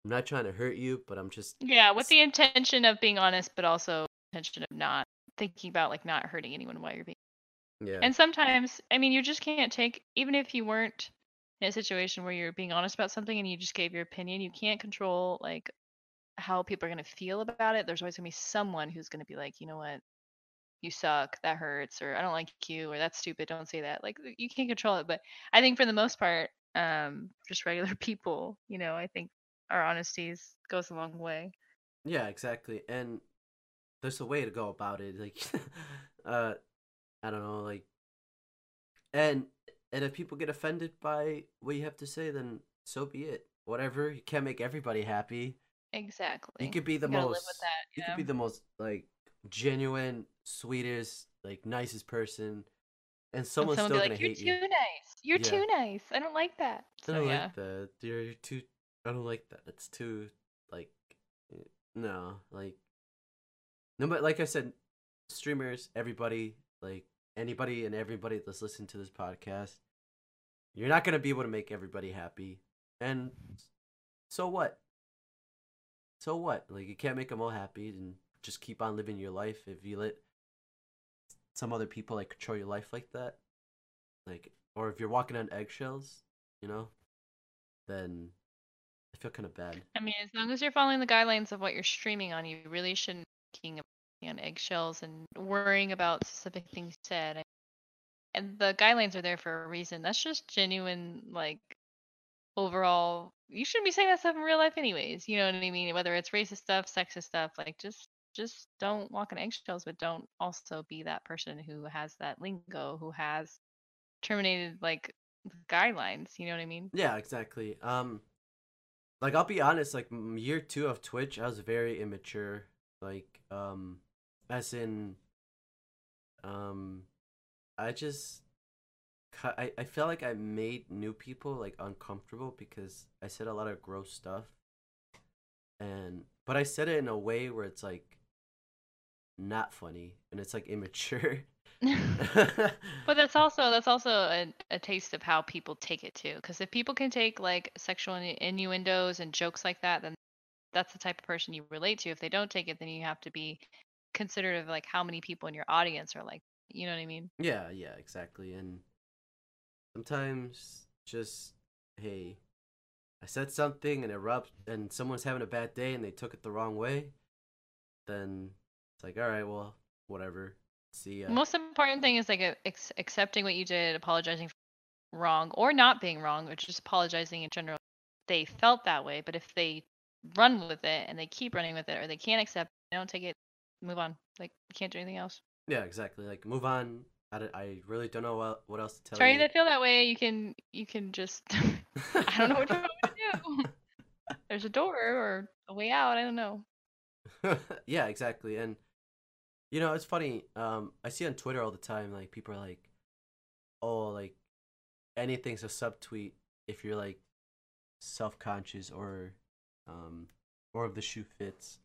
I'm not trying to hurt you, but I'm just Yeah, with the intention of being honest, but also intention of not thinking about like not hurting anyone while you're being Yeah. and sometimes i mean you just can't take even if you weren't in a situation where you're being honest about something and you just gave your opinion you can't control like how people are going to feel about it. There's always going to be someone who's going to be like you know what? You suck. That hurts or i don't like you or that's stupid. Don't say that. Like you can't control it but i think for the most part um just regular people you know i think our honesties goes a long way. Yeah, exactly. And there's a way to go about it. Like, uh, I don't know, like, and and if people get offended by what you have to say, then so be it. Whatever. You can't make everybody happy. exactly You could be the You most. live with that You could be the most like genuine, sweetest, like nicest person, and and someone's someone still be gonna like you're you. too nice you're Yeah. too nice i don't like that I don't yeah like that. You're, you're too. I don't like that. It's too like. eh, No, like. No, but like I said, streamers, everybody, like anybody and everybody that's listening to this podcast, you're not gonna be able to make everybody happy, and so what? So what? Like you can't make them all happy, and just keep on living your life. If you let some other people like control your life like that, like, or if you're walking on eggshells, you know, then I feel kind of bad. I mean, as long as you're following the guidelines of what you're streaming on, you really shouldn't be on eggshells and worrying about specific things said. And the guidelines are there for a reason. That's just genuine, like, overall. You shouldn't be saying that stuff in real life, anyways. You know what I mean? Whether it's racist stuff, sexist stuff, like, just just don't walk on eggshells, but don't also be that person who has that lingo, who has terminated like guidelines. You know what I mean? Yeah, exactly. Um, like I'll be honest, like year two of Twitch, I was very immature. Like, um, as in, um, I just, I I felt like I made new people like uncomfortable because I said a lot of gross stuff, and but I said it in a way where it's like not funny and it's like immature. But that's also that's also a, a taste of how people take it too. Because if people can take like sexual innu- innuendos and jokes like that, then that's the type of person you relate to. If they don't take it, then you have to be considerate of like how many people in your audience are like, you know what I mean? Yeah, yeah, exactly. And sometimes just hey, I said something and it rubbed and someone's having a bad day and they took it the wrong way, then it's like, all right, well, whatever. See ya. Most important thing is like a, ex- accepting what you did, apologizing for wrong or not being wrong, or just apologizing in general. They felt that way, but if they run with it and they keep running with it, or they can't accept, it, they don't take it, move on. Like you can't do anything else. Yeah, exactly. Like move on. I, I really don't know what what else to tell Sorry you. that feel that way. You can you can just I don't know what you want to do. There's a door or a way out. I don't know. yeah, exactly. And you know, it's funny. Um, I see on Twitter all the time, like people are like, "Oh, like anything's a subtweet if you're like self-conscious or, um, or if the shoe fits."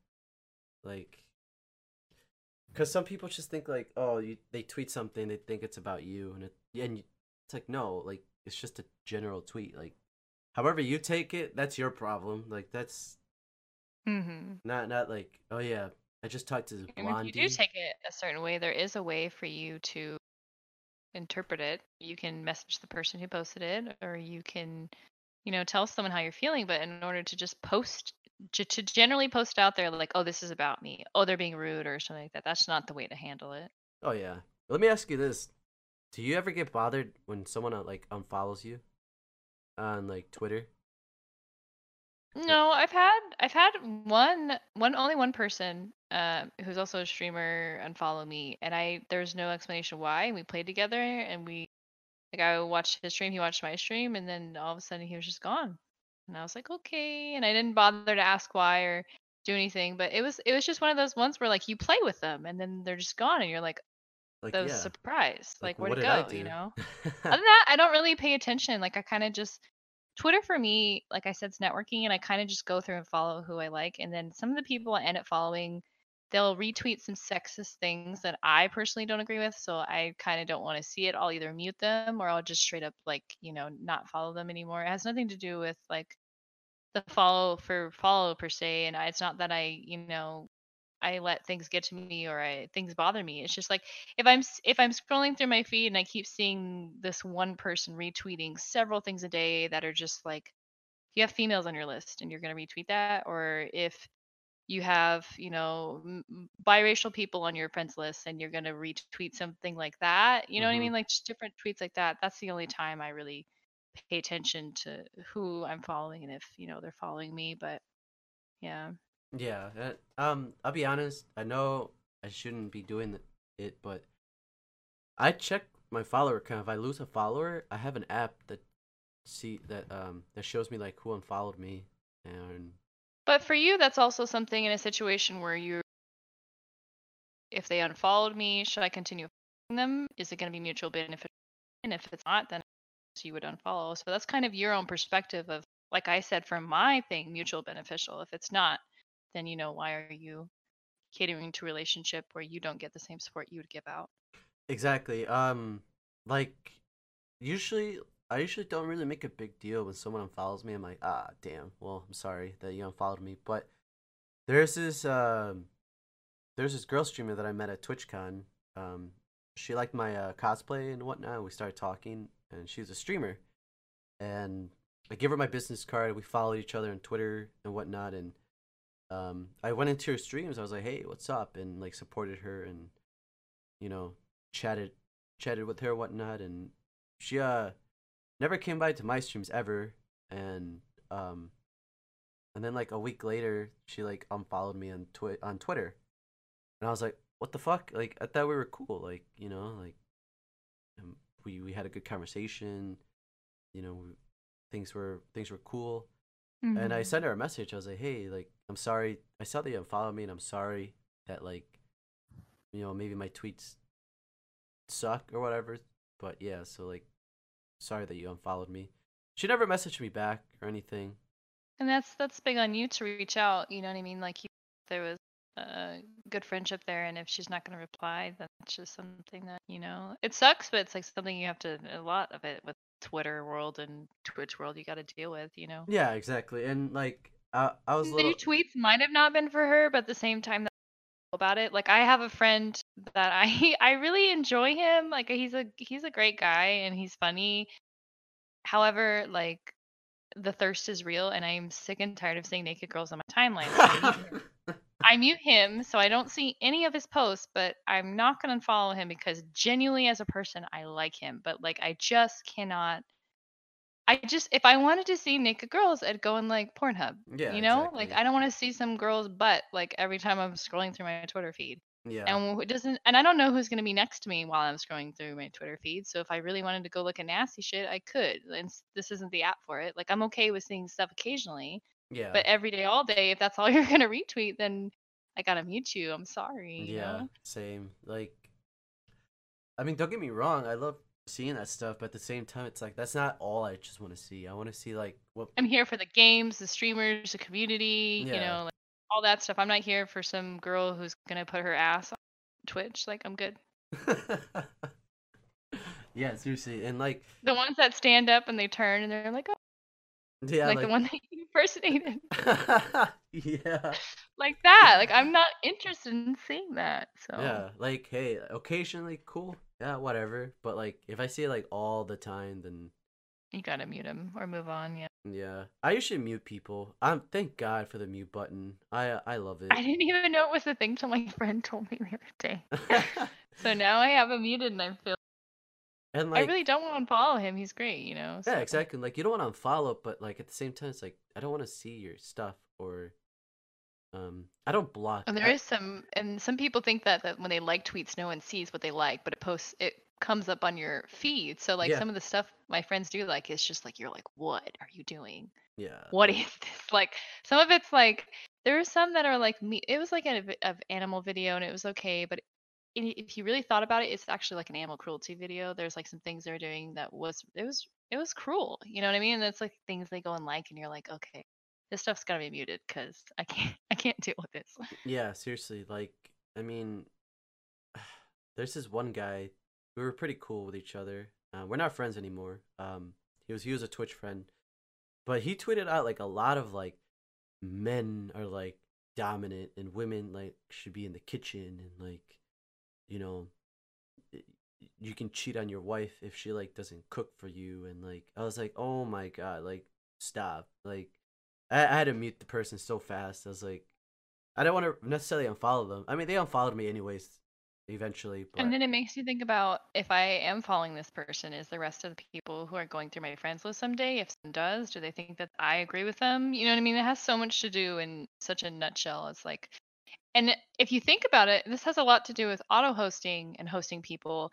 Like, because some people just think like, "Oh, you they tweet something, they think it's about you," and it and you, it's like, no, like it's just a general tweet. Like, however you take it, that's your problem. Like that's Mm-hmm. not not like, oh yeah, I just talked to And Blondie. if you do take it a certain way, there is a way for you to interpret it. You can message the person who posted it, or you can, you know, tell someone how you're feeling. But in order to just post, to, to generally post out there like, oh, this is about me. Oh, they're being rude or something like that. That's not the way to handle it. Oh yeah. Let me ask you this: Do you ever get bothered when someone uh, like unfollows you on like Twitter? No, I've had I've had one one only one person uh, who's also a streamer unfollow me, and I there's no explanation why. We played together, and we like I watched his stream, he watched my stream, and then all of a sudden he was just gone, and I was like, okay, and I didn't bother to ask why or do anything, but it was it was just one of those ones where like you play with them, and then they're just gone, and you're like, Like that was yeah. surprised, like, where'd it go, do? you know? Other than that, I don't really pay attention. Like I kind of just Twitter for me, like I said, it's networking, and I kind of just go through and follow who I like, and then some of the people I end up following, they'll retweet some sexist things that I personally don't agree with, so I kind of don't want to see it. I'll either mute them or I'll just straight up like you know not follow them anymore. It has nothing to do with like the follow for follow per se, and it's not that I you know I let things get to me or I things bother me. It's just like if I'm if I'm scrolling through my feed and I keep seeing this one person retweeting several things a day that are just like you have females on your list and you're going to retweet that or if you have you know biracial people on your friends list and you're going to retweet something like that you know what i hmm mean like just different tweets like that that's the only time i really pay attention to who i'm following and if you know they're following me but yeah Yeah. Um, I'll be honest. I know I shouldn't be doing it, but I check my follower count. If I lose a follower, I have an app that see that um that shows me like who unfollowed me and but for you that's also something in a situation where you if they unfollowed me should i continue following them? Is it going to be mutual beneficial and if it's not then you would unfollow. So that's kind of your own perspective of like i said for my thing mutual beneficial. If it's not then you know why are you catering to relationship where you don't get the same support you would give out? Exactly. Um, like usually I usually don't really make a big deal when someone unfollows me. I'm like, ah, damn. Well, I'm sorry that you unfollowed me, but there's this um there's this girl streamer that I met at TwitchCon. Um, she liked my uh, cosplay and whatnot. We started talking, and she was a streamer. And I gave her my business card. We followed each other on Twitter and whatnot. And um, I went into her streams. I was like, "Hey, what's up?" And like supported her and you know chatted chatted with her and whatnot. And she uh never came by to my streams ever. And um, and then like a week later, she like unfollowed me on twi- on Twitter. And I was like, what the fuck? Like, I thought we were cool. Like, you know, like, um, we we had a good conversation. You know, we, things were things were cool. And I Mhm. sent her a message. I was like, hey, like, I'm sorry. I saw that you unfollowed me, and I'm sorry that like, you know, maybe my tweets suck or whatever. But yeah, so like, sorry that you unfollowed me. She never messaged me back or anything. and that's that's big on you to reach out you know what i mean like you, there was a good friendship there and if she's not going to reply then it's just something that you know it sucks but it's like something you have to a lot of it with twitter world and twitch world you got to deal with you know Yeah, exactly. And like, I I was a Their tweets might have not been for her, but at the same time that about it. Like I have a friend that I I really enjoy him. Like he's a he's a great guy and he's funny. However, like the thirst is real and I'm sick and tired of seeing naked girls on my timeline. So I mute him. I mute him so I don't see any of his posts, but I'm not gonna unfollow him because genuinely as a person I like him. But like I just cannot I just if I wanted to see naked girls, I'd go in like Pornhub. yeah, You know? Like. I don't want to see some girl's butt like every time I'm scrolling through my Twitter feed. Yeah. And it doesn't and I don't know who's going to be next to me while I'm scrolling through my Twitter feed. So if I really wanted to go look at nasty shit, I could. And this isn't the app for it. Like I'm okay with seeing stuff occasionally, Yeah. but every day all day if that's all you're going to retweet, then I got to mute you. I'm sorry, you Yeah, know? same. Like, I mean, don't get me wrong. I love seeing that stuff, but at the same time, it's like that's not all I just want to see. I want to see like what. I'm here for the games, the streamers, the community, you know, like all that stuff. I'm not here for some girl who's to put her ass on Twitch. Like I'm good. yeah, seriously, and like, The ones that stand up and they turn and they're like, oh, yeah, like, like, the one that you impersonated. yeah, like that. Like I'm not interested in seeing that. So yeah, like, hey, occasionally, cool, yeah, whatever. But like, if I see it like all the time, then you gotta mute him or move on. Yeah. yeah, I usually mute people. I'm thank God for the mute button. I uh, I love it. I didn't even know it was a thing till my friend told me the other day. So now I have him muted and I feel and like, I really don't want to follow him. He's great, you know. Yeah, exactly. Like you don't want to unfollow, but like at the same time, it's like I don't want to see your stuff or, um, I don't block. And there I- is some, and some people think that that when they like tweets, no one sees what they like, but it posts, it comes up on your feed. So like Yeah. some of the stuff my friends do like is just like you're like, what are you doing? yeah. What is this? Like some of it's like there are some that are like me. It was like a vi- of animal video and it was okay, but if you really thought about it, it's actually like an animal cruelty video. There's like some things they're doing that was it was it was cruel. You know what I mean? And that's like things they go and like, and you're like, okay, this stuff's gotta be muted because I can't I can't deal with this. Yeah, seriously. Like, I mean, there's this one guy. We were pretty cool with each other. Uh, we're not friends anymore. Um, he was he was a Twitch friend, but he tweeted out like a lot of like men are like dominant and women like should be in the kitchen and like you know you can cheat on your wife if she like doesn't cook for you and like I was like oh my god like stop like I, I had to mute the person so fast I was like I don't want to necessarily unfollow them I mean they unfollowed me anyways eventually but And then it makes you think about if I am following this person, is the rest of the people who are going through my friends list someday, if someone does, do they think that I agree with them? You know what I mean? It has so much to do in such a nutshell. It's like, and if you think about it, this has a lot to do with auto hosting and hosting people.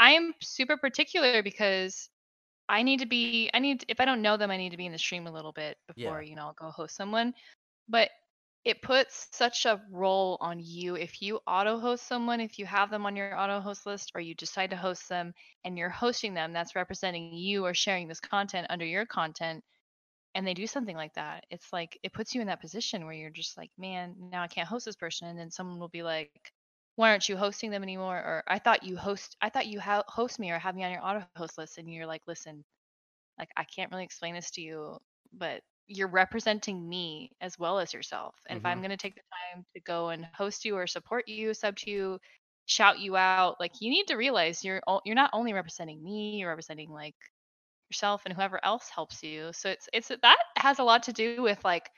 I am super particular because I need to be, I need, if I don't know them, I need to be in the stream a little bit yeah before, you know, I'll go host someone. But it puts such a role on you if you auto host someone, if you have them on your auto host list, or you decide to host them and you're hosting them, that's representing you or sharing this content under your content, and they do something like that. It's like it puts you in that position where you're just like, man, now I can't host this person. And then someone will be like, why aren't you hosting them anymore? Or I thought you host, I thought you ha- host me or have me on your auto host list. And you're like, listen, like I can't really explain this to you, but you're representing me as well as yourself. And if I'm mm-hmm going to take the time to go and host you or support you, sub to you, shout you out, like you need to realize you're you're not only representing me, you're representing like yourself and whoever else helps you. So it's it's that has a lot to do with like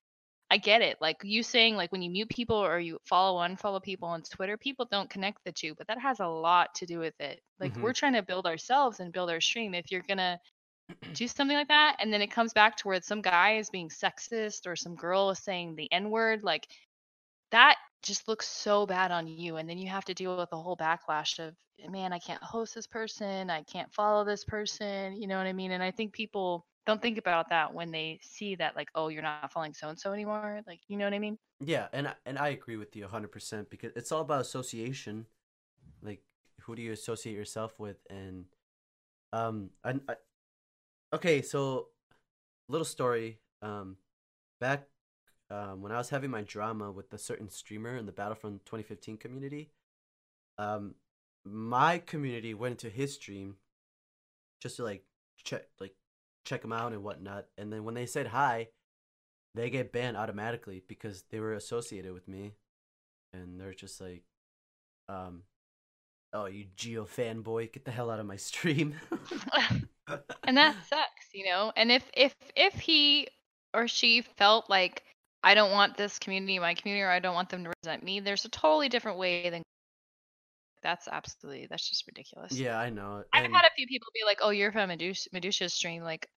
I get it. Like you saying like when you mute people or you follow unfollow people on Twitter, people don't connect the two, but that has a lot to do with it. Like mm-hmm we're trying to build ourselves and build our stream. If you're gonna do something like that and then it comes back to where some guy is being sexist or some girl is saying the n word like that just looks so bad on you and then you have to deal with the whole backlash of man i can't host this person i can't follow this person you know what i mean and i think people don't think about that when they see that like oh you're not following so and so anymore like you know what i mean? Yeah and I- and I agree with you 100% because it's all about association like who do you associate yourself with and um I, I okay so little story um back um when i was having my drama with a certain streamer in the battlefront 2015 community um my community went into his stream just to like check like check them out and whatnot and then when they said hi they get banned automatically because they were associated with me. And they're just like um oh you geo fanboy get the hell out of my stream. And that sucks you know? And if if if he or she felt like i don't want this community my community or i don't want them to represent me there's a totally different way than that's absolutely that's just ridiculous. Yeah i know i've had a few people be like oh you're from Medusa, medusa's stream like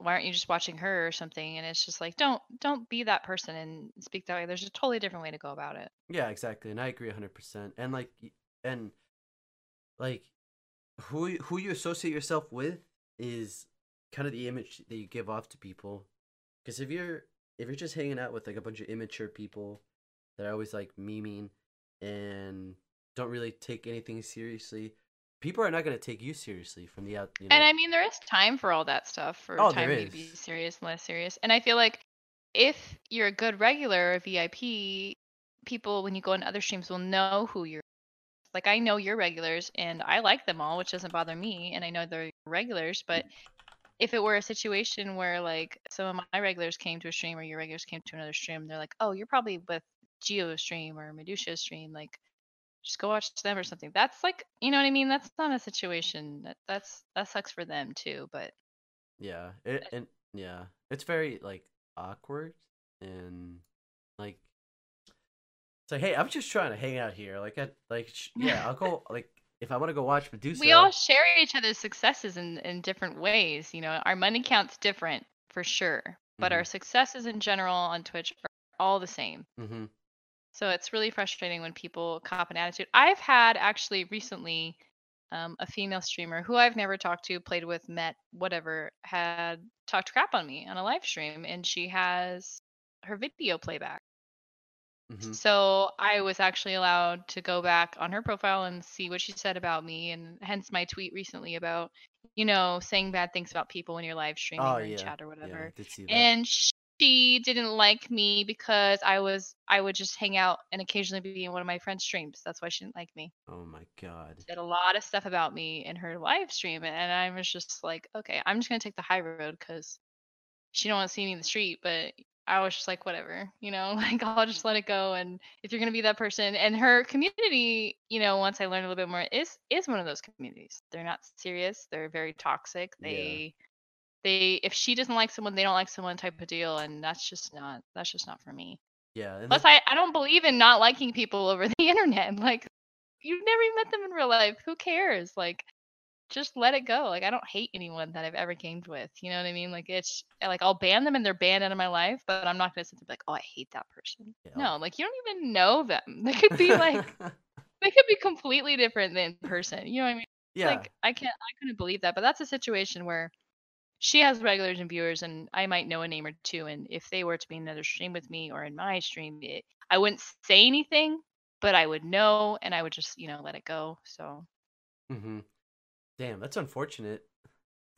why aren't you just watching her or something and it's just like don't don't be that person and speak that way there's a totally different way to go about it Yeah, exactly, and I agree hundred percent. And like, and like, who who you associate yourself with is kind of the image that you give off to people. Because if you're if you're just hanging out with like a bunch of immature people that are always like memeing and don't really take anything seriously, people are not gonna take you seriously from the out. You know. And I mean, there is time for all that stuff, for Oh, there time to be serious and less serious. And I feel like if you're a good regular, a VIP, people when you go into other streams will know who you're. Like I know your regulars, and I like them all, which doesn't bother me. And I know they're regulars, but if it were a situation where like some of my regulars came to a stream or your regulars came to another stream, they're like, oh, you're probably with Geo stream or Medusa stream, like just go watch them or something. That's like, you know what I mean? That's not a situation that that's that sucks for them too. But Yeah, it and yeah, it's very like awkward and like it's like, hey, I'm just trying to hang out here. Like, I like, yeah, I'll go. Like, if I want to go watch Medusa, we all share each other's successes in in different ways. You know, our money count's different for sure, but our successes in general on Twitch are all the same. mm-hmm, So it's really frustrating when people cop an attitude. I've had actually recently um, a female streamer who I've never talked to, played with, met, whatever, had talked crap on me on a live stream, and she has her video playback. mm-hmm, So I was actually allowed to go back on her profile and see what she said about me, and hence my tweet recently about, you know, saying bad things about people when you're live streaming Oh or in yeah, chat or yeah, whatever. that. And she didn't like me because I was I would just hang out and occasionally be in one of my friends' streams. That's why she didn't like me. oh my god. Did a lot of stuff about me in her live stream, and I was just like, okay, I'm just gonna take the high road because she don't want to see me in the street, but I was just like, whatever, you know, like I'll just let it go. And if you're gonna be that person, and her community, you know, once I learned a little bit more, is is one of those communities. They're not serious. They're very toxic. Yeah. They if she doesn't like someone, they don't like someone type of deal, and that's just not that's just not for me. Yeah. Plus, I I don't believe in not liking people over the internet. Like you've never even met them in real life. Who cares? Like just let it go. Like I don't hate anyone that I've ever gamed with. You know what I mean? Like it's eh, like I'll ban them and they're banned out of my life, but I'm not gonna sit there and be like, oh, I hate that person. Yeah. No, like you don't even know them. They could be like they could be completely different than person. You know what I mean? yeah. Like I can't I couldn't believe that. But that's a situation where she has regulars and viewers and I might know a name or two and if they were to be in another stream with me or in my stream, it, I wouldn't say anything, but I would know and I would just, you know, let it go. So mm-hmm. Damn, that's unfortunate.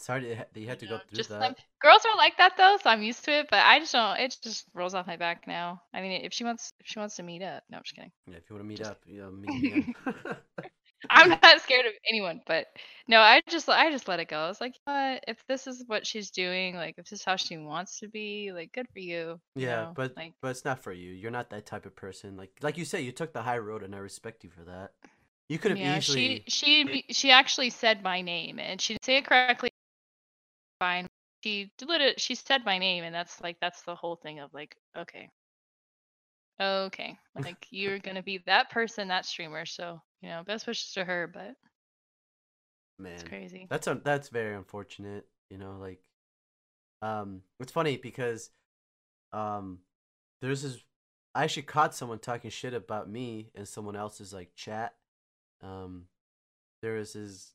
Sorry that you had- that you had to you go know, through just that. some- girls are like that though, so I'm used to it. But I just don't. It just rolls off my back now. I mean, if she wants, if she wants to meet up, no, I'm just kidding. Yeah, if you want to meet Just- up, you know, meet. I'm not scared of anyone, but no, I just I just let it go. It's like, you what? if this is what she's doing, like if this is how she wants to be, like good for you. you yeah, know, but like but it's not for you. You're not that type of person. Like like you say, you took the high road, and I respect you for that. You could have yeah, easily. she she she actually said my name and she didn't say it correctly. Fine. She did it. She said my name, and that's like that's the whole thing of like, okay, okay, like you're gonna be that person, that streamer. So you know, best wishes to her, but Man, it's crazy. that's un- that's very unfortunate. You know, like, um, it's funny because, um, there's this. I actually caught someone talking shit about me in someone else's like chat. Um, there was this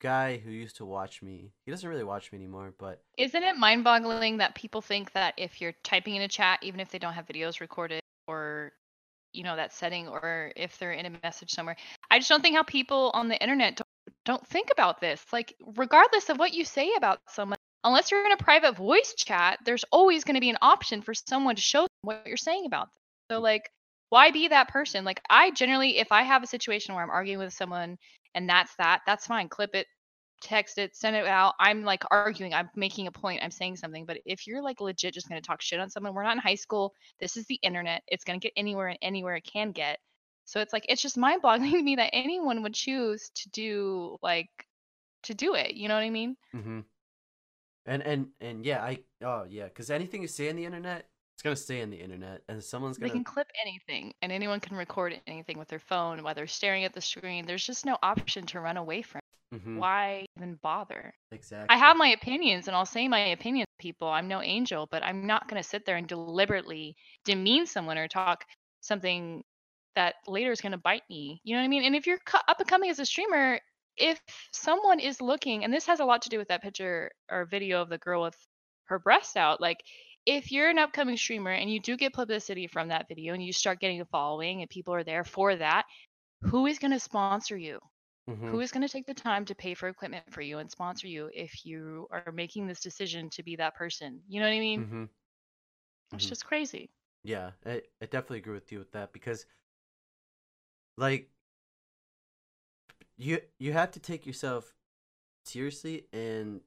guy who used to watch me. He doesn't really watch me anymore, but Isn't it mind-boggling that people think that if you're typing in a chat, even if they don't have videos recorded or you know that setting, or if they're in a message somewhere, I just don't think how people on the internet don't, don't think about this. Like, regardless of what you say about someone, unless you're in a private voice chat, there's always going to be an option for someone to show what you're saying about them. So, like, why be that person? Like, I generally, if I have a situation where I'm arguing with someone and that's that, that's fine. Clip it, text it, send it out. I'm like arguing, I'm making a point, I'm saying something. But if you're like legit just going to talk shit on someone, we're not in high school. This is the internet. It's going to get anywhere and anywhere it can get. So it's like, it's just mind boggling to me that anyone would choose to do like, to do it. You know what I mean? Mm-hmm. And and and yeah, I oh yeah, because anything you say on the internet, it's gonna stay on the internet, and someone's gonna They can clip anything and anyone can record anything with their phone while they're staring at the screen. There's just no option to run away from. Mhm, Why even bother? exactly. I have my opinions and I'll say my opinions people. I'm no angel, but I'm not going to sit there and deliberately demean someone or talk something that later is going to bite me. You know what I mean? And if you're cu- up and coming as a streamer, if someone is looking, and this has a lot to do with that picture or video of the girl with her breasts out, like if you're an upcoming streamer and you do get publicity from that video and you start getting a following and people are there for that, who is going to sponsor you? Mhm, who is going to take the time to pay for equipment for you and sponsor you if you are making this decision to be that person you know what i mean mhm, it's mhm. just crazy Yeah, I, I definitely agree with you with that because, like, you you have to take yourself seriously and,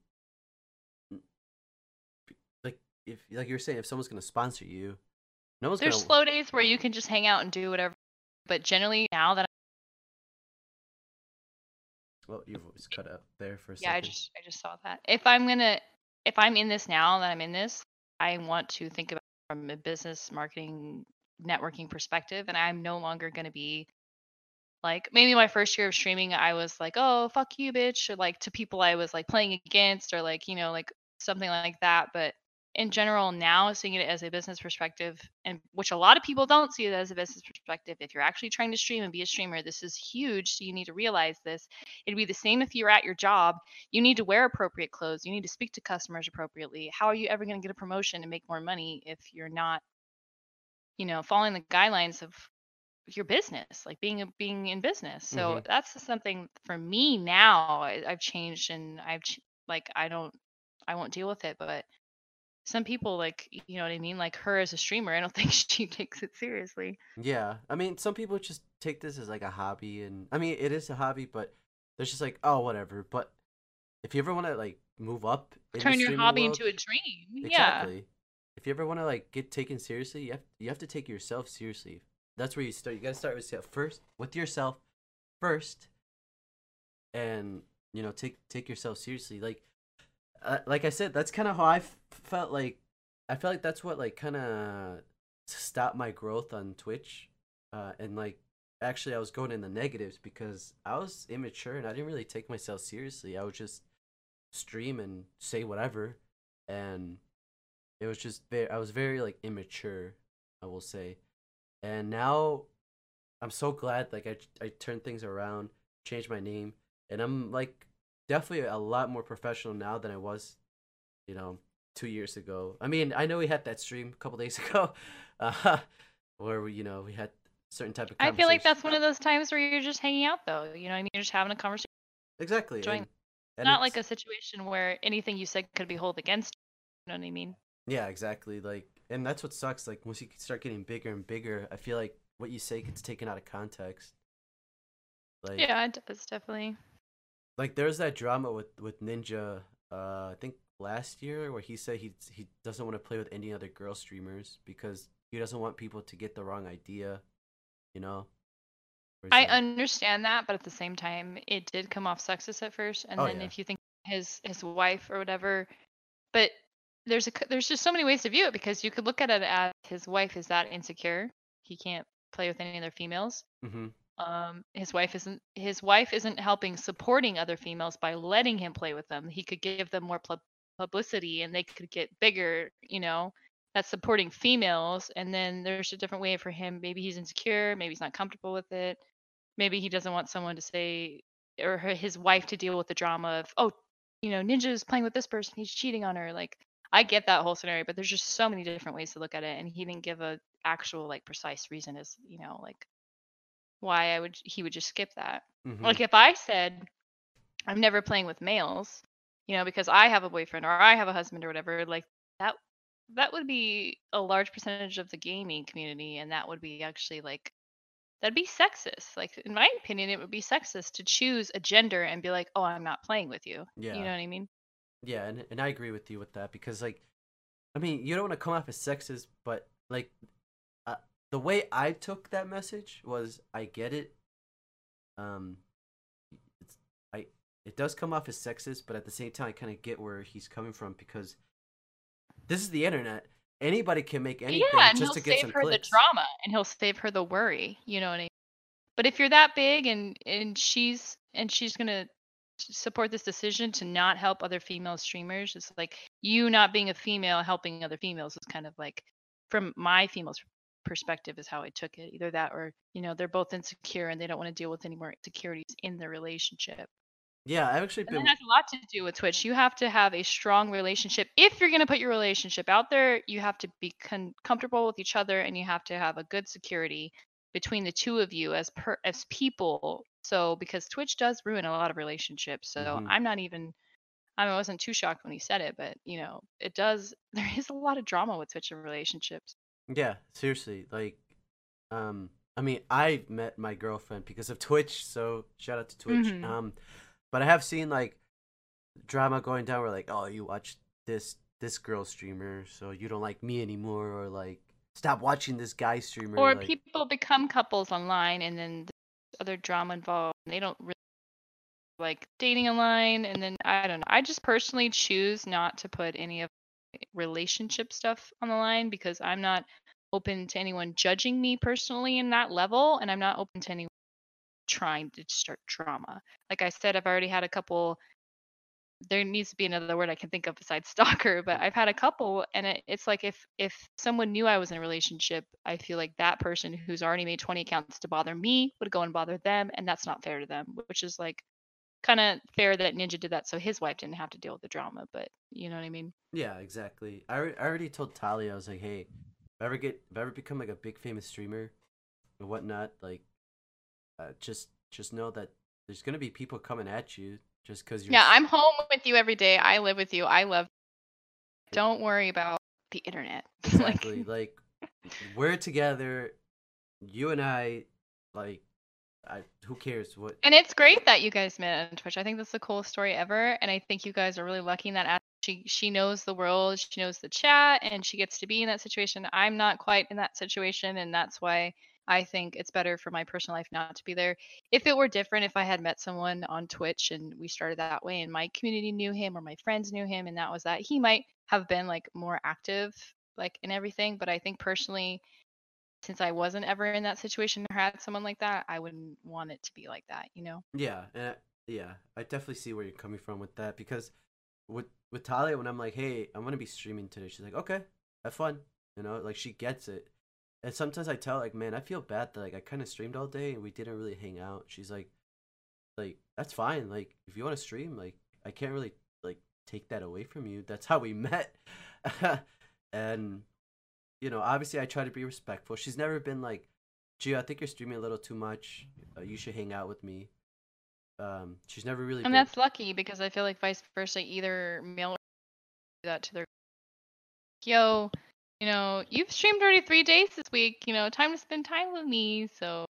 like, if like you're saying, if someone's gonna sponsor you, no one's there's gonna. slow days where you can just hang out and do whatever but generally now that Well, your voice cut out there for a yeah i just i just saw that. If i'm gonna if i'm in this now that i'm in this i want to think about it from a business marketing networking perspective and i'm no longer going to be like maybe my first year of streaming i was like oh fuck you bitch or like to people i was like playing against or like you know like something like that but in general now seeing it as a business perspective and which a lot of people don't see it as a business perspective if you're actually trying to stream and be a streamer this is huge so you need to realize this. It'd be the same if you're at your job you need to wear appropriate clothes you need to speak to customers appropriately. How are you ever going to get a promotion and make more money if you're not you know following the guidelines of your business like being a, being in business? So Mhm. that's something for me now I, i've changed and i've ch- like i don't i won't deal with it but some people like you know what i mean like her as a streamer i don't think she takes it seriously Yeah, I mean, some people just take this as like a hobby, and I mean, it is a hobby, but they're just like, oh, whatever. But if you ever want to like move up, turn your hobby world- into a dream yeah if you ever want to like get taken seriously, you have you have to take yourself seriously. That's where you start. You gotta start with yourself first, with yourself first, and you know take take yourself seriously. Like, uh, like I said, that's kind of how I f- felt. Like, I felt like that's what like kind of stopped my growth on Twitch, uh, and like actually I was going in the negatives because I was immature and I didn't really take myself seriously. I would just stream and say whatever, and it was just very. I was very like immature, I will say, and now I'm so glad like I I turned things around, changed my name, and I'm like definitely a lot more professional now than I was, you know, two years ago. I mean, I know we had that stream a couple days ago, uh, where we you know we had certain type of. I feel like that's one of those times where you're just hanging out, though. You know, what I mean, you're just having a conversation. Exactly. Enjoying. And, It's and not like a situation where anything you said could be held against. You You know what I mean? Yeah, exactly. Like, and that's what sucks. Like, once you start getting bigger and bigger, I feel like what you say gets taken out of context. Like, Yeah, it does definitely. Like there's that drama with with Ninja. Uh, I think last year where he said he he doesn't want to play with any other girl streamers because he doesn't want people to get the wrong idea. You know. I understand that, but at the same time, it did come off sexist at first, and Oh, then yeah. if you think his his wife or whatever, but there's a there's just so many ways to view it because you could look at it as his wife is that insecure, he can't play with any other females. Mhm. Um, his wife isn't his wife isn't helping supporting other females by letting him play with them. He could give them more pub- publicity, and they could get bigger. You know, that's supporting females. And then there's a different way for him. Maybe he's insecure. Maybe he's not comfortable with it. Maybe he doesn't want someone to say or her, his wife to deal with the drama of oh, you know, Ninja's playing with this person. He's cheating on her. Like I get that whole scenario, but there's just so many different ways to look at it, and he didn't give a actual like precise reason as you know like why I would he would just skip that. Mhm. Like if I said I'm never playing with males, you know, because I have a boyfriend or I have a husband or whatever, like that that would be a large percentage of the gaming community and that would be actually like that'd be sexist. Like in my opinion, it would be sexist to choose a gender and be like, "Oh, I'm not playing with you." Yeah. You know what I mean? Yeah, and and I agree with you with that because like, I mean, you don't want to come off as sexist, but like, the way I took that message was I get it. Um, it's I it does come off as sexist, but at the same time, I kind of get where he's coming from because this is the internet. Anybody can make anything yeah, and just he'll save her clicks. the drama and he'll save her the worry. You know what I mean? But if you're that big and and she's and she's gonna support this decision to not help other female streamers, it's like you not being a female helping other females is kind of like from my female's perspective is how I took it. Either that or you know they're both insecure and they don't want to deal with any more insecurities in their relationship. Yeah, I've actually And been. that has a lot to do with Twitch. You have to have a strong relationship. If you're going to put your relationship out there, you have to be con- comfortable with each other and you have to have a good security between the two of you as per as people. So because Twitch does ruin a lot of relationships. So Mhm. I'm not even I mean, I wasn't too shocked when he said it, but you know, it does there is a lot of drama with Twitch and relationships. Yeah, seriously. Like, um, I mean, I met my girlfriend because of Twitch, so shout out to Twitch. Mhm. Um, but I have seen like drama going down where like, oh, you watch this this girl streamer, so you don't like me anymore, or like, stop watching this guy streamer. Or like, people become couples online and then other drama involved. and They don't really like dating online and then I don't know. I just personally choose not to put any of Eh, relationship stuff on the line because I'm not open to anyone judging me personally in that level and I'm not open to anyone trying to start drama. Like I said, I've already had a couple there needs to be another word I can think of besides stalker, but I've had a couple and it, it's like if if someone knew I was in a relationship, I feel like that person who's already made 20 accounts to bother me would go and bother them and that's not fair to them, which is like kind of fair that Ninja did that so his wife didn't have to deal with the drama, but you know what I mean? yeah, exactly. I, alre- I already told Talia, I was like, hey, if I ever get, if I ever become like a big famous streamer or whatnot, like, uh, just just know that there's gonna be people coming at you just because you're. Yeah, I'm home with you every day. I live with you. I love Don't worry about the internet. Exactly. like we're together. You and I, like, I who cares what? And it's great that you guys met on Twitch. I think that's the coolest story ever, and I think you guys are really lucky in that she she knows the world, she knows the chat, and she gets to be in that situation. I'm not quite in that situation, and that's why I think it's better for my personal life not to be there. If it were different, if I had met someone on Twitch and we started that way, and my community knew him or my friends knew him, and that was that, he might have been like more active, like in everything. But I think personally, since I wasn't ever in that situation or had someone like that, I wouldn't want it to be like that, you know? Yeah, and I, yeah, I definitely see where you're coming from with that because with with Talia, when I'm like, hey, I'm gonna be streaming today, she's like, okay, have fun, you know, like she gets it. And sometimes I tell like, man, I feel bad that like I kind of streamed all day and we didn't really hang out. She's like, like that's fine. Like if you want to stream, like I can't really like take that away from you. That's how we met. and you know, obviously I try to be respectful. She's never been like, Geo, I think you're streaming a little too much. Uh, you should hang out with me. Um, she's never really. And been... that's lucky because I feel like vice versa, either male or do that to their yo, you know, you've streamed already three days this week. You know, time to spend time with me. So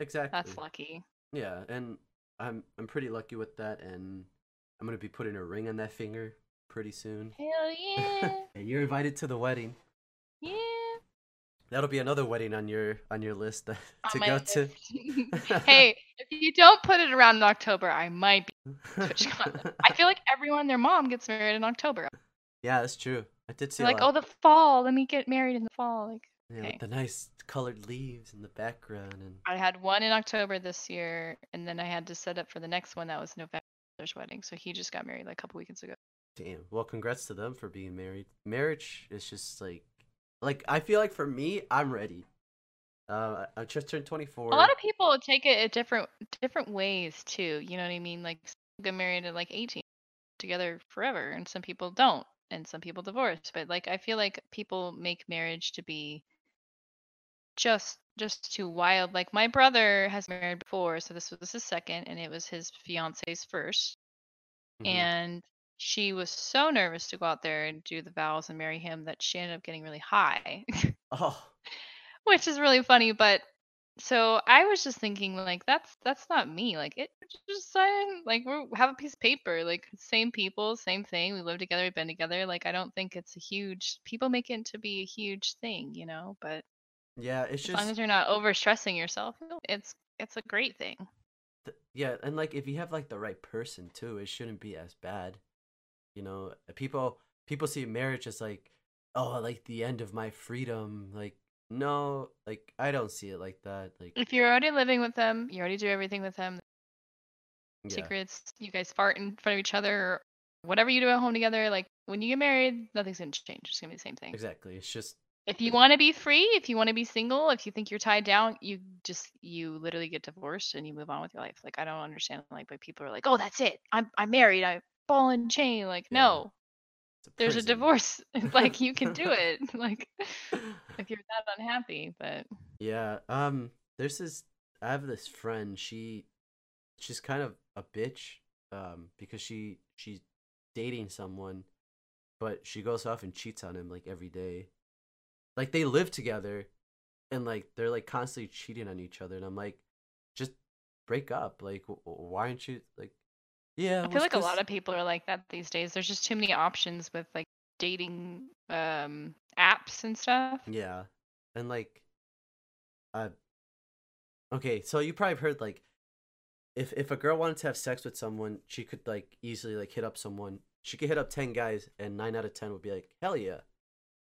exactly that's lucky. Yeah, and I'm I'm pretty lucky with that, and I'm gonna be putting a ring on that finger pretty soon. Hell yeah! and you're invited to the wedding. Yeah. That'll be another wedding on your on your list to, to go list. to. hey, if you don't put it around in October, I might be I feel like everyone, their mom gets married in October. Yeah, that's true. I did see like, oh, the fall. Let me get married in the fall. Like, yeah, okay. with the nice colored leaves in the background and. I had one in October this year, and then I had to set up for the next one that was November's wedding. So he just got married like a couple weekends ago. Damn. Well, congrats to them for being married. Marriage is just like, like I feel like for me, I'm ready. Uh, I just turned 24. A lot of people take it at different different ways too. You know what I mean? Like some get married at like 18, together forever, and some people don't, and some people divorce. But like I feel like people make marriage to be just just too wild. Like my brother has married before, so this was his second, and it was his fiance's 1st Mhm. And she was so nervous to go out there and do the vows and marry him that she ended up getting really high, Oh, which is really funny. But so I was just thinking, like, that's that's not me. Like, it just sign, like, we have a piece of paper, like, same people, same thing. We live together, we've been together. Like, I don't think it's a huge. People make it to be a huge thing, you know. But yeah. It's as long just as you're not over stressing yourself, it's it's a great thing. th- yeah, and like if you have like the right person too, it shouldn't be as bad. You know, people people see marriage as like, oh, like the end of my freedom. Like, no, like I don't see it like that. Like, If you're already living with them, you already do everything with them. yeah, Secrets, you guys fart in front of each other, or whatever you do at home together. Like when you get married, nothing's gonna change. It's gonna be the same thing. exactly. It's just If you want to be free, if you want to be single, if you think you're tied down, you just you literally get divorced and you move on with your life. Like I don't understand like why people are like, oh, that's it. I'm I'm married. I ball and chain. Like Yeah. no, a there's a divorce. like you can do it. like if you're that unhappy, but Yeah. Um. There's this. I have this friend. She, she's kind of a bitch. Um. Because she she's dating someone, but she goes off and cheats on him like every day. Like they live together, and like they're like constantly cheating on each other, and I'm like, just break up. Like, wh- wh- why aren't you like? Yeah. I feel like a lot of people are like that these days. There's just too many options with like dating um apps and stuff. Yeah. And like uh okay, so you probably heard like if if a girl wanted to have sex with someone, she could like easily like hit up someone. She could hit up 10 guys and 9 out of 10 would be like, "Hell yeah.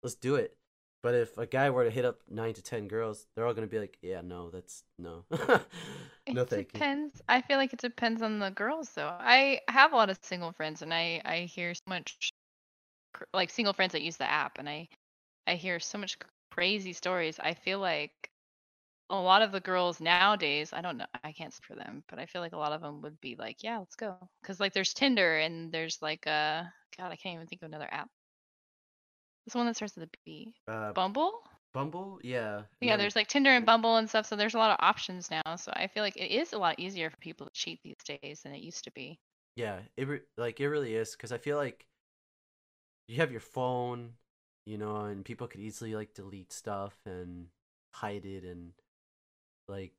Let's do it." But if a guy were to hit up 9 to 10 girls, they're all going to be like, "Yeah, no, that's no." no It thank you. depends. I feel like it depends on the girls though. I have a lot of single friends and I I hear so much like single friends that use the app and I I hear so much crazy stories. I feel like a lot of the girls nowadays, I don't know, I can't speak for them, but I feel like a lot of them would be like, yeah, let's go. Cuz like there's Tinder and there's like uh god, I can't even think of another app. This one that starts with a B. Uh Bumble? Bumble? Yeah. Yeah, there's like Tinder and Bumble and stuff, so there's a lot of options now. So I feel like it is a lot easier for people to cheat these days than it used to be. Yeah, it re- like it really is because I feel like you have your phone, you know, and people could easily like delete stuff and hide it and like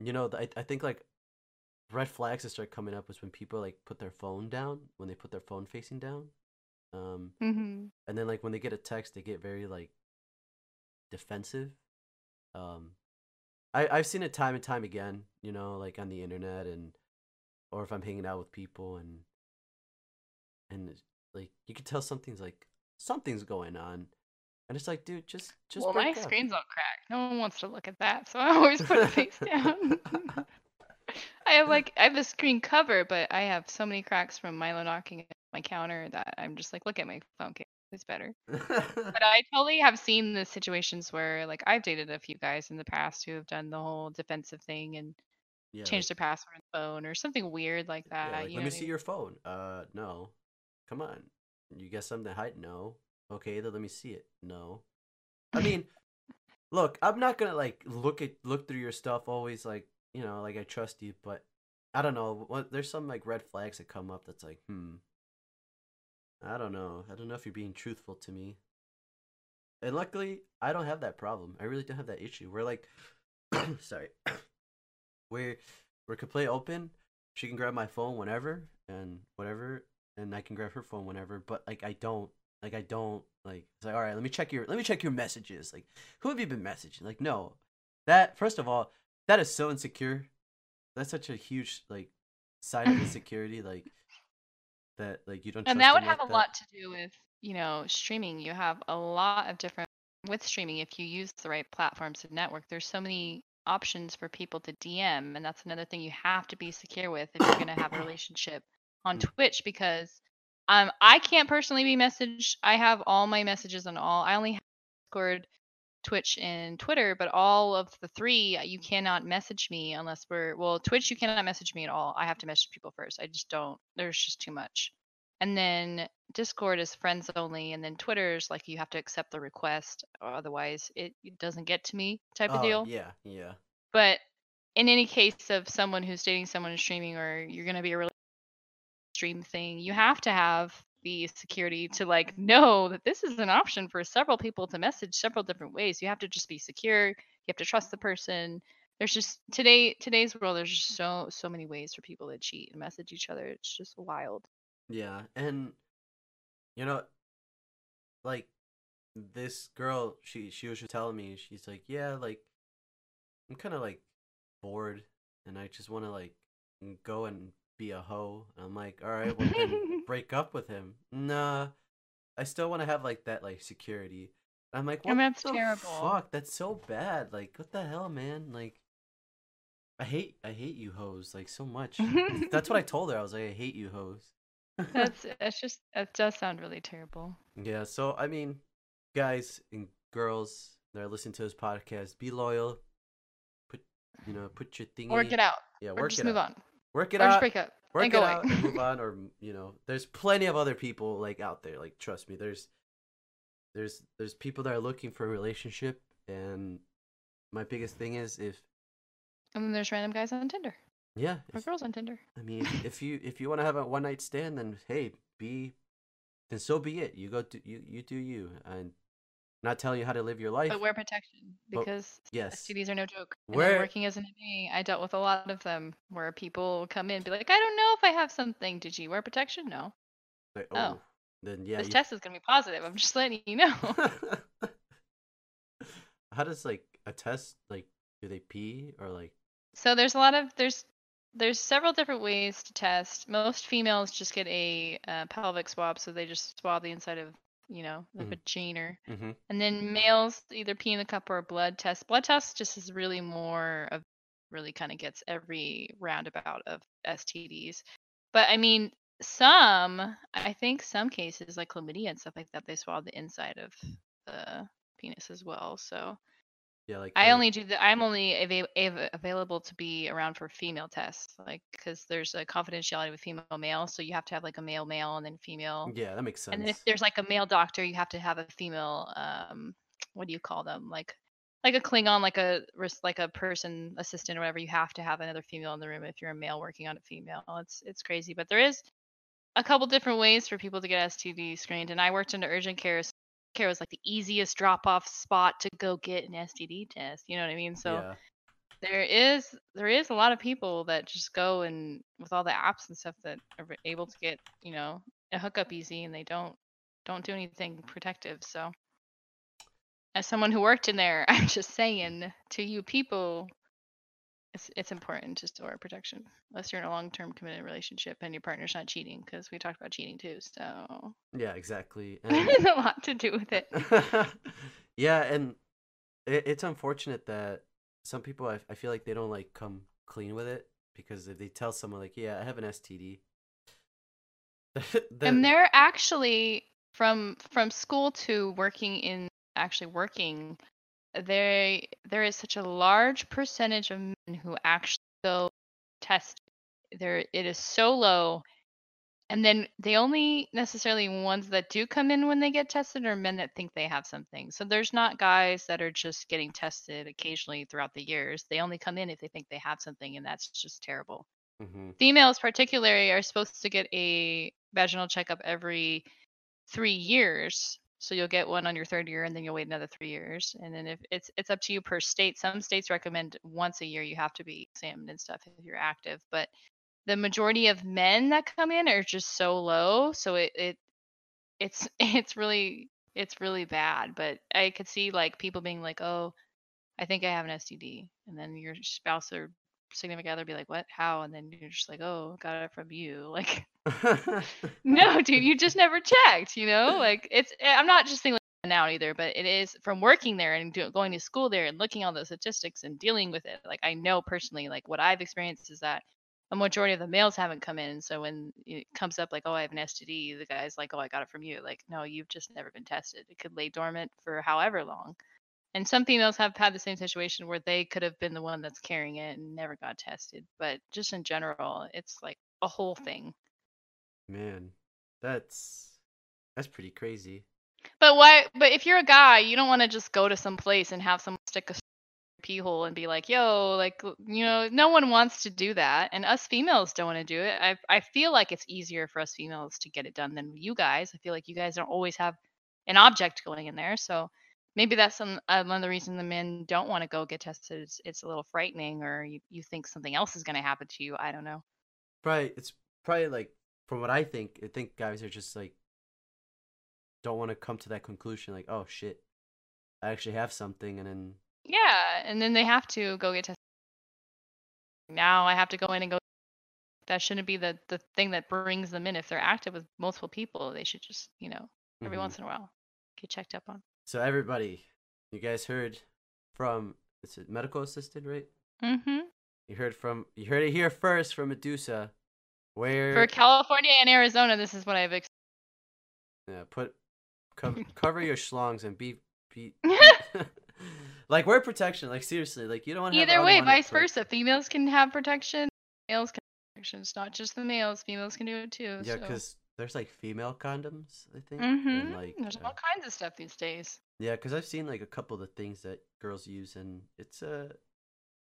you know, I I think like red flags that start coming up is when people like put their phone down when they put their phone facing down. Um, hmm and then like when they get a text, they get very like defensive. Um, I I've seen it time and time again. You know, like on the internet and or if I'm hanging out with people and and like you can tell something's like something's going on, and it's like, dude, just just Well, my up. screen's all cracked. No one wants to look at that, so I always put it face down. I have like I have a screen cover, but I have so many cracks from Milo knocking my counter that I'm just like, look at my phone case. It's better. But I totally have seen the situations where like I've dated a few guys in the past who have done the whole defensive thing and yeah, like, changed their password on the phone or something weird like yeah, that. like you let me what I see mean? your phone. Uh, no, come on. You got something to hide? No. Okay, then let me see it. No. I mean, look, I'm not gonna like look at look through your stuff always like you know like I trust you, but I don't know. What there's some like red flags that come up that's like, hmm. I don't know. I don't know if you're being truthful to me. And luckily, I don't have that problem. I really don't have that issue. We're like, sorry, we're we're completely open. She can grab my phone whenever and whatever, and I can grab her phone whenever. But like, I don't like I don't like. It's like, all right, let me check your let me check your messages. Like, who have you been messaging? Like, no, that first of all, that is so insecure. That's such a huge like sign of insecurity. Like that, like you don't. And that would have like a that. lot to do with, you know, streaming. You have a lot of different with streaming if you use the right platforms to network. There's so many options for people to DM, and that's another thing you have to be secure with if you're going to have a relationship on Mm. Twitch because um I can't personally be messaged. I have all my messages on all. I only have Discord, Twitch, and Twitter, but all of the three uh, you cannot message me unless we're well, Twitch you cannot message me at all. I have to message people first. I just don't. There's just too much. And then Discord is friends only, and then Twitter's like you have to accept the request, or otherwise it, it doesn't get to me type of Oh deal. yeah, yeah. But in any case of someone who's dating someone streaming, or you're gonna be a really stream thing, you have to have the security to like know that this is an option for several people to message several different ways. You have to just be secure. You have to trust the person. There's just today today's world. There's just so so many ways for people to cheat and message each other. It's just wild. Yeah, and you know, like this girl, she she was just telling me, she's like, yeah, like I'm kind of like bored, and I just want to like go and be a hoe. And I'm like, all right, well then break up with him. Nah, I still want to have like that like security. I'm like, I what mean, that's the terrible. fuck? That's so bad. Like, what the hell, man? Like, I hate I hate you hoes like so much. That's what I told her. I was like, I hate you hoes. That's that's just that does sound really terrible. Yeah, so I mean, guys and girls that are listening to this podcast, be loyal. Put you know, put your thingy. Work it out. Yeah, or work just it move out. on. Work it or out. break up. Work and it go out and move on, or you know, there's plenty of other people like out there. Like, trust me, there's, there's, there's people that are looking for a relationship, and my biggest thing is if, And then there's random guys on Tinder yeah, or if, girls on Tinder. I mean, if, you if you want to have a one night stand, then hey, be, then so be it. You go do you you do you. I'm not telling you how to live your life. But wear protection But- because yes. STDs are no joke. Then working as an MA, I dealt with a lot of them where people come in and be like, I don't know if I have something. Did you wear protection? No. Like, Oh. oh, then yeah. this you- test is gonna be positive. I'm just letting you know. how does like a test like do they pee or like So there's a lot of there's there's several different ways to test. Most females just get a uh, pelvic swab, so they just swab the inside of you know the Mhm. vagina. mm-hmm. And then males either pee in the cup or a blood test. Blood test just is really more of really kind of gets every roundabout of STDs. But I mean, some I think some cases like chlamydia and stuff like that, they swab the inside of the penis as well. So yeah like I the- only do the I'm only ava- av- available to be around for female tests, like because there's a confidentiality with female male, so you have to have like a male male and then female. yeah that makes sense And then if there's like a male doctor, you have to have a female. Um, what do you call them? Like, like a Klingon, like a like a person assistant or whatever. You have to have another female in the room if you're a male working on a female. It's it's crazy, but there is a couple different ways for people to get STD screened. And I worked into urgent care. so Care was like the easiest drop off spot to go get an STD test. You know what I mean? So yeah there is there is a lot of people that just go and with all the apps and stuff that are able to get you know a hookup easy and they don't don't do anything protective so as someone who worked in there i'm just saying to you people it's it's important to store protection unless you're in a long-term committed relationship and your partner's not cheating because we talked about cheating too so Yeah, exactly. And has a lot to do with it yeah, and it, it's unfortunate that some people I, I feel like they don't like come clean with it because if they tell someone like, "Yeah, I have an STD," and they're actually from from school to working in actually working they there is such a large percentage of men who actually go test. There it is so low. And then the only necessarily ones that do come in when they get tested are men that think they have something. So there's not guys that are just getting tested occasionally throughout the years. They only come in if they think they have something and that's just terrible. Mhm. females particularly are supposed to get a vaginal checkup every three years so you'll get one on your third year and then you'll wait another three years and then if it's it's up to you per state. Some states recommend once a year you have to be examined and stuff if you're active but the majority of men that come in are just so low so it, it it's it's really it's really bad but i could see like people being like oh i think i have an std and then your spouse or significant other be like what how and then you're just like oh got it from you like no, dude, you just never checked, you know? Like it's eh, I'm not just saying like now either, but it is from working there and do, going to school there and looking at all the statistics and dealing with it. Like I know personally, like what I've experienced is that a majority of the males haven't come in. So when it comes up like, oh, I have an STD, the guy's like, oh, I got it from you. Like, no, you've just never been tested. It could lay dormant for however long. And some females have had the same situation where they could have been the one that's carrying it and never got tested. But just in general, it's like a whole thing. Man, that's that's pretty crazy. But why? But if you're a guy, you don't want to just go to some place and have someone stick a pee hole and be like, "Yo, like you know, no one wants to do that, and us females don't want to do it." I I feel like it's easier for us females to get it done than you guys. I feel like you guys don't always have an object going in there, so maybe that's some uh, one of the reasons the men don't want to go get tested. It's, it's a little frightening, or you, you think something else is going to happen to you. I don't know. Probably it's probably like from what I think, I think guys are just like don't want to come to that conclusion like, "Oh shit, I actually have something," and then Yeah, and then they have to go get tested. Now I have to go in and go that shouldn't be the the thing that brings them in if they're active with multiple people they should just you know every Mhm. once in a while get checked up on So everybody, you guys heard from it's a medical assistant, right? mm-hmm. You heard from you heard it here first from Medusa. Where for california and arizona this is what i've ex- yeah, put cover, cover your schlongs and be be, be like wear protection. Like seriously, like you don't want to either way vice versa females can have protection males can have protection it's not just the males females can do it too Yeah, so. because there's like female condoms, I think. mm-hmm. like there's uh, all kinds of stuff these days yeah, because I've seen like a couple of the things that girls use, and it's uh,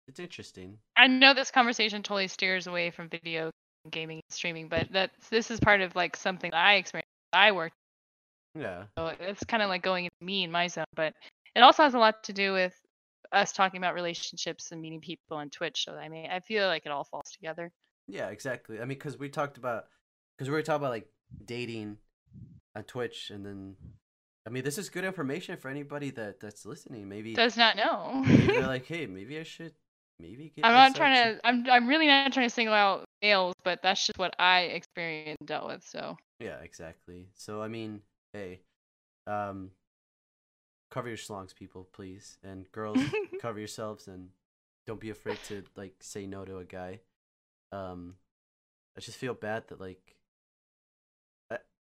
it's interesting. I know this conversation totally steers away from video gaming and streaming, but that this is part of like something that I experienced. I worked, Yeah, so it's kind of like going into me and my zone, but it also has a lot to do with us talking about relationships and meeting people on Twitch. So I mean, I feel like it all falls together. yeah, exactly. I mean, because we talked about because we were talking about like dating on Twitch, and then I mean, this is good information for anybody that that's listening. Maybe Does not know. they're like, hey, maybe I should maybe get. I'm not trying some-" to. I'm. I'm really not trying to single out males, but that's just what I experienced and dealt with. So Yeah, exactly. So I mean, hey, um, cover your schlongs, people, please, and girls, cover yourselves, and don't be afraid to like say no to a guy. Um, I just feel bad that like,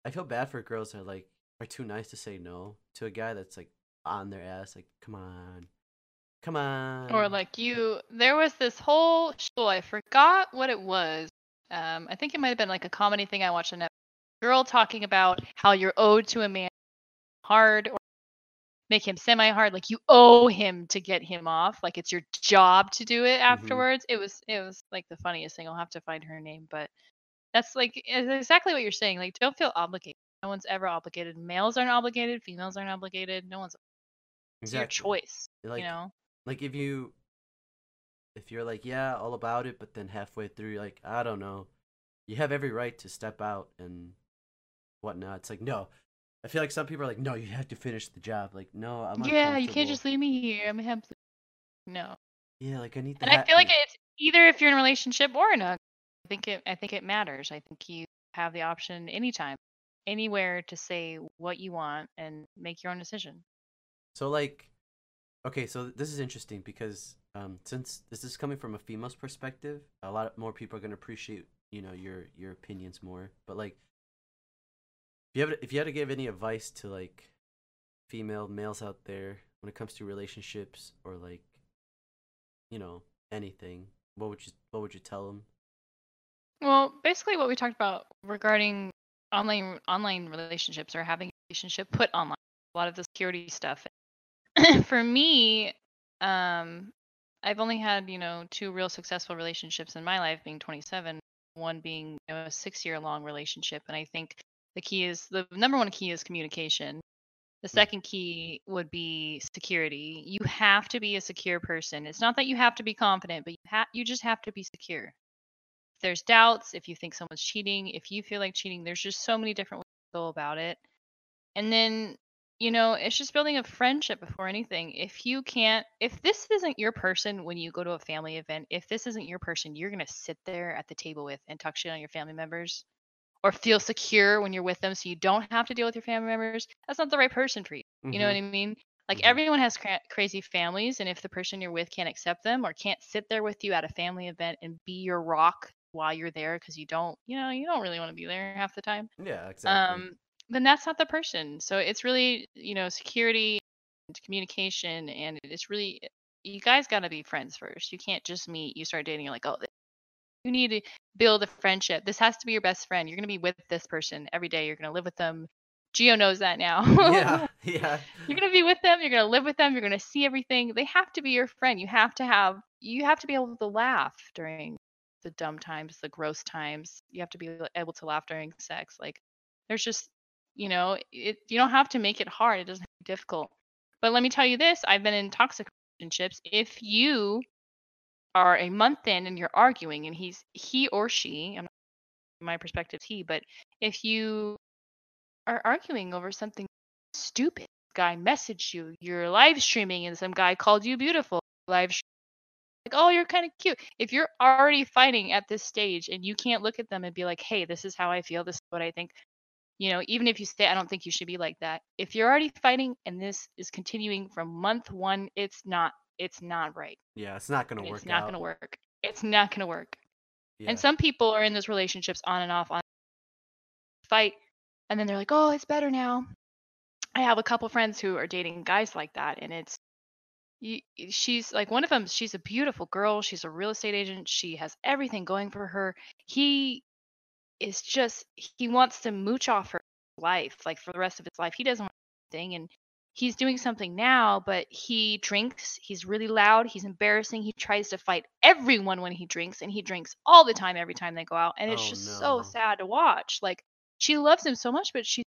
I feel bad for girls that like are too nice to say no to a guy that's like on their ass. Like, come on, come on. or like you there was this whole show i forgot what it was um i think it might have been like a comedy thing i watched on Netflix. girl talking about how you're owed to a man hard or make him semi hard like you owe him to get him off like it's your job to do it afterwards it was it was like the funniest thing i'll have to find her name but that's like exactly what you're saying like don't feel obligated. No one's ever obligated. Males aren't obligated females aren't obligated. No one's it's your choice Like, you know? like if you if you're like yeah all about it but then halfway through you're like i don't know. You have every right to step out and whatnot. It's like no. I feel like some people are like no you have to finish the job. Like no i'm Yeah, you can't just leave me here. I'm happy. No. yeah like i need the And I feel like it's either if you're in a relationship or in a I think it I think it matters. I think you have the option anytime, anywhere to say what you want and make your own decision. So like, okay, so this is interesting because um, since this is coming from a female's perspective, a lot more people are gonna appreciate you know your your opinions more. But like, if you have if you had to give any advice to like female males out there when it comes to relationships or like, you know, anything, what would you what would you tell them? Well, basically what we talked about regarding online online relationships or having a relationship put online, a lot of the security stuff. For me, um I've only had, you know, two real successful relationships in my life being 27, one being you know, a 6-year long relationship and I think the key is the number one key is communication. The second key would be security. You have to be a secure person. It's not that you have to be confident, but you ha- you just have to be secure there's doubts, if you think someone's cheating, if you feel like cheating, there's just so many different ways to go about it. And then, you know, it's just building a friendship before anything. If you can't, if this isn't your person when you go to a family event, if this isn't your person you're going to sit there at the table with and talk shit on your family members or feel secure when you're with them so you don't have to deal with your family members, that's not the right person for you. You know what I mean? Like Mhm. everyone has cra- crazy families, and if the person you're with can't accept them or can't sit there with you at a family event and be your rock while you're there because you don't, you know, you don't really want to be there half the time, Yeah, exactly. um, then that's not the person. So it's really, you know, security and communication, and it's really you guys got to be friends first. You can't just meet, you start dating, you're like, oh, you need to build a friendship. This has to be your best friend. You're gonna be with this person every day. You're gonna live with them. Geo knows that now. yeah, yeah. You're gonna be with them. You're gonna live with them. You're gonna see everything. They have to be your friend. You have to have. You have to be able to laugh during the dumb times, the gross times. You have to be able to laugh during sex. Like, there's just, you know, it. You don't have to make it hard. It doesn't have to be difficult. But let me tell you this: I've been in toxic relationships. If you are a month in and you're arguing, and he's he or she, I'm my perspective, he, but if you are arguing over something stupid. Guy messaged you. You're live streaming, and some guy called you beautiful. Live sh- like, oh, you're kind of cute. If you're already fighting at this stage and you can't look at them and be like, hey, this is how I feel. This is what I think. You know, even if you say, I don't think you should be like that. If you're already fighting and this is continuing from month one, it's not. It's not right. Yeah, it's not gonna work It's not gonna work. It's not gonna work. Yeah. And some people are in those relationships on and off on fight and then they're like, "Oh, it's better now." I have a couple friends who are dating guys like that and it's you, she's like one of them she's a beautiful girl, she's a real estate agent, she has everything going for her. He is just he wants to mooch off her life like for the rest of his life. He doesn't want anything and he's doing something now, but he drinks, he's really loud, he's embarrassing, he tries to fight everyone when he drinks and he drinks all the time every time they go out and it's Oh, just no. so sad to watch. Like she loves him so much, but she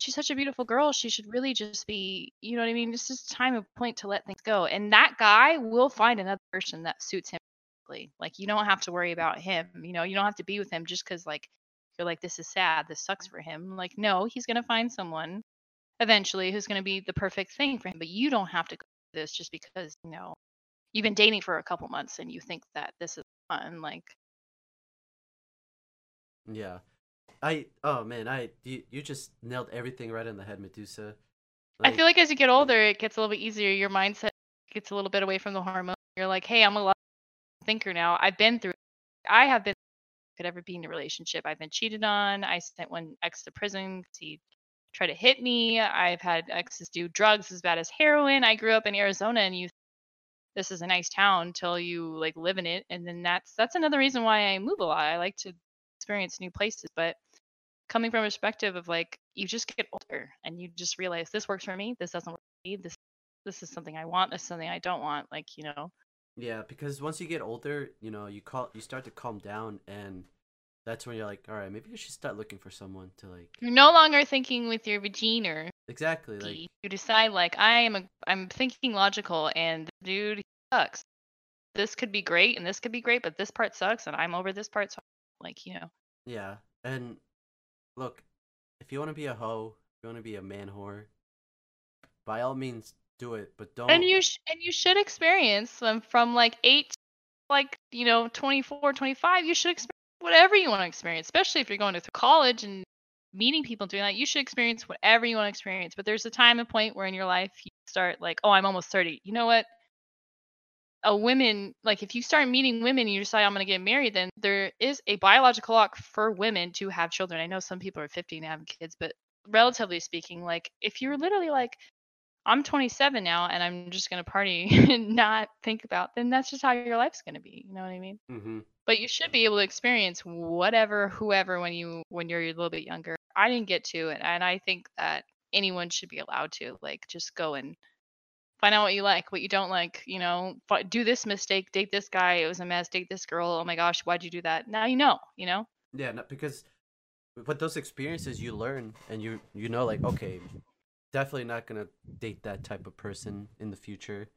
she's such a beautiful girl. She should really just be, you know what I mean? It's just time and point to let things go. And that guy will find another person that suits him. Like you don't have to worry about him. You know, you don't have to be with him just because like you're like this is sad. This sucks for him. Like no, he's gonna find someone eventually who's gonna be the perfect thing for him. But you don't have to go through this just because you know you've been dating for a couple months and you think that this is fun. Like Yeah. I oh man, I you, you just nailed everything right in the head, Medusa. I feel like as you get older, it gets a little bit easier. Your mindset gets a little bit away from the hormone. You're like, hey, I'm a lot thinker now. I've been through. I have been could ever be in a relationship. I've been cheated on. I sent one ex to prison. he tried to hit me. I've had exes do drugs as bad as heroin. I grew up in Arizona, and you this is a nice town until you like live in it, and then that's that's another reason why I move a lot. I like to experience new places, but coming from a perspective of like you just get older and you just realize this works for me this doesn't work for me this this is something i want this is something i don't want like you know? Yeah, because once you get older, you know, you call you start to calm down and that's when you're like, all right, maybe I should start looking for someone to like you're no longer thinking with your vagina. Exactly like you decide like i am a i'm thinking logical and the dude sucks. This could be great and this could be great, but this part sucks and I'm over this part. So like you know, Yeah, and look, if you want to be a hoe, if you want to be a man whore, by all means do it, but don't. and you sh- and you should experience them from like eight, like you know 24, 25. You should experience whatever you want to experience, especially if you're going to college and meeting people and doing that. You should experience whatever you want to experience. But there's a time and point where in your life you start like, oh, I'm almost 30. You know what? A women like if you start meeting women and you decide I'm going to get married, then there is a biological clock for women to have children. I know some people are 50 and have kids, but relatively speaking, like if you're literally like I'm 27 now and I'm just going to party and not think about, then that's just how your life's going to be. You know what I mean? hmm But you should be able to experience whatever, whoever, when you when you're a little bit younger. I didn't get to it, and I think that anyone should be allowed to like just go and find out what you like, what you don't like. You know, do this mistake, date this guy, it was a mess. Date this girl, oh my gosh, why'd you do that? Now you know. You know. Yeah, no, because with those experiences you learn, and you you know, like okay, definitely not gonna date that type of person in the future.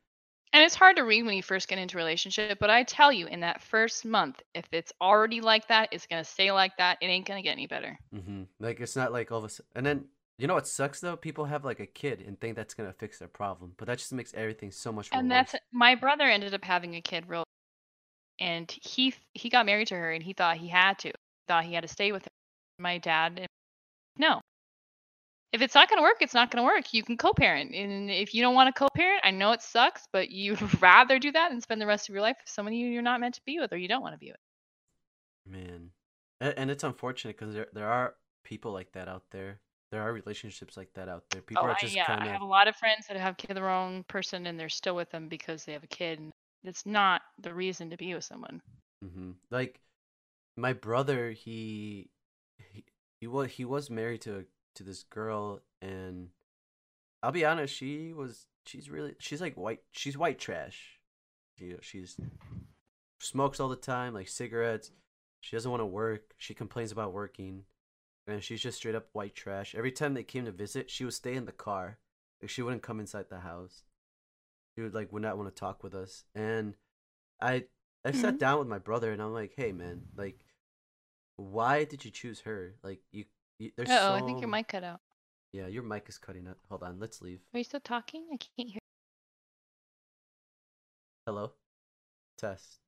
And it's hard to read when you first get into a relationship, but I tell you, in that first month, if it's already like that, it's gonna stay like that. It ain't gonna get any better. hmm Like it's not like all of a sudden, and then you know what sucks though? People have like a kid and think that's gonna fix their problem, but that just makes everything so much more And worse. that's my brother ended up having a kid real, and he he got married to her, and he thought he had to, thought he had to stay with her. My dad, eh, no. If it's not gonna work, it's not gonna work. You can co-parent, and if you don't want to co-parent, I know it sucks, but you'd rather do that than spend the rest of your life with someone you you're not meant to be with or you don't want to be with. Man, and, and it's unfortunate because there there are people like that out there. There are relationships like that out there. People Oh, are I, just yeah, I have a lot of friends that have the wrong person and they're still with them because they have a kid. And it's not the reason to be with someone. hmm like my brother. He he he was he was married to to this girl, and I'll be honest, she was she's really she's like white she's white trash. She she's smokes all the time, like cigarettes. She doesn't want to work. She complains about working. And she's just straight up white trash. Every time they came to visit, she would stay in the car. Like she wouldn't come inside the house. She would like would not want to talk with us. And I I sat Mhm. down with my brother and I'm like, hey man, like why did you choose her? Like you, you there's oh, so I think your mic cut out. Yeah, your mic is cutting out. Hold on, let's leave. Are you still talking? I can't hear. Hello? Test.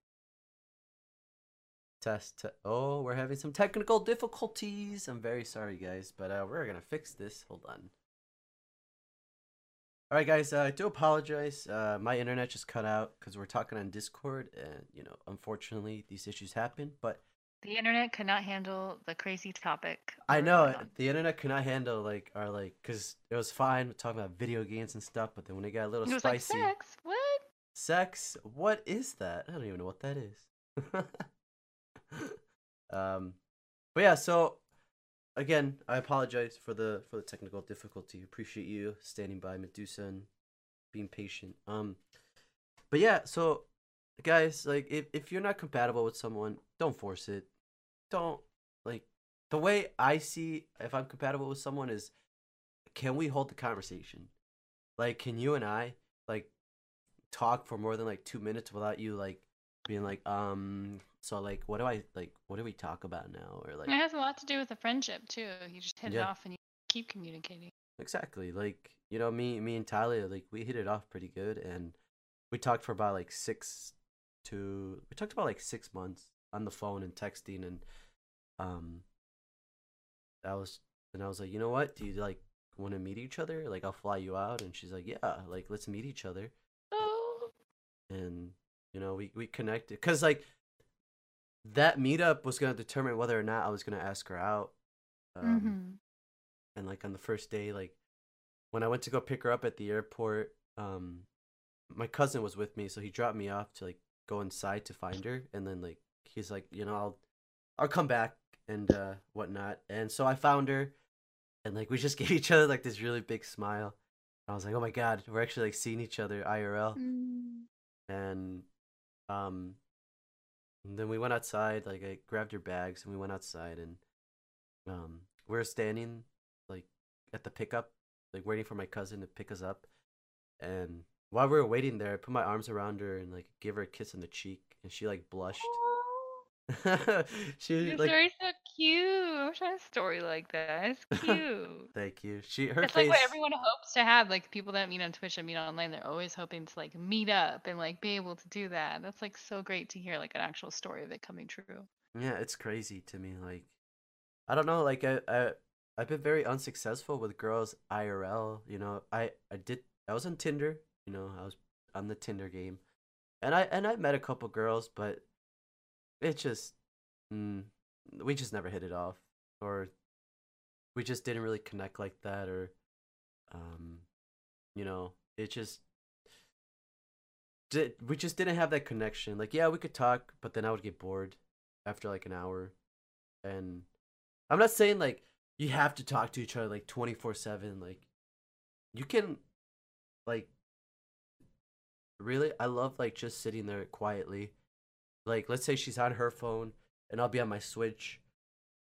Test. te- oh, we're having some technical difficulties. I'm very sorry, guys, but uh, we're gonna fix this. Hold on. All right, guys. Uh, I do apologize. Uh, my internet just cut out because we're talking on Discord, and you know, unfortunately, these issues happen. But The internet could not handle the crazy topic. I know the internet cannot handle like our like because it was fine talking about video games and stuff, but then when it got a little It was like spicy, sex. What? Sex? What is that? I don't even know what that is. um, but yeah. So again, I apologize for the for the technical difficulty. Appreciate you standing by, Medusa, and being patient. Um, but yeah. So guys, like if if you're not compatible with someone, don't force it. Don't like the way I see if I'm compatible with someone is, can we hold the conversation? Like, can you and I like talk for more than like two minutes without you like being like um so like what do i like what do we talk about now? Or like It has a lot to do with the friendship too. You just hit it off and you keep communicating. exactly. Like you know me me and tyler like we hit it off pretty good and we talked for about like six to we talked about like six months on the phone and texting and um i was and i was like you know what? Do you like want to meet each other? Like i'll fly you out. And she's like yeah like let's meet each other. Oh. and you know we we connected because like that meetup was gonna determine whether or not I was gonna ask her out. Um, hmm And like on the first day, like when I went to go pick her up at the airport, um, my cousin was with me, so he dropped me off to like go inside to find her, and then like he's like, you know, I'll I'll come back and uh whatnot, and so I found her, and like we just gave each other like this really big smile. I was like, oh my god, we're actually like seeing each other IRL Mm. and um and then we went outside like i grabbed her bags and we went outside and um we were standing like at the pickup like waiting for my cousin to pick us up and while we were waiting there, I put my arms around her and like gave her a kiss on the cheek, and she like blushed. she Your like story's so cute. I wish I had a story like that. It's cute. thank you. She her It's like what everyone hopes to have. Like people that meet on Twitch and meet online, they're always hoping to like meet up and like be able to do that. That's like so great to hear like an actual story of it coming true. Yeah, it's crazy to me. Like, I don't know. Like, I, I, I've been very unsuccessful with girls IRL. You know, I, I did. I was on Tinder. You know, I was on the Tinder game, and I, and I met a couple girls, but it just, mm, we just never hit it off, or we just didn't really connect like that, or, um, you know, it just. Did, we just didn't have that connection. Like, yeah, we could talk, but then I would get bored after like an hour. And I'm not saying like you have to talk to each other like 24/7 like you can like really I love like just sitting there quietly. Like let's say she's on her phone and I'll be on my Switch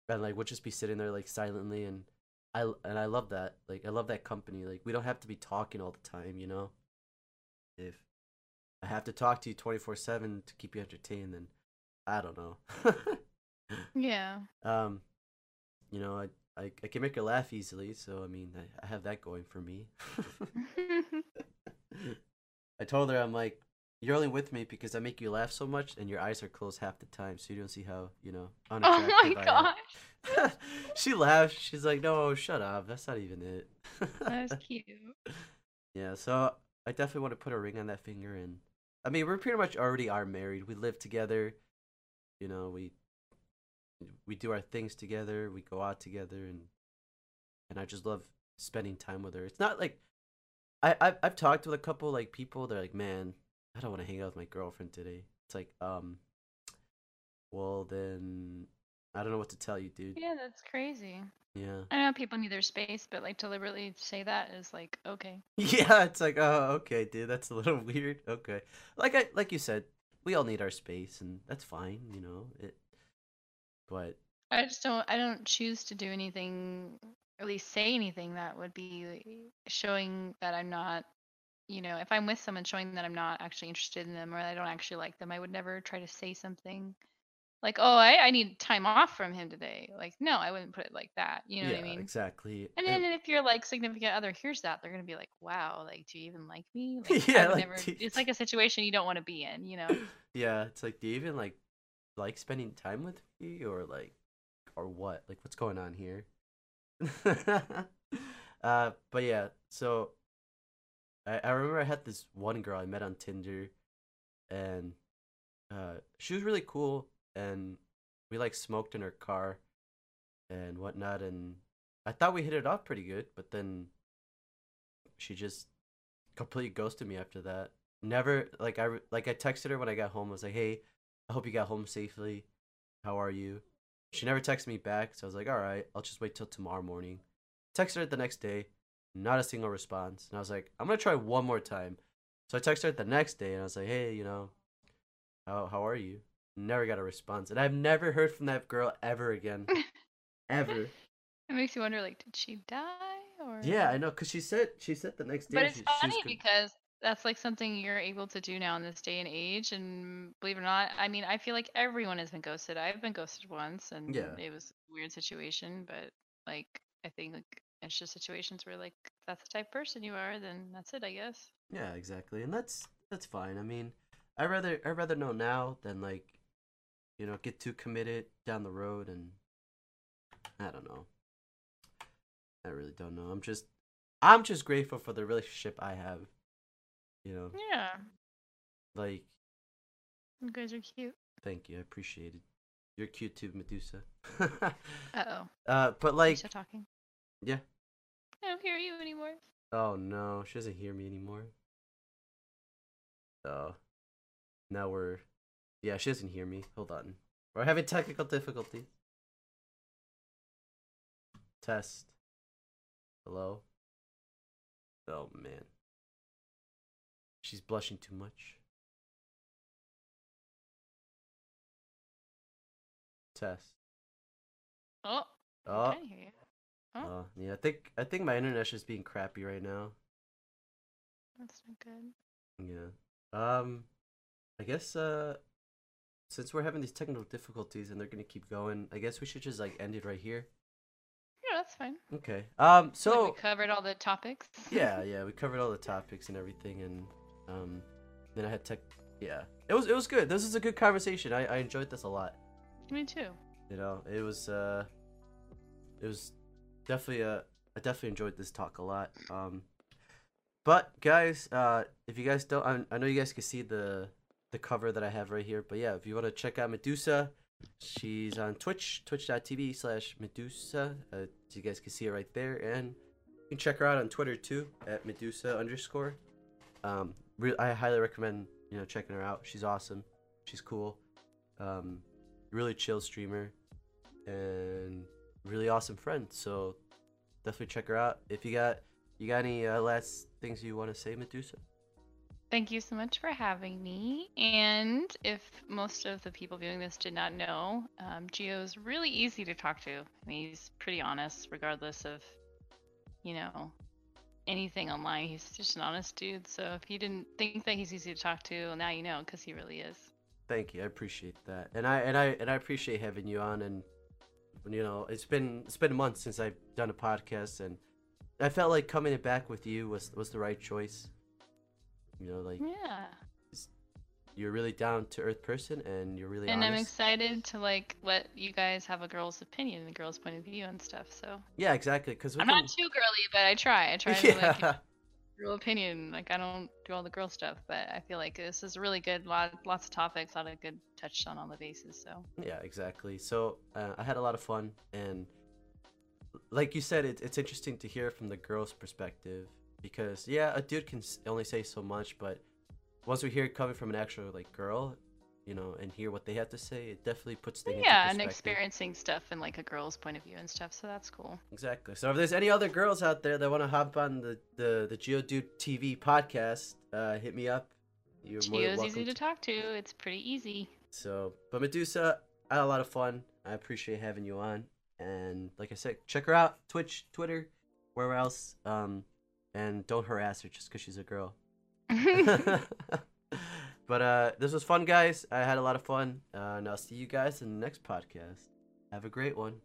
and like we'll just be sitting there like silently and I and I love that. Like I love that company. Like we don't have to be talking all the time, you know? If I have to talk to you 24/7 to keep you entertained then I don't know. Yeah. um, you know, I, I I can make her laugh easily, so I mean, I, I have that going for me. I told her I'm like, you're only with me because I make you laugh so much, and your eyes are closed half the time, so you don't see how you know unattractive oh my I gosh. am. she laughed. She's like, no, shut up. That's not even it. That's cute. yeah, so I definitely want to put a ring on that finger, and I mean, we're pretty much already are married. We live together. You know, we we do our things together. We go out together, and and I just love spending time with her. It's not like I I've, I've talked with a couple like people. They're like, man, I don't want to hang out with my girlfriend today. It's like, um, well then, I don't know what to tell you, dude. Yeah, that's crazy. Yeah. I know people need their space, but like deliberately say that is like okay. Yeah, it's like, oh, okay, dude, that's a little weird. Okay, like I, like you said, we all need our space, and that's fine, you know. It, but I just don't. I don't choose to do anything, or at least say anything that would be showing that I'm not. You know, if I'm with someone, showing that I'm not actually interested in them or I don't actually like them, I would never try to say something like, "Oh, I, I need time off from him today." Like, no, I wouldn't put it like that. You know yeah, what I mean? exactly. And And then if your like significant other hears that, they're gonna be like, "Wow, like, do you even like me?" Like, yeah, like, never. dude, It's like a situation you don't want to be in. You know? yeah, it's like, do you even like like spending time with me, or like, or what? Like, what's going on here? uh, but yeah, so I I remember I had this one girl I met on Tinder, and uh, she was really cool, and we like smoked in her car and whatnot, and I thought we hit it off pretty good, but then she just completely ghosted me after that. Never like I like I texted her when I got home. I was like, "Hey, I hope you got home safely. How are you?" She never texted me back, so I was like, "All right, I'll just wait till tomorrow morning." Texted her the next day, not a single response, and I was like, "I'm gonna try one more time." So I texted her the next day, and I was like, "Hey, you know, how how are you?" Never got a response, and I've never heard from that girl ever again, ever. It makes you wonder, like, did she die or? Yeah, I know, cause she said she said the next day. But it's she, funny con- because that's like something you're able to do now in this day and age. And believe it or not, I mean, I feel like everyone has been ghosted. I've been ghosted once, and Yeah. it was a weird situation. But like, I think like it's just situations where like that's the type of person you are, then that's it, I guess. Yeah, exactly, and that's that's fine. I mean, I rather I rather know now than like, you know, get too committed down the road, and I don't know. I really don't know. I'm just I'm just grateful for the relationship I have. You know, Yeah, like you guys are cute. thank you, I appreciate it. You're cute too, Medusa. Uh oh, uh, but like, talking. Yeah. I don't hear you anymore. Oh no, she doesn't hear me anymore. Oh, now we're, yeah, she doesn't hear me. Hold on, we're having technical difficulties. Test. Hello. Oh man. She's blushing too much. Test. Oh, Oh, I can hear you. Oh. oh, yeah. I think I think my internet's just being crappy right now. That's not good. Yeah. Um, I guess uh, since we're having these technical difficulties and they're gonna keep going, I guess we should just like end it right here. Yeah, that's fine. Okay. Um. Like, So we covered all the topics. yeah, yeah, we covered all the topics and everything, and um, then I had tech. Yeah, it was it was good. This is a good conversation. I I enjoyed this a lot. Me too. You know, it was uh, it was definitely uh, I definitely enjoyed this talk a lot. Um, but guys, uh, if you guys don't, I, I know you guys can see the the cover that I have right here. But yeah, if you want to check out Medusa, she's on Twitch, twitch.tv slash Medusa. Uh, you guys can see it right there, and you can check her out on Twitter too at Medusa underscore. Um, re- I highly recommend you know checking her out. She's awesome. She's cool. Um, really chill streamer, and really awesome friend. So definitely check her out. If you got you got any uh, last things you want to say, Medusa? Thank you so much for having me. And if most of the people viewing this did not know, um, Geo is really easy to talk to. I mean, he's pretty honest, regardless of, you know, anything online. He's just an honest dude. So if you didn't think that he's easy to talk to, well, now you know, because he really is. Thank you. I appreciate that, and I and I and I appreciate having you on. And you know, it's been it's been months since I've done a podcast, and I felt like coming back with you was was the right choice. You know, like Yeah. you're really down to earth person, and you're really And I'm excited to like let you guys have a girl's opinion a girl's point of view and stuff. So yeah, exactly. Because I'm not too girly, but I try. I try to like yeah, real opinion. Like I don't do all the girl stuff, but I feel like this is really good. Lot, lots of topics, a lot of good touched on all the bases. So yeah, exactly. So uh, I had a lot of fun, and like you said, it, it's interesting to hear from the girl's perspective because yeah, a dude can only say so much, but once we hear it coming from an actual like girl, you know, and hear what they have to say, it definitely puts things yeah, and experiencing stuff in like a girl's point of view and stuff. So that's cool. Exactly. So if there's any other girls out there that want to hop on the the the Geodude TV podcast, uh, hit me up. You're more than Geo's easy to talk to. It's pretty easy. So, but Medusa, I had a lot of fun. I appreciate having you on. And like I said, check her out Twitch, Twitter, wherever else. Um, and don't harass her just because she's a girl. but uh, this was fun, guys. I had a lot of fun. Uh, and I'll see you guys in the next podcast. Have a great one.